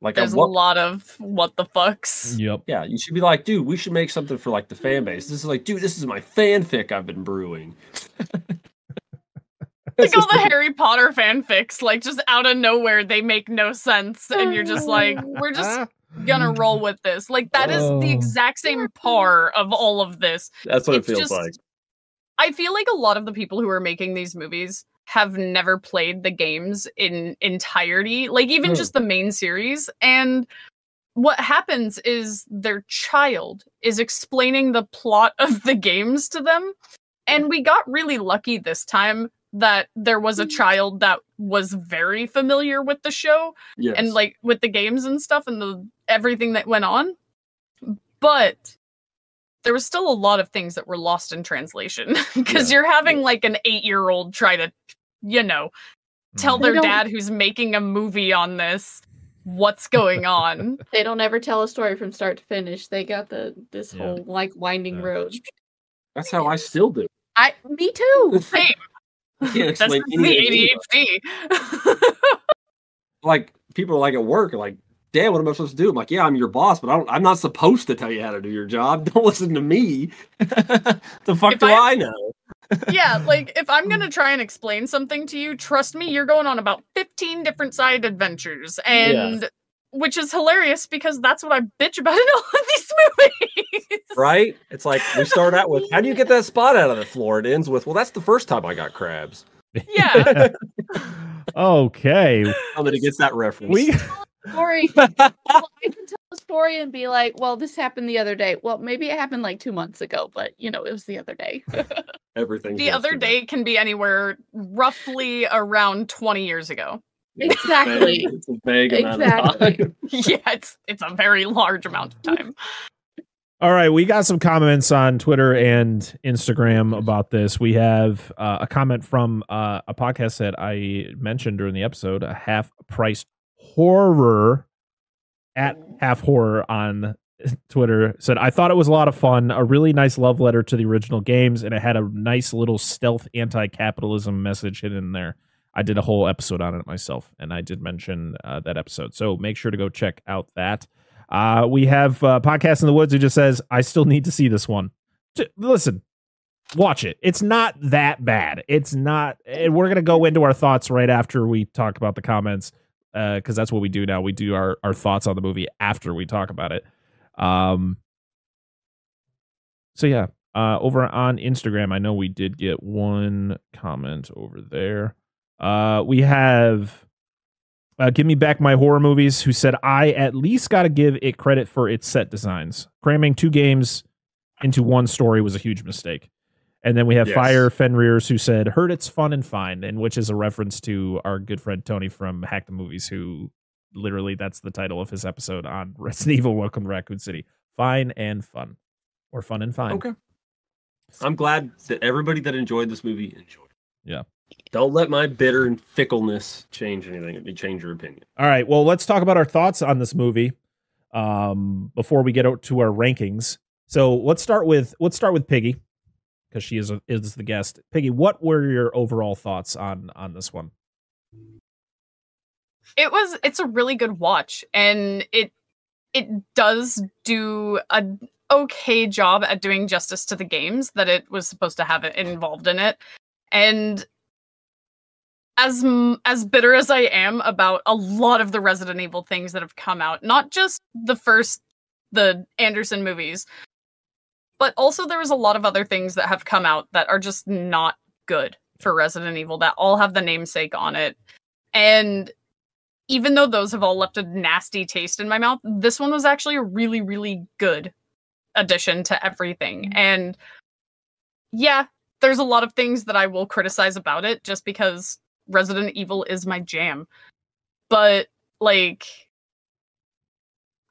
S2: Like, at
S3: there's a
S2: what,
S3: lot of what the fucks.
S1: Yep.
S2: yeah, you should be like, dude, we should make something for like the fan base. This is like, dude, this is my fanfic I've been brewing. (laughs)
S3: like all the Harry Potter fanfics, like just out of nowhere, they make no sense, and you're just (laughs) like, we're just gonna roll with this. Like that is
S1: Oh.
S3: the exact same par of all of this.
S2: That's what
S3: It's
S2: it feels
S3: just-
S2: like.
S3: I feel like a lot of the people who are making these movies have never played the games in entirety, like even
S2: Hmm.
S3: just the main series. And what happens is their child is explaining the plot (laughs) of the games to them. And we got really lucky this time that there was a mm. child that was very familiar with the show
S2: Yes.
S3: and like with the games and stuff and the everything that went on but there was still a lot of things that were lost in translation (laughs) because you're having like an 8 year old try to you know mm. tell
S4: They
S3: their
S4: don't-
S3: dad who's making a movie on this what's going on (laughs)
S4: They don't ever tell a story from start to finish. They got the this
S1: Yeah.
S4: whole like winding
S1: Yeah.
S4: road.
S2: That's how I still do.
S4: I me too. (laughs)
S3: Same. (laughs)
S2: I can't
S3: that's
S2: explain anything.
S3: adhd
S2: Like people are like at work, like, damn, what am I supposed to do?" I'm like, "Yeah, I'm your boss, but I don't, I'm not supposed to tell you how to do your job. (laughs) Don't listen to me. (laughs) the fuck
S3: If
S2: do
S3: I-
S2: I know?"
S3: yeah like if i'm gonna try and explain something to you trust me you're going on about 15 different side adventures and which is hilarious because that's what i bitch about (laughs) in all of these movies
S2: Right? It's like we start out with, "How do you get that spot out of the floor?" It ends with, "Well, that's the first time I got crabs."
S3: yeah (laughs)
S1: okay.
S2: How that he gets that reference.
S1: We
S4: Story. (laughs) well, I can tell a story and be like, "Well, this happened the other day." Well, maybe it happened like two months ago, but you know, it was the other day.
S2: everything.
S3: the other day can be anywhere roughly around 20 years ago
S4: Exactly.
S2: It's a vague amount
S4: Exactly.
S2: of time. (laughs) (laughs)
S3: yeah it's it's a very large amount of time
S1: All right, we got some comments on Twitter and Instagram about this. We have uh, a comment from uh, a podcast that I mentioned during the episode, a half priced horror at half horror on Twitter said, I thought it was a lot of fun, a really nice love letter to the original games, and it had a nice little stealth anti capitalism message hidden in there. I did a whole episode on it myself, and I did mention uh, that episode. So make sure to go check out that. Uh, we have uh, podcast in the woods who just says, "I still need to see this one." Listen, watch it. It's not that bad. It's not. And we're gonna go into our thoughts right after we talk about the comments, because that's what we do now. We do our our thoughts on the movie after we talk about it. Um. So yeah, uh, over on Instagram, I know we did get one comment over there. Uh, we have uh, Give Me Back My Horror Movies, who said, I at least got to give it credit for its set designs. Cramming two games into one story was a huge mistake. And then we have
S2: Yes.
S1: Fire Fenrir's, who said, Heard it's fun and fine, and which is a reference to our good friend Tony from Hack the Movies, who literally that's the title of his episode on (laughs) Resident Evil Welcome to Raccoon City. Fine and fun. Or fun and fine.
S2: Okay. I'm glad that everybody that enjoyed this movie enjoyed.
S1: Yeah.
S2: Don't let my bitter and fickleness change anything. Let me change your opinion.
S1: All right. Well, let's talk about our thoughts on this movie um, before we get out to our rankings. So let's start with let's start with Piggy because she is a, is the guest. Piggy, what were your overall thoughts on on this one?
S3: it was it's a really good watch and it it does do a okay job at doing justice to the games that it was supposed to have involved in it and as as bitter as i am about a lot of the resident evil things that have come out not just the first the anderson movies but also there was a lot of other things that have come out that are just not good for resident evil that all have the namesake on it and even though those have all left a nasty taste in my mouth, this one was actually a really, really good addition to everything. Mm-hmm. And yeah, there's a lot of things that I will criticize about it just because Resident Evil is my jam. But like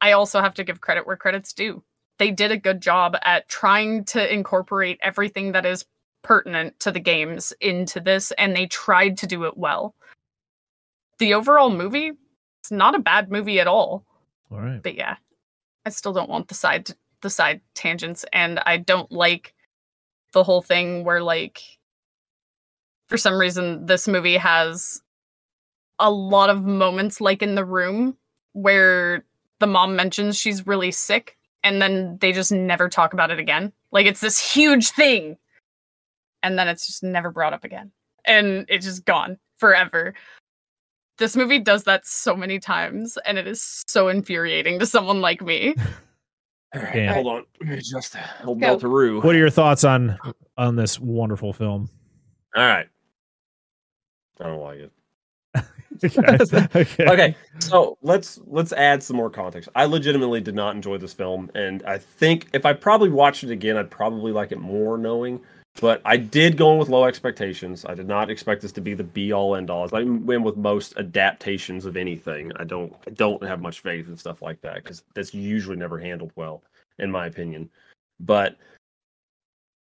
S3: I also have to give credit where credit's due. They did a good job at trying to incorporate everything that is pertinent to the games into this and they tried to do it well the overall movie it's not a bad movie at all
S1: All right.
S3: but yeah i still don't want the side the side tangents and i don't like the whole thing where like for some reason this movie has a lot of moments like in the room where the mom mentions she's really sick and then they just never talk about it again like it's this huge thing and then it's just never brought up again and it's just gone forever. This movie does that so many times, and it is so infuriating to someone like me. (laughs)
S2: All right,
S1: Yeah.
S2: hold on. Let me adjust the old
S1: What are your thoughts on on this wonderful film?
S2: All right. I don't like it. (laughs)
S1: okay. okay. (laughs)
S2: okay so let's let's add some more context i legitimately did not enjoy this film and i think if i probably watched it again i'd probably like it more knowing but i did go in with low expectations i did not expect this to be the be all end all i win with most adaptations of anything i don't i don't have much faith in stuff like that because that's usually never handled well in my opinion but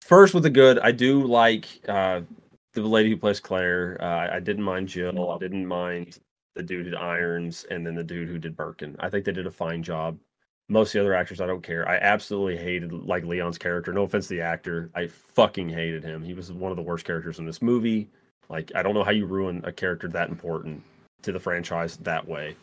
S2: first with the good i do like uh the lady who plays Claire, uh, I didn't mind Jill. I didn't mind the dude who did Irons, and then the dude who did Birkin. I think they did a fine job. Most of the other actors, I don't care. I absolutely hated like Leon's character. No offense to the actor, I fucking hated him. He was one of the worst characters in this movie. Like I don't know how you ruin a character that important to the franchise that way.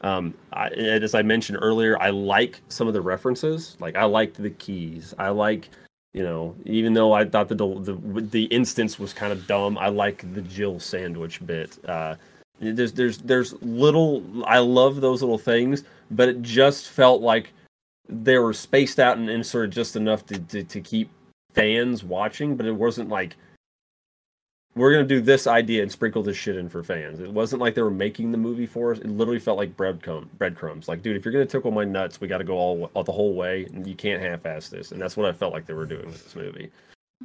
S2: Um, I, as I mentioned earlier, I like some of the references. Like I liked the keys. I like you know, even though I thought the the the instance was kind of dumb, I like the Jill sandwich bit. Uh, there's there's there's little I love those little things, but it just felt like they were spaced out and inserted just enough to to, to keep fans watching, but it wasn't like we're gonna do this idea and sprinkle this shit in for fans. It wasn't like they were making the movie for us. It literally felt like breadcrumb breadcrumbs. Like, dude, if you're gonna tickle my nuts, we got to go all, all the whole way, and you can't half-ass this. And that's what I felt like they were doing with this movie.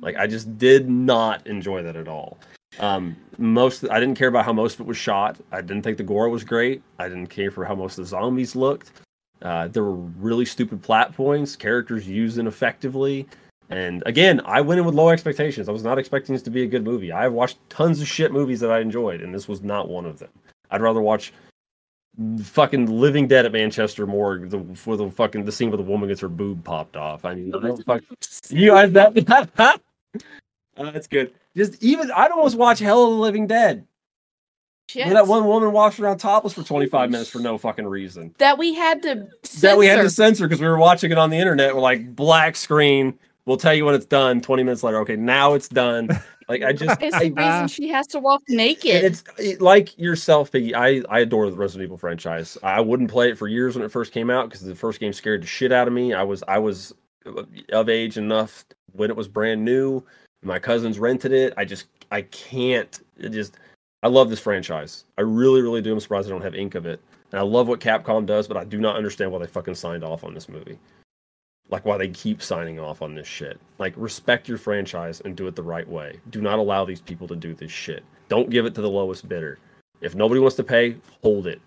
S2: Like, I just did not enjoy that at all. Um, most I didn't care about how most of it was shot. I didn't think the gore was great. I didn't care for how most of the zombies looked. Uh, there were really stupid plot points, characters used ineffectively. And again, I went in with low expectations. I was not expecting this to be a good movie. I've watched tons of shit movies that I enjoyed, and this was not one of them. I'd rather watch fucking Living Dead at Manchester Morgue the, for the fucking the scene where the woman gets her boob popped off. I mean, I don't fuck, you guys (laughs) that uh, that's good. Just even I'd almost watch Hell of the Living Dead.
S4: Shit.
S2: That one woman walks around topless for 25 minutes for no fucking reason.
S4: that we had to
S2: That we had to
S4: censor.
S2: censor because we were watching it on the internet. We're like black screen. We'll tell you when it's done. 20 minutes later. Okay, now it's done. Like I just
S4: It's
S2: I,
S4: the reason she has to walk naked.
S2: it's it, like yourself, Piggy. I, I adore the Resident Evil franchise. I wouldn't play it for years when it first came out because the first game scared the shit out of me. I was I was of age enough when it was brand new. My cousins rented it. I just I can't. It just I love this franchise. I really really do. I'm surprised I don't have ink of it. And I love what Capcom does, but I do not understand why they fucking signed off on this movie. Like why they keep signing off on this shit. Like respect your franchise and do it the right way. Do not allow these people to do this shit. Don't give it to the lowest bidder. If nobody wants to pay, hold it.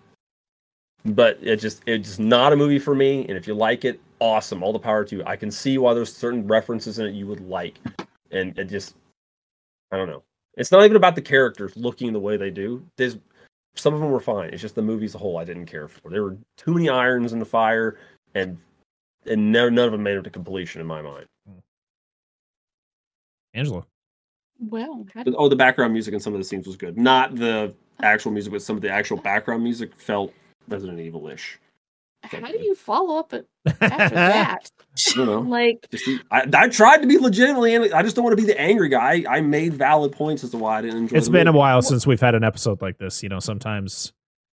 S2: But it just it's not a movie for me. And if you like it, awesome. All the power to you. I can see why there's certain references in it you would like. And it just I don't know. It's not even about the characters looking the way they do. There's some of them were fine. It's just the movie as a whole I didn't care for. There were too many irons in the fire and and none, none of them made it to completion in my mind. Hmm.
S1: Angela.
S4: well, how
S2: But, oh, the background music in some of the scenes was good. Not the oh. actual music, but some of the actual background music felt Resident Evil-ish.
S4: how do you follow up it (laughs) after that?
S2: I don't know.
S4: Like,
S2: Just, I, I tried to be legitimately. I just don't want to be the angry guy. I made valid points as to why I didn't enjoy.
S1: It's
S2: the
S1: been a while since we've had an episode like this. You know, sometimes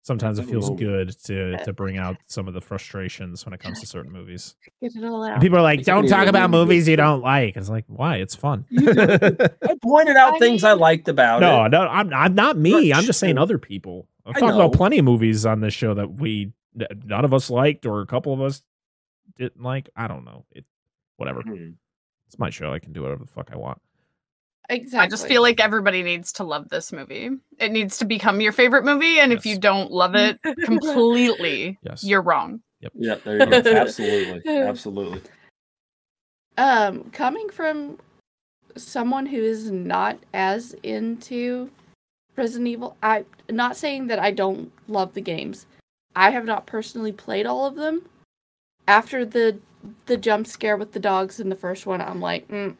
S1: sometimes it feels good to to bring out (laughs) some of the frustrations when it comes to certain movies.
S4: get it all out.
S1: And people are like, "Don't talk about movies you don't like." It's like, why? It's fun. (laughs)
S2: I pointed out
S4: I
S2: things I liked about
S1: no,
S2: it.
S1: no, I'm I'm not me. I'm just saying other people. I've
S2: I
S1: talked about plenty of movies on this show that we that none of us liked or a couple of us didn't like. I don't know. It whatever.
S2: Hmm.
S1: It's my show. I can do whatever the fuck I want.
S4: Exactly.
S3: I just feel like everybody needs to love this movie. It needs to become your favorite movie, and if you don't love it (laughs) completely,
S1: Yes.
S3: you're wrong. Yep.
S2: Yeah, there you go. absolutely, (laughs) absolutely.
S4: um coming from someone who is not as into Resident Evil, I'm not saying that I don't love the games. I have not personally played all of them. After the the jump scare with the dogs in the first one, I'm like, mm.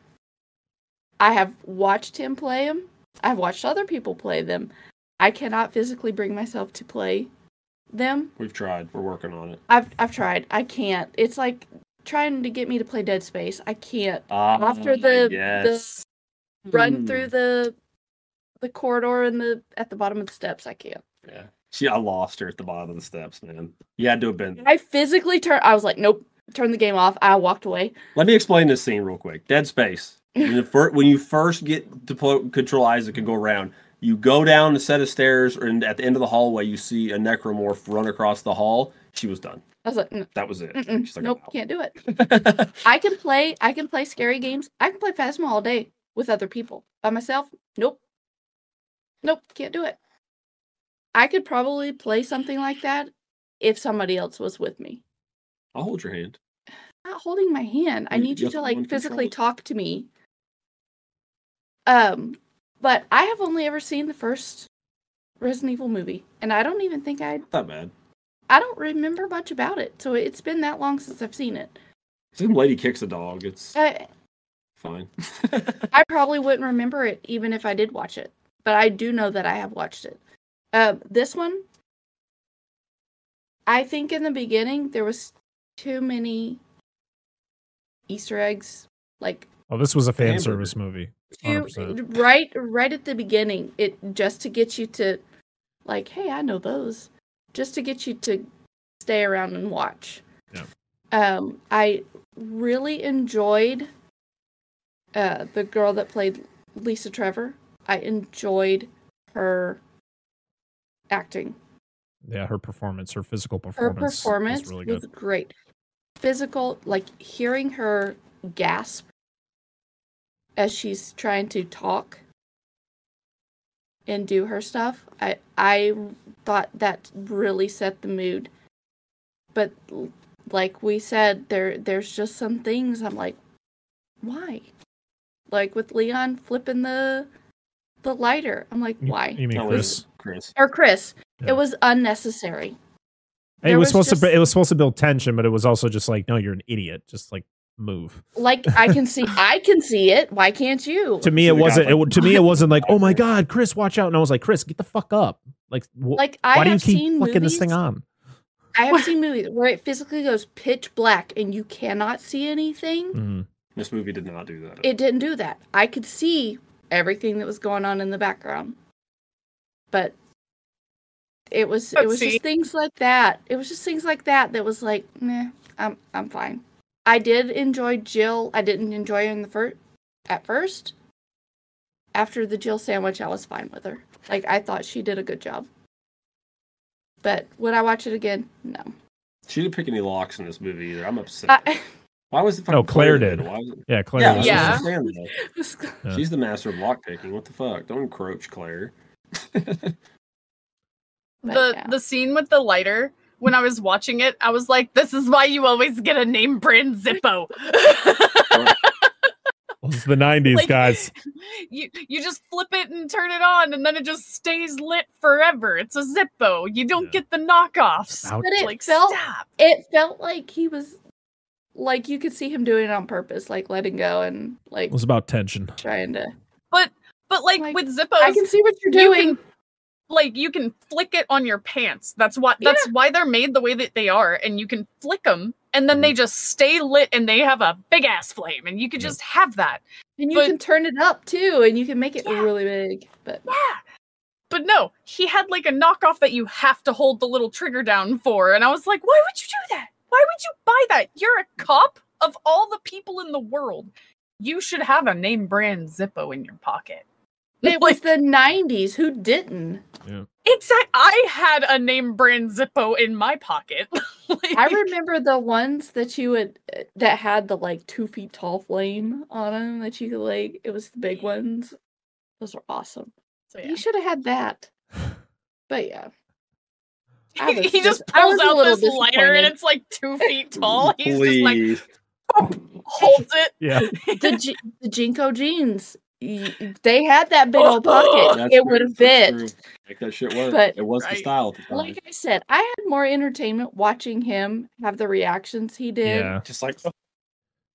S4: I have watched him play them. I've watched other people play them. I cannot physically bring myself to play them.
S2: We've tried. We're working on it.
S4: I've I've tried. I can't. It's like trying to get me to play Dead Space. I can't
S2: Ah,
S4: after the
S2: yes.
S4: the run
S2: Hmm.
S4: through the the corridor and the at the bottom of the steps. I can't.
S2: Yeah. She, I lost her at the bottom of the steps, man. You had to have been.
S4: I physically turned. I was like, nope. Turn the game off. I walked away.
S2: Let me explain this scene real quick. Dead Space. When, when you first get to pl- control Isaac and go around, you go down a set of stairs, and at the end of the hallway, you see a necromorph run across the hall. She was done.
S4: I was like, "Mm,
S2: That was it. She's like,
S4: nope,
S2: "I'm
S4: can't do it. (laughs) I can play. I can play scary games. I can play Phasma all day with other people. By myself, nope. Nope, can't do it. I could probably play something like that if somebody else was with me.
S2: I'll hold your hand.
S4: Not holding my hand. I need
S2: you
S4: you to like physically talk to me. Um, but I have only ever seen the first Resident Evil movie, and I don't even think I
S2: Not that bad.
S4: I don't remember much about it. So it's been that long since I've seen it.
S2: Some lady kicks a dog. It's
S4: I,
S2: fine. (laughs)
S4: I probably wouldn't remember it even if I did watch it, but I do know that I have watched it. Uh, this one, I think in the beginning there was too many Easter eggs, like
S1: Oh, this was a fan service movie.
S4: Too,
S1: 100%.
S4: right, right at the beginning. It just to get you to, like, hey, I know those, just to get you to stay around and watch.
S1: Yeah.
S4: Um, I really enjoyed uh, the girl that played Lisa Trevor. I enjoyed her acting.
S1: Yeah, her performance, her physical performance.
S4: Her
S1: performance,
S4: performance
S1: was really
S4: was great. Physical, like hearing her gasp as she's trying to talk and do her stuff. I I thought that really set the mood. But like we said, there there's just some things I'm like, why? Like with Leon flipping the the lighter. I'm like, why?
S1: You mean Chris?
S2: Chris.
S4: Or Chris.
S1: Yeah.
S4: It was unnecessary.
S1: It was,
S4: was
S1: supposed
S4: just-
S1: to. It was supposed to build tension, but it was also just like, no, you're an idiot. Just like move.
S4: Like I can see (laughs) I can see it. Why can't you?
S1: To me, it wasn't. It, to me, it wasn't like, oh my (laughs) god, Chris, watch out! And I was like, Chris, get the fuck up. Like, wh-
S4: Like I
S1: why do you
S4: have
S1: keep
S4: seen
S1: flicking this thing on?
S4: I have seen movies where it physically goes pitch black and you cannot see anything.
S1: Mhm.
S2: This movie did not do that.
S4: It didn't do that. I could see everything that was going on in the background. But it was it
S3: Let's
S4: was
S3: see.
S4: just things like that. It was just things like that that was like, nah, I'm I'm fine. I did enjoy Jill. I didn't enjoy her in the first at first. After the Jill sandwich, I was fine with her. Like I thought she did a good job. But would I watch it again? No.
S2: She didn't pick any locks in this movie either. I'm upset.
S4: I,
S2: Why was it?
S1: No,
S2: fucking
S1: Claire
S2: there?
S1: did.
S2: Why was it?
S1: Yeah, Claire.
S2: Yeah,
S1: was-
S3: Yeah.
S2: don't understand that.
S1: Yeah.
S2: She's the master of lock picking. What the fuck? Don't encroach, Claire. (laughs)
S3: The
S4: yeah.
S3: the scene with the lighter when I was watching it, I was like, "This is why you always get a name brand Zippo."
S1: Well, it's the '90s,
S3: Like-
S1: guys. (laughs)
S3: you you just flip it and turn it on, and then it just stays lit forever. It's a Zippo. You don't
S1: Yeah.
S3: get the knockoffs.
S4: But it
S3: like
S4: felt
S3: stop.
S4: it felt like he was like you could see him doing it on purpose, like letting go and like
S1: It was about tension.
S4: trying to
S3: But like,
S4: like,
S3: with Zippos,
S4: I can see what you're
S3: you
S4: doing.
S3: can like you can flick it on your pants. That's why that's why they're made the way that they are, and you can flick them, and then they mm-hmm. just stay lit, and they have a big ass flame, and you could
S1: Yeah.
S3: just have that.
S4: and you
S3: but-
S4: can turn it up too, and you can make it
S3: Yeah.
S4: really big. But
S3: Yeah. But no, he had like a knockoff that you have to hold the little trigger down for, and I was like, why would you do that? Why would you buy that? You're a cop of all the people in the world. You should have a name brand Zippo in your pocket.
S4: It was the '90s. Who didn't? Yeah.
S3: Exact. I had a name brand Zippo in my pocket. (laughs) Like,
S4: I remember the ones that you would uh, that had the like two feet tall flame on them that you could like. It was the big ones. Those were awesome.
S3: So, yeah.
S4: You should have had that. But yeah, (laughs) was
S3: he just pulls out
S4: little
S3: this lighter and it's like two feet tall. He's just like (laughs) holds it.
S1: Yeah,
S4: the J- the JNCO jeans. Y- They had that big old pocket.
S2: That's
S4: it would have fit.
S2: Make that shit work.
S4: But-
S2: it was the
S3: Right.
S2: style at the time.
S4: Like I said, I had more entertainment watching him have the reactions he did.
S1: yeah.
S2: Just like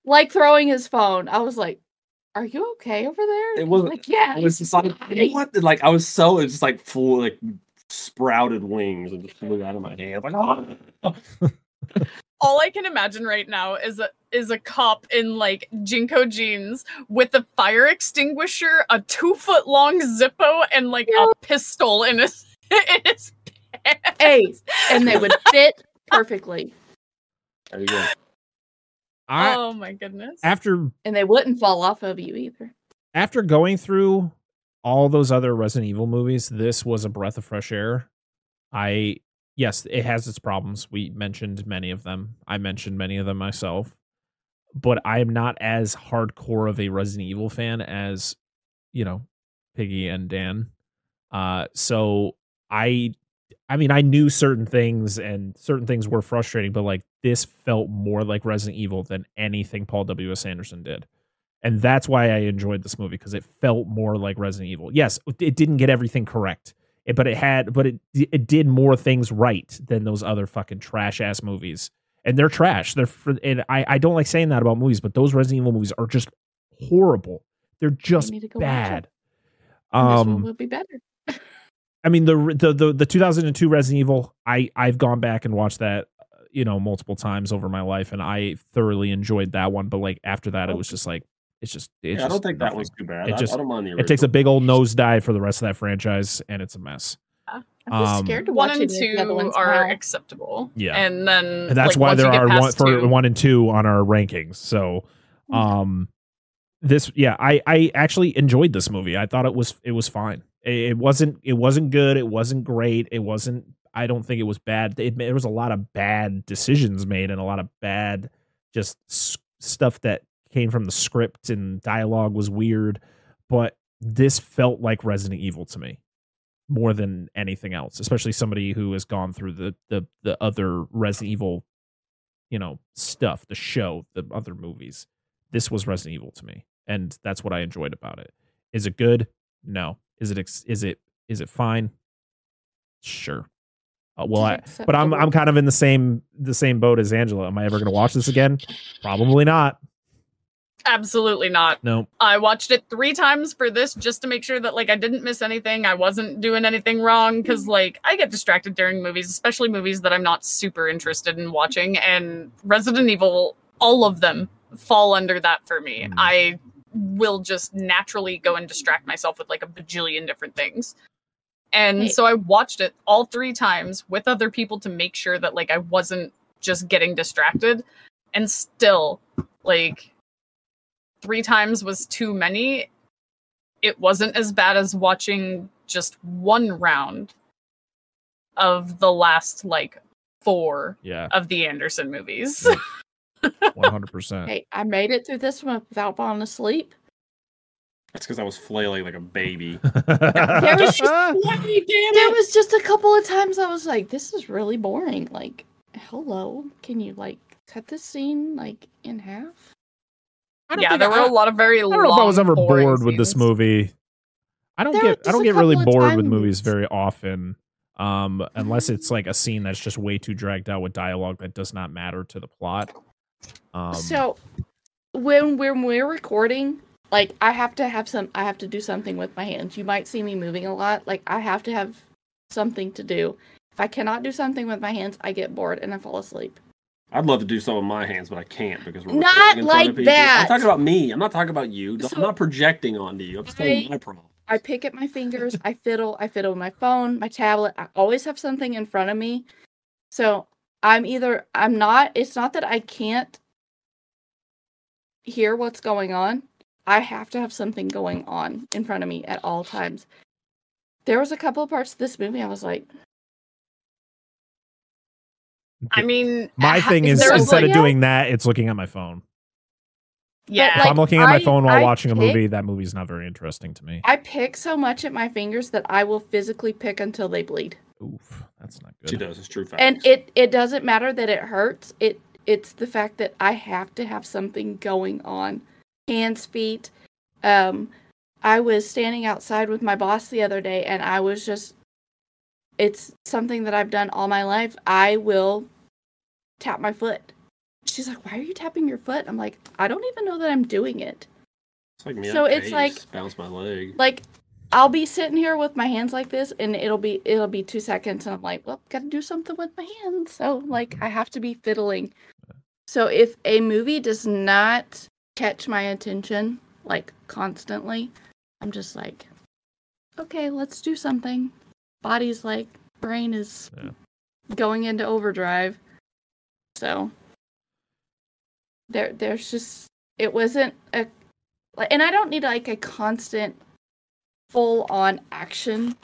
S4: Like throwing his phone. I was like, "Are you okay over there?"
S2: It wasn't-
S4: like, "Yeah."
S2: it was just like
S4: fine."
S2: what? Like I was so it's just like full like sprouted wings and just flew out of my hand. Like oh. (laughs) (laughs)
S3: all I can imagine right now is a is a cop in like JNCO jeans with a fire extinguisher, a two foot long Zippo, and like a pistol in his (laughs) in his pants.
S4: Hey, and they would fit perfectly,
S2: There you go.
S1: I
S3: oh my goodness.
S1: after
S4: and they wouldn't fall off of you either.
S1: after going through all those other Resident Evil movies, this was a breath of fresh air. I yes, it has its problems. We mentioned many of them. I mentioned many of them myself. But I am not as hardcore of a Resident Evil fan as, you know, Piggy and Dan. Uh so I I mean, I knew certain things and certain things were frustrating, but like this felt more like Resident Evil than anything Paul W.S. Anderson did and that's why I enjoyed this movie because it felt more like Resident Evil. Yes, it didn't get everything correct, but it had, but it it did more things right than those other fucking trash ass movies. And they're trash. They're and I I don't like saying that about movies, but those Resident Evil movies are just horrible. They're just
S4: need to go watch
S1: bad.
S4: it. This one
S1: Um,
S4: would be better.
S1: I mean the the the, the 2002 Resident Evil. I I've gone back and watched that, uh, you know, multiple times over my life, and I thoroughly enjoyed that one. But like after that, it was just like it's just it's
S2: Yeah, I don't
S1: just
S2: think that
S1: nothing.
S2: was too bad.
S1: It just-
S2: I, don't mind the
S1: It takes a big old nosedive for the rest of that franchise, and it's a mess.
S4: I'm just
S1: um,
S4: scared to
S3: one
S4: watch
S3: and
S4: any of the other
S3: two
S4: ones
S3: are
S4: now.
S3: acceptable.
S1: Yeah.
S3: And then
S1: And that's
S3: like,
S1: why there are one for
S3: two-
S1: one and two on our rankings. So, um, this yeah, I I actually enjoyed this movie. I thought it was it was fine. It, it wasn't it wasn't good. It wasn't great. It wasn't. I don't think it was bad. It, there was a lot of bad decisions made and a lot of bad just s- stuff that came from the script and dialogue was weird. But this felt like Resident Evil to me more than anything else, especially somebody who has gone through the the the other Resident Evil, you know, stuff, the show, the other movies. This was Resident Evil to me, and that's what I enjoyed about it. Is it good? No. Is it ex- is it is it fine? Sure. Uh, well, I, but I'm I'm kind of in the same the same boat as Angela. Am I ever going to watch this again? Probably not.
S3: Absolutely not.
S1: No.
S3: I watched it three times for this just to make sure that like I didn't miss anything. I wasn't doing anything wrong because like I get distracted during movies, especially movies that I'm not super interested in watching. And Resident Evil, all of them fall under that for me.
S1: Mm.
S3: I will just naturally go and distract myself with like a bajillion different things. And
S4: Hey.
S3: so I watched it all three times with other people to make sure that like I wasn't just getting distracted. And still, like three times was too many. It wasn't as bad as watching just one round of the last like four
S1: Yeah.
S3: of the Anderson movies. (laughs)
S1: One hundred percent.
S4: Hey, I made it through this one without falling asleep.
S2: That's because I was flailing like a baby. (laughs)
S4: There was just (laughs)
S2: What?
S4: There was just a couple of times I was like, "This is really boring." Like, hello, can you like cut this scene like in half?
S3: Yeah, there
S1: I-
S3: were a lot of very
S1: I don't know if I was ever bored with this movie. I don't
S4: There
S1: get I don't get really bored with movies very often. Um, unless it's like a scene that's just way too dragged out with dialogue that does not matter to the plot. Um,
S4: so when when we're recording, like I have to have some I have to do something with my hands. You might see me moving a lot. Like I have to have something to do. If I cannot do something with my hands, I get bored and I fall asleep.
S2: I'd love to do some with my hands, but I can't because we're
S4: Not
S2: recording in front of
S4: like that.
S2: I'm talking about me. I'm not talking about you.
S4: So-
S2: I'm not projecting onto you. I'm just
S4: I-
S2: my problem.
S4: I pick at my fingers, I fiddle, I fiddle with my phone, my tablet. I always have something in front of me. So I'm either I'm not it's not that I can't hear what's going on. I have to have something going on in front of me at all times. There was a couple of parts of this movie I was like,
S3: I mean,
S1: my
S3: ha-
S1: thing is
S3: there was,
S1: instead
S3: like-
S1: of doing that, it's looking at my phone.
S3: yeah,
S1: if
S4: like,
S1: I'm looking at my
S4: I-
S1: phone while
S4: I
S1: watching a movie, that movie's not very interesting to me.
S4: I pick so much at my fingers that I will physically pick until they bleed.
S1: Oof, that's not good.
S2: She does. It's true fact.
S4: and it it doesn't matter that it hurts it it's the fact that i have to have something going on hands feet um i was standing outside with my boss the other day and i was just it's something that i've done all my life i will tap my foot she's like why are you tapping your foot i'm like i don't even know that i'm doing it
S2: It's like me.
S4: so it's
S2: pace,
S4: like-
S2: bounce my leg.
S4: like I'll be sitting here with my hands like this, and it'll be it'll be two seconds, and I'm like, well, gotta do something with my hands. So like, I have to be fiddling. So if a movie does not catch my attention like constantly, I'm just like, okay, let's do something. Body's like, brain is
S1: Yeah.
S4: going into overdrive. So there, there's just it wasn't a, and I don't need like a constant full on action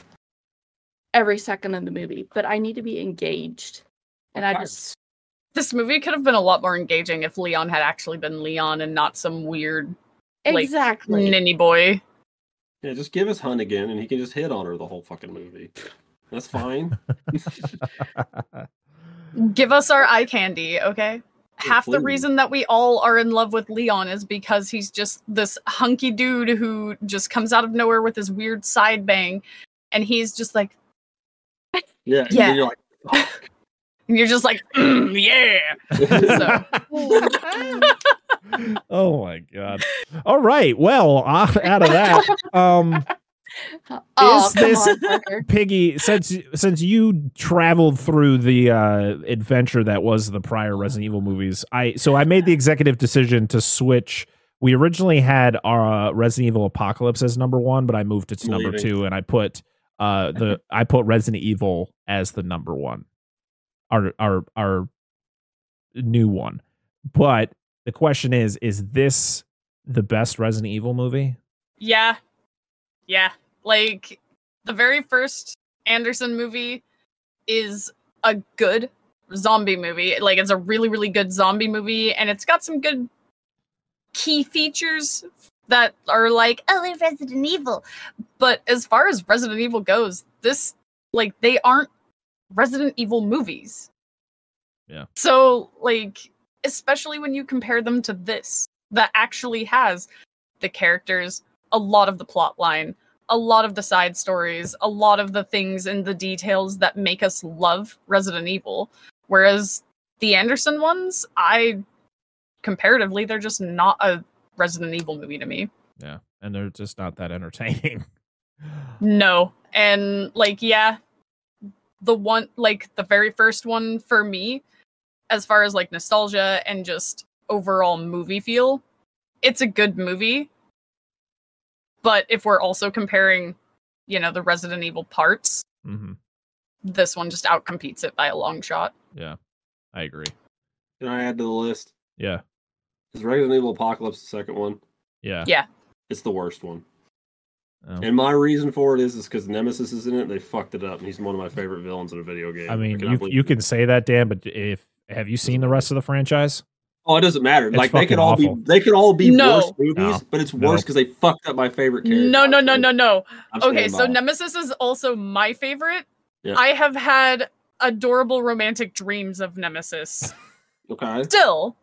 S4: every second of the movie, but I need to be engaged. And I just
S3: This movie could have been a lot more engaging if Leon had actually been Leon and not some weird Like,
S4: exactly
S3: ninny boy.
S2: Yeah, just give us Hunt again, and he can just hit on her the whole fucking movie. That's fine. (laughs)
S3: Give us our eye candy, okay? Half the reason that we all are in love with Leon is because he's just this hunky dude who just comes out of nowhere with his weird side bang. And he's just like,
S2: Yeah. and
S3: Yeah.
S2: then you're like, fuck.
S3: And you're just like, "Mm, yeah. (laughs) So,
S1: oh my god. All right. Well, uh, out of that, um, (laughs)
S4: oh,
S1: Is this-
S4: on,
S1: Piggy, since since you traveled through the uh, adventure that was the prior Resident Evil movies, I so I made the executive decision to switch. We originally had our uh, Resident Evil Apocalypse as number one, but I moved it to number two, and I put uh the I put Resident Evil as the number one, our our our new one. But the question is, is this the best Resident Evil movie?
S3: yeah. Yeah. Like, the very first Anderson movie is a good zombie movie. Like, it's a really, really good zombie movie, and it's got some good key features that are like, oh, they're Resident Evil. But as far as Resident Evil goes, this, like, they aren't Resident Evil movies.
S1: Yeah.
S3: So, like, especially when you compare them to this, that actually has the characters, a lot of the plot line, a lot of the side stories, a lot of the things and the details that make us love Resident Evil. Whereas the Anderson ones, I comparatively, they're just not a Resident Evil movie to me.
S1: Yeah, and they're just not that entertaining. (laughs)
S3: No. And like, yeah, the one, like the very first one for me, as far as like nostalgia and just overall movie feel, it's a good movie. But if we're also comparing, you know, the Resident Evil parts,
S1: hmm
S3: this one just outcompetes it by a long shot.
S1: Yeah, I agree.
S2: Can I add to the list?
S1: Yeah,
S2: Is Resident Evil Apocalypse the second one?
S1: yeah.
S3: Yeah.
S2: It's the worst one.
S1: Oh.
S2: And my reason for it is is because Nemesis is in it. They fucked it up, and he's one of my favorite villains in a video game.
S1: I mean,
S2: cannot
S1: you you can say that, Dan, but if have you seen the rest of the franchise?
S2: Oh, it doesn't matter.
S1: It's
S2: like they could all
S1: awful.
S2: be they could all be
S3: No.
S2: worse movies,
S1: No.
S2: but it's worse because they fucked up my favorite character.
S3: No, no, no, no, no.
S2: I'm
S3: Okay, so. Nemesis is also my favorite.
S2: Yeah.
S3: I have had adorable romantic dreams of Nemesis. (laughs)
S2: Okay.
S3: Still,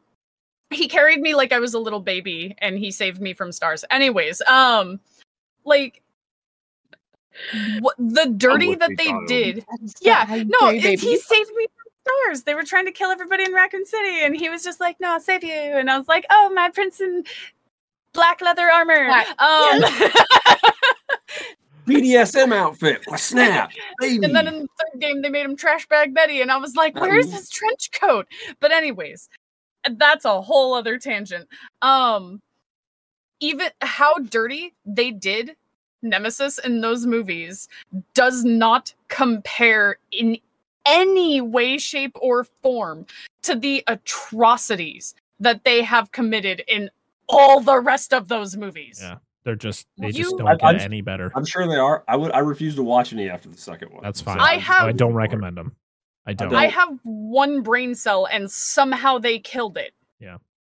S3: he carried me like I was a little baby and he saved me from stars. Anyways, um like what the dirty
S2: would
S3: that they
S2: proud of him.
S3: did. Yeah,
S4: not how you
S3: No, it, he saved me from stars. They were trying to kill everybody in Raccoon City and he was just like, "No, I'll save you." And I was like, "Oh, my prince in black leather armor."
S4: Black-
S3: Um (laughs)
S2: BDSM outfit. Wha- Snap. Baby.
S3: And then in the third game, they made him trash bag Betty, and I was like, "Where's his trench coat?" But anyways, that's a whole other tangent. Um, even how dirty they did Nemesis in those movies does not compare in any way, shape, or form to the atrocities that they have committed in all the rest of those movies.
S1: Yeah, they're just they
S3: You-
S1: just don't
S2: I'm
S1: get
S2: s-
S1: any better.
S2: I'm sure they are. I would. I refuse to watch any after the second one.
S1: That's
S2: So
S1: fine.
S3: I have-
S1: I don't recommend them. I don't.
S2: don't.
S3: I have one brain cell, and somehow they killed it.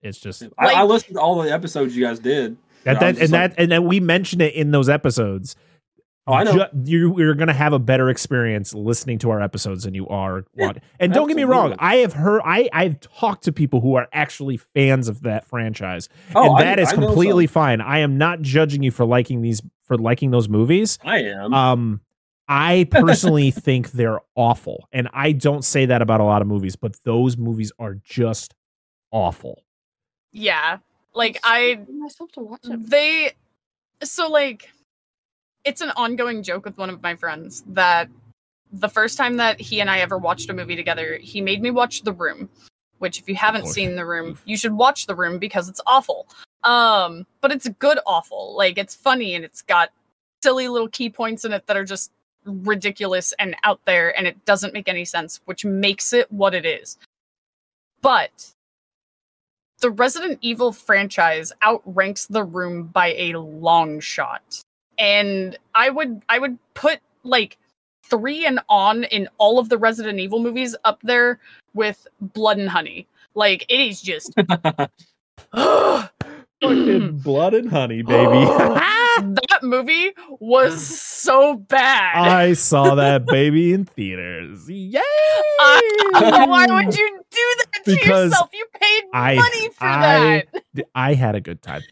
S1: It's just
S2: I, I listened to all the episodes you guys did.
S1: that, that and
S2: just
S1: that and then we mentioned it in those episodes.
S2: Oh, I know.
S1: Ju- you you're gonna have a better experience listening to our episodes than you are
S2: Yeah,
S1: watching. And don't get me wrong. I have heard I I've talked to people who are actually fans of that franchise,
S2: Oh,
S1: and
S2: I-
S1: that is
S2: I
S1: completely
S2: some.
S1: fine. I am not judging you for liking these for liking those movies.
S2: I am.
S1: Um, I personally (laughs) think they're awful, and I don't say that about a lot of movies, but those movies are just awful.
S3: Yeah. Like I
S4: myself to watch it.
S3: they so like it's an ongoing joke with one of my friends that the first time that he and I ever watched a movie together, he made me watch The Room, which if you haven't seen The Room, you should watch The Room because it's awful. Um, but it's good awful. Like it's funny and it's got silly little key points in it that are just ridiculous and out there and it doesn't make any sense, which makes it what it is. But the Resident Evil franchise outranks The Room by a long shot. And I would I would put like 3 and on in all of the Resident Evil movies up there with Blood and Honey. Like it is just (laughs) (gasps)
S1: Fucking (clears throat) blood and honey, baby.
S3: Oh, (laughs) that movie was (laughs) so bad.
S1: I saw (laughs) that baby in theaters. Yay!
S3: Uh, why would you do that to
S1: Because
S3: yourself? You paid
S1: I-
S3: money for
S1: I-
S3: that.
S1: I had a good time. (laughs)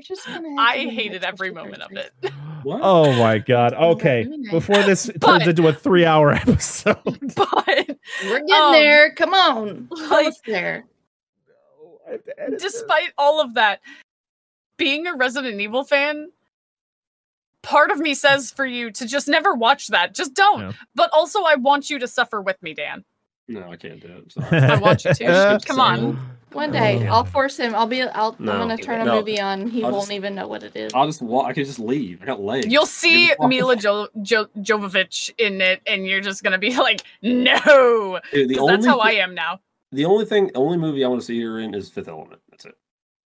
S4: Just gonna
S3: I hated every moment of it.
S2: What?
S1: oh my god. Okay. Before this
S3: But-
S1: turns into a three-hour episode.
S3: But
S4: We're getting
S3: Um,
S4: there. Come on.
S3: like-
S4: Almost there.
S3: despite all of that, being a Resident Evil fan, part of me says for you to just never watch that. Just don't.
S1: Yeah.
S3: But also, I want you to suffer with me, Dan.
S2: No, I can't do it. I'm (laughs) sorry.
S3: I want you to. Come on.
S4: One day,
S1: Oh.
S4: I'll force him. I'll be. I'll.
S2: No,
S4: I'm gonna turn a
S2: no.
S4: movie on. He
S2: I'll
S4: won't
S2: just-
S4: even know what it is.
S2: I'll just walk. I can just leave. I got legs.
S3: You'll see Mila jo- jo- Jovovich in it, and you're just gonna be (laughs) like, "No,"
S2: Dude, the
S3: 'Cause
S2: only
S3: that's how I am now.
S2: The only thing, only movie I want to see her in is Fifth Element.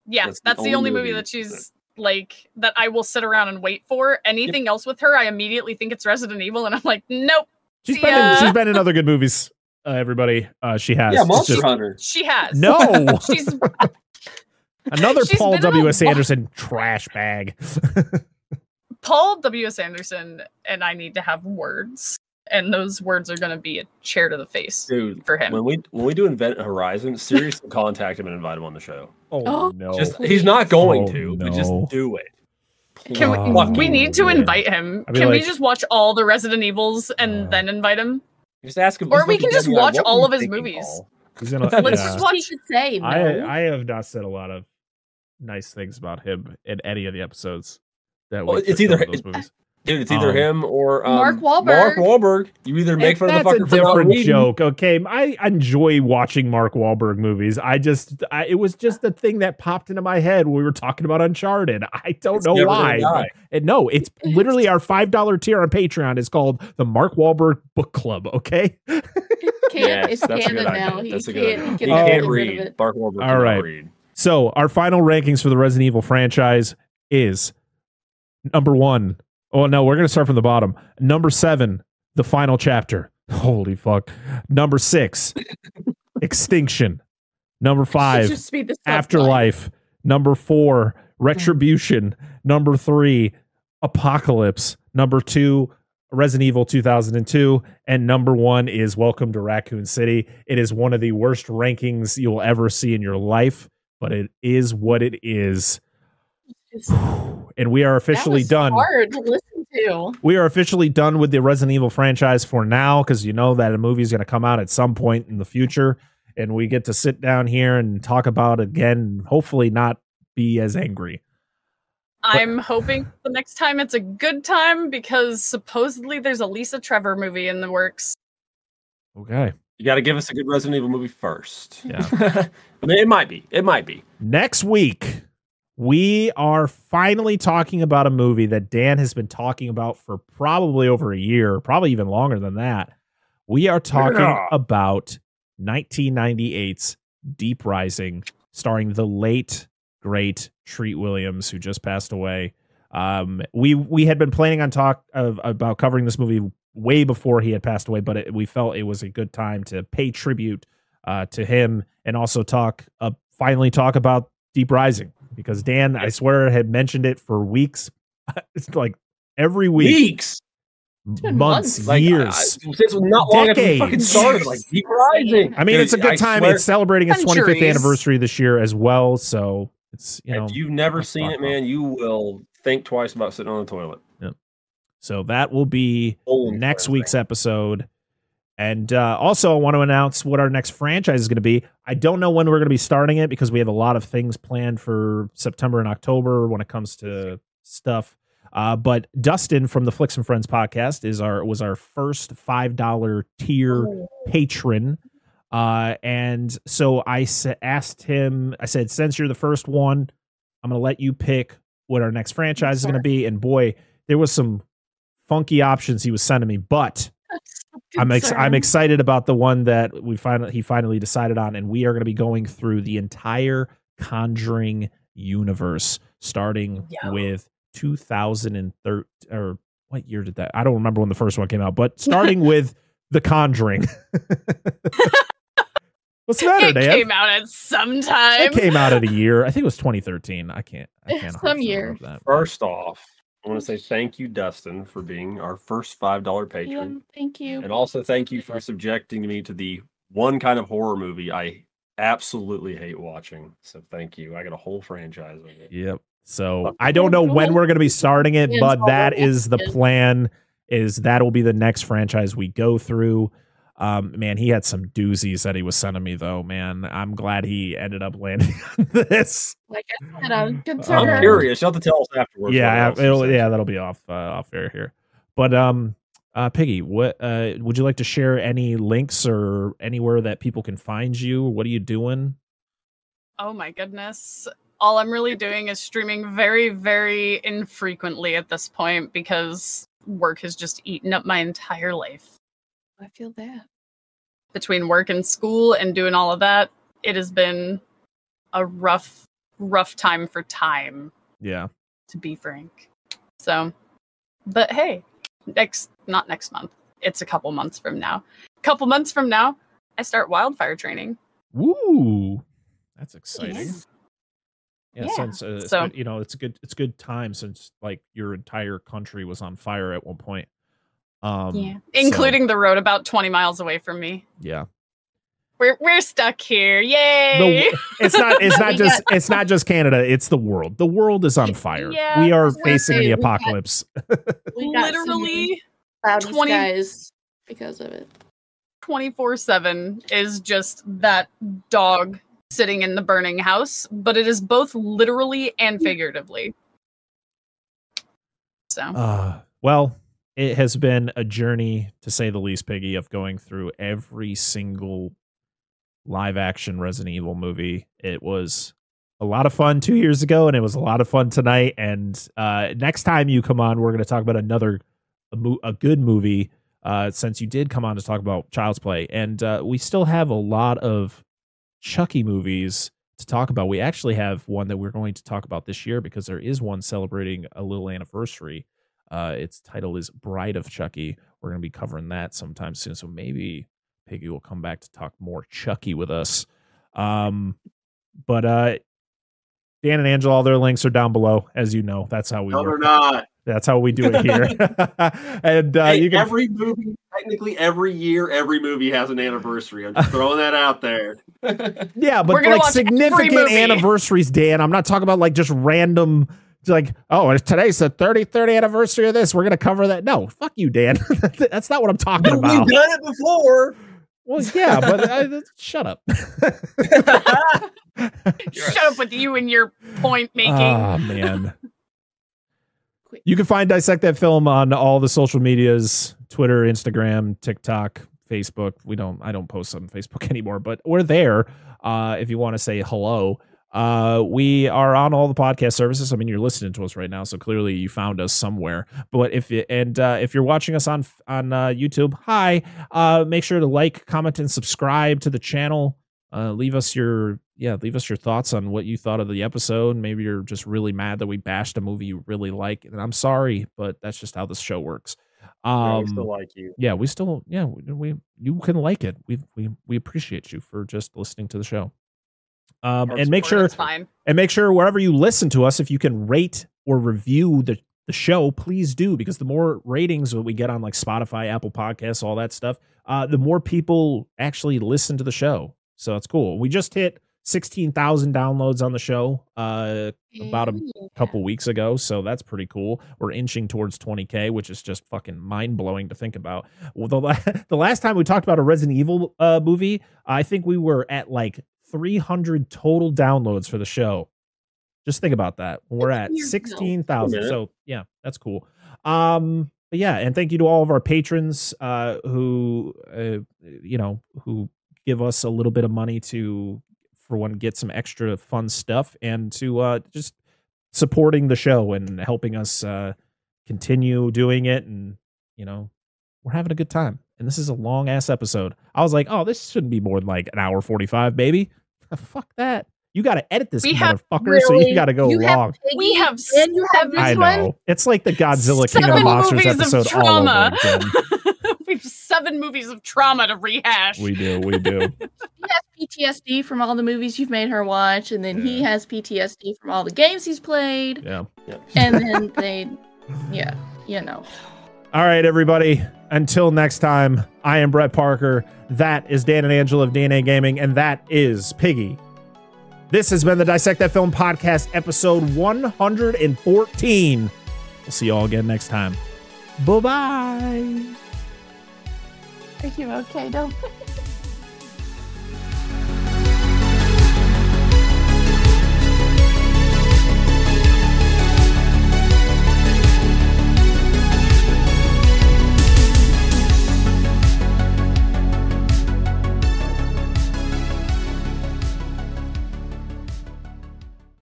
S2: That's.
S3: Yeah,
S2: That's
S3: that's,
S2: the
S3: the
S2: only
S3: only movie
S2: movie
S3: that
S2: that-
S3: she's like that I will sit around and wait for. Anything else with her, I immediately think it's Resident Evil, and I'm like, nope.
S1: She's
S3: See
S1: been in, she's been in other good movies. Uh, everybody, uh, she has.
S2: yeah, Monster
S1: just-
S2: Hunter.
S3: She has.
S1: No, (laughs)
S3: she's (laughs)
S1: another
S3: She's
S1: Paul
S3: W S in a
S1: W S
S3: lot-
S1: Anderson trash bag. (laughs)
S3: Paul W. S. Anderson, and I need to have words, and those words are gonna be a chair to the face
S2: Dude,
S3: for him.
S2: when we when we do Event Horizon, seriously contact him and invite him on the show.
S1: oh,
S4: Oh,
S1: no!
S2: Just he's not going
S1: Oh,
S2: to, but just do it.
S3: Can we,
S1: Oh,
S3: we need to
S1: man.
S3: invite him.
S1: I'd be
S3: Can we just watch all the Resident Evils and
S1: Uh,
S3: then invite him?
S2: Just ask him.
S3: Or we can just watch all of his movies.
S2: Paul?
S1: He's in a, (laughs)
S3: Let's
S1: yeah.
S3: just watch-
S4: He could say no.
S1: I I have not said a lot of nice things about him in any of the episodes. That
S2: Well,
S1: we
S2: it's
S1: took
S2: either-
S1: over those
S2: it-
S1: movies.
S2: Dude, it's either
S1: Um,
S2: him or um,
S4: Mark Wahlberg.
S2: Mark Wahlberg. You either make fun of the fucker
S1: a
S2: for not
S1: different joke. Okay, I enjoy watching Mark Wahlberg movies. I just, I, it was just a thing that popped into my head when we were talking about Uncharted. I don't
S2: It's
S1: know why.
S2: gonna die.
S1: but- and no, it's literally our five dollar tier on Patreon is called the Mark Wahlberg Book Club. Okay.
S4: Can't, (laughs) (laughs)
S2: Yes,
S4: it's
S2: that's
S4: canon
S2: good
S4: now. He
S2: That's a
S4: can't,
S2: good
S4: he
S2: idea.
S4: can
S2: He
S4: never
S2: can't
S4: get rid of
S2: read.
S4: it.
S2: Mark Wahlberg
S1: All
S2: cannot
S1: right.
S2: read.
S1: So our final rankings for the Resident Evil franchise is number one. Oh no, we're gonna start from the bottom. Number seven, the final chapter. (laughs) Holy fuck. Number six, (laughs) Extinction. Number five,
S4: Just speed this up,
S1: Afterlife. Number four, Retribution. Number three, Apocalypse. Number two, Resident Evil 2002. And number one is Welcome to Raccoon City. It is one of the worst rankings you'll ever see in your life, but it is what it is.
S4: Just-
S1: And we are
S4: that
S1: officially
S4: was
S1: done.
S4: Hard to listen to.
S1: We are officially done with the Resident Evil franchise for now because you know that a movie is going to come out at some point in the future. And we get to sit down here and talk about it again, hopefully not be as angry.
S3: I'm hoping the next time it's a good time because supposedly there's a Lisa Trevor movie in the works.
S1: Okay.
S2: You got to give us a good Resident Evil movie first.
S1: Yeah. (laughs)
S2: I mean, it might be. It might be.
S1: Next week, we are finally talking about a movie that Dan has been talking about for probably over a year, probably even longer than that. We are talking
S2: Yeah.
S1: about 1998's Deep Rising, starring the late great Treat Williams, who just passed away. Um, we we had been planning on talk of, about covering this movie way before he had passed away, but it, we felt it was a good time to pay tribute uh, to him and also talk uh, finally talk about Deep Rising because Dan, I swear, had mentioned it for weeks. (laughs) it's like every week,
S2: Weeks.
S1: months,
S4: months.
S2: Like, uh,
S1: years.
S2: I, since not long after we fucking
S1: Decades.
S2: started. Like, (laughs) Deep Rising.
S1: I mean, it's a good
S2: I
S1: time. It's celebrating its 25th anniversary this year as well. So it's you know
S2: if you've never seen it, man, you will think twice about sitting on the toilet. Yep.
S1: so that will be
S2: Holy
S1: next week's episode. And uh, also, I want to announce what our next franchise is going to be. I don't know when we're going to be starting it because we have a lot of things planned for September and October when it comes to stuff. Uh, but Dustin from the Flicks and Friends podcast is our was our first five dollar tier patron. Uh, and so I sa- asked him, I said, since you're the first one, I'm going to let you pick what our next franchise is going to be. And boy, there was some funky options he was sending me, but (laughs) I'm ex- I'm excited about the one that we finally he finally decided on, and we are going to be going through the entire Conjuring universe, starting
S3: Yo.
S1: with 2013 or what year did that? I don't remember when the first one came out, but starting (laughs) with The Conjuring. (laughs) What's the matter,
S3: It
S1: Dan?
S3: came out at some time.
S1: It came out at a (laughs) year. I think it was 2013. I can't. I can't.
S4: Some
S1: 100%
S4: year.
S1: remember That.
S2: First off, I want to say thank you, Dustin, for being our first five dollar patron,
S4: Yeah, thank you.
S2: and also thank you for subjecting me to the one kind of horror movie I absolutely hate watching. So thank you. I got a whole franchise of it.
S1: Yep. So I don't know when we're going to be starting it, but that is the plan. Is that will be the next franchise we go through. Um, man, he had some doozies that he was sending me though. Man, I'm glad he ended up landing (laughs) on this.
S4: Like I said, I'm
S2: I'm curious. You'll have to tell us afterwards.
S1: yeah, it'll, yeah, that'll be off uh, off air here. But um, uh, Piggy, what uh, would you like to share? Any links or anywhere that people can find you? What are you doing?
S3: Oh my goodness. All I'm really doing is streaming very, very infrequently at this point because work has just eaten up my entire life.
S4: I feel that.
S3: Between work and school and doing all of that, it has been a rough, rough time for time,
S1: Yeah.
S3: to be frank. So, but hey, next, not next month, it's a couple months from now. A couple months from now, I start wildfire training.
S1: Woo, that's exciting.
S3: Yes.
S1: Yeah,
S3: Yeah,
S1: since uh,
S3: so-
S1: you know, it's a good it's a good time since like your entire country was on fire at one point. Um,
S3: yeah.
S1: so,
S3: Including the road about 20 miles away from me.
S1: yeah.
S3: We're we're stuck here. Yay!
S1: It's not (laughs) it's not
S4: We
S1: just it's not just Canada. It's the world. The world is on fire.
S3: Yeah,
S1: we are facing the
S4: we got-
S1: apocalypse. (laughs)
S4: We got
S3: Literally
S4: cloudy
S3: 20
S4: skies because of it.
S3: 24/7 is just that dog sitting in the burning house, but it is both literally and figuratively. So,
S1: Uh, well, it has been a journey to say the least, Piggy, of going through every single live action Resident Evil movie. It was a lot of fun two years ago, and it was a lot of fun tonight. And uh, next time you come on, we're going to talk about another a, mo- a good movie. Uh, since you did come on to talk about Child's Play, and uh, we still have a lot of Chucky movies to talk about. We actually have one that we're going to talk about this year because there is one celebrating a little anniversary. Uh, its title is Bride of Chucky. We're going to be covering that sometime soon. So maybe Piggy will come back to talk more Chucky with us. Um, but uh, Dan and Angela, all their links are down below, as you know. That's how we
S2: No, they're
S1: work.
S2: not.
S1: That's how we do it here. (laughs) and uh,
S2: Hey,
S1: you can
S2: every movie, technically every year, every movie has an anniversary. I'm just throwing that out there. (laughs)
S1: Yeah, but like significant anniversaries, Dan. I'm not talking about like just random like, oh, today's the 33rd anniversary of this. We're gonna cover that. No, fuck you, Dan. (laughs) That's not what I'm talking about.
S2: We've done it before.
S1: Well, yeah, but uh, (laughs) shut up. (laughs)
S3: shut up with you and your point making.
S1: Oh man. You can find Dissect That Film on all the social medias, Twitter, Instagram, TikTok, Facebook. We don't I don't post on Facebook anymore, but we're there. Uh if you want to say hello. Uh we are on all the podcast services. I mean you're listening to us right now, so clearly you found us somewhere. But if you and uh if you're watching us on on uh YouTube, hi. Uh make sure to like, comment, and subscribe to the channel. Uh leave us your yeah, leave us your thoughts on what you thought of the episode. Maybe you're just really mad that we bashed a movie you really like. And I'm sorry, but that's just how this show works. Um,
S2: still like you.
S1: yeah, we still, yeah, we, we you can like it. We we we appreciate you for just listening to the show. Um, and make sure
S3: fine.
S1: and make sure wherever you listen to us, if you can rate or review the the show, please do because the more ratings that we get on like Spotify, Apple Podcasts, all that stuff, uh, the more people actually listen to the show. So it's cool. We just hit sixteen thousand downloads on the show. Uh, About a couple weeks ago, so that's pretty cool. We're inching towards 20k, which is just fucking mind blowing to think about. Well, the, (laughs) the last time we talked about a Resident Evil uh, movie, I think we were at like 300 total downloads for the show. Just think about that. We're at
S4: Years ago.
S1: sixteen thousand. So yeah, that's cool. Um, but yeah, and thank you to all of our patrons uh, who uh, you know who give us a little bit of money to for one get some extra fun stuff and to uh, just supporting the show and helping us uh, continue doing it and you know we're having a good time and this is a long ass episode. I was like oh this shouldn't be more than like an hour 45 baby. (laughs) Fuck that? You got to edit this
S3: We have
S1: motherfucker so you got to go
S4: You have
S1: long.
S4: Piggy,
S3: We have
S4: and you have
S3: seven-
S1: i
S4: this one.
S1: know. It's like the godzilla king of
S3: Seven
S1: monsters
S3: movies of
S1: episode all over
S3: trauma.
S1: again. (laughs)
S3: We have seven movies of trauma to rehash.
S1: we do we do. (laughs)
S4: He has PTSD from all the movies you've made her watch, and then he has PTSD from all the games he's played,
S1: yeah.
S4: And then they, yeah, you know.
S1: All right, everybody. Until next time, I am Brett Parker. That is Dan and Angela of DNA Gaming, and that is Piggy. This has been the Dissect That Film podcast, episode 114. We'll see you all again next time. Bye bye.
S4: Are you okay, Dom?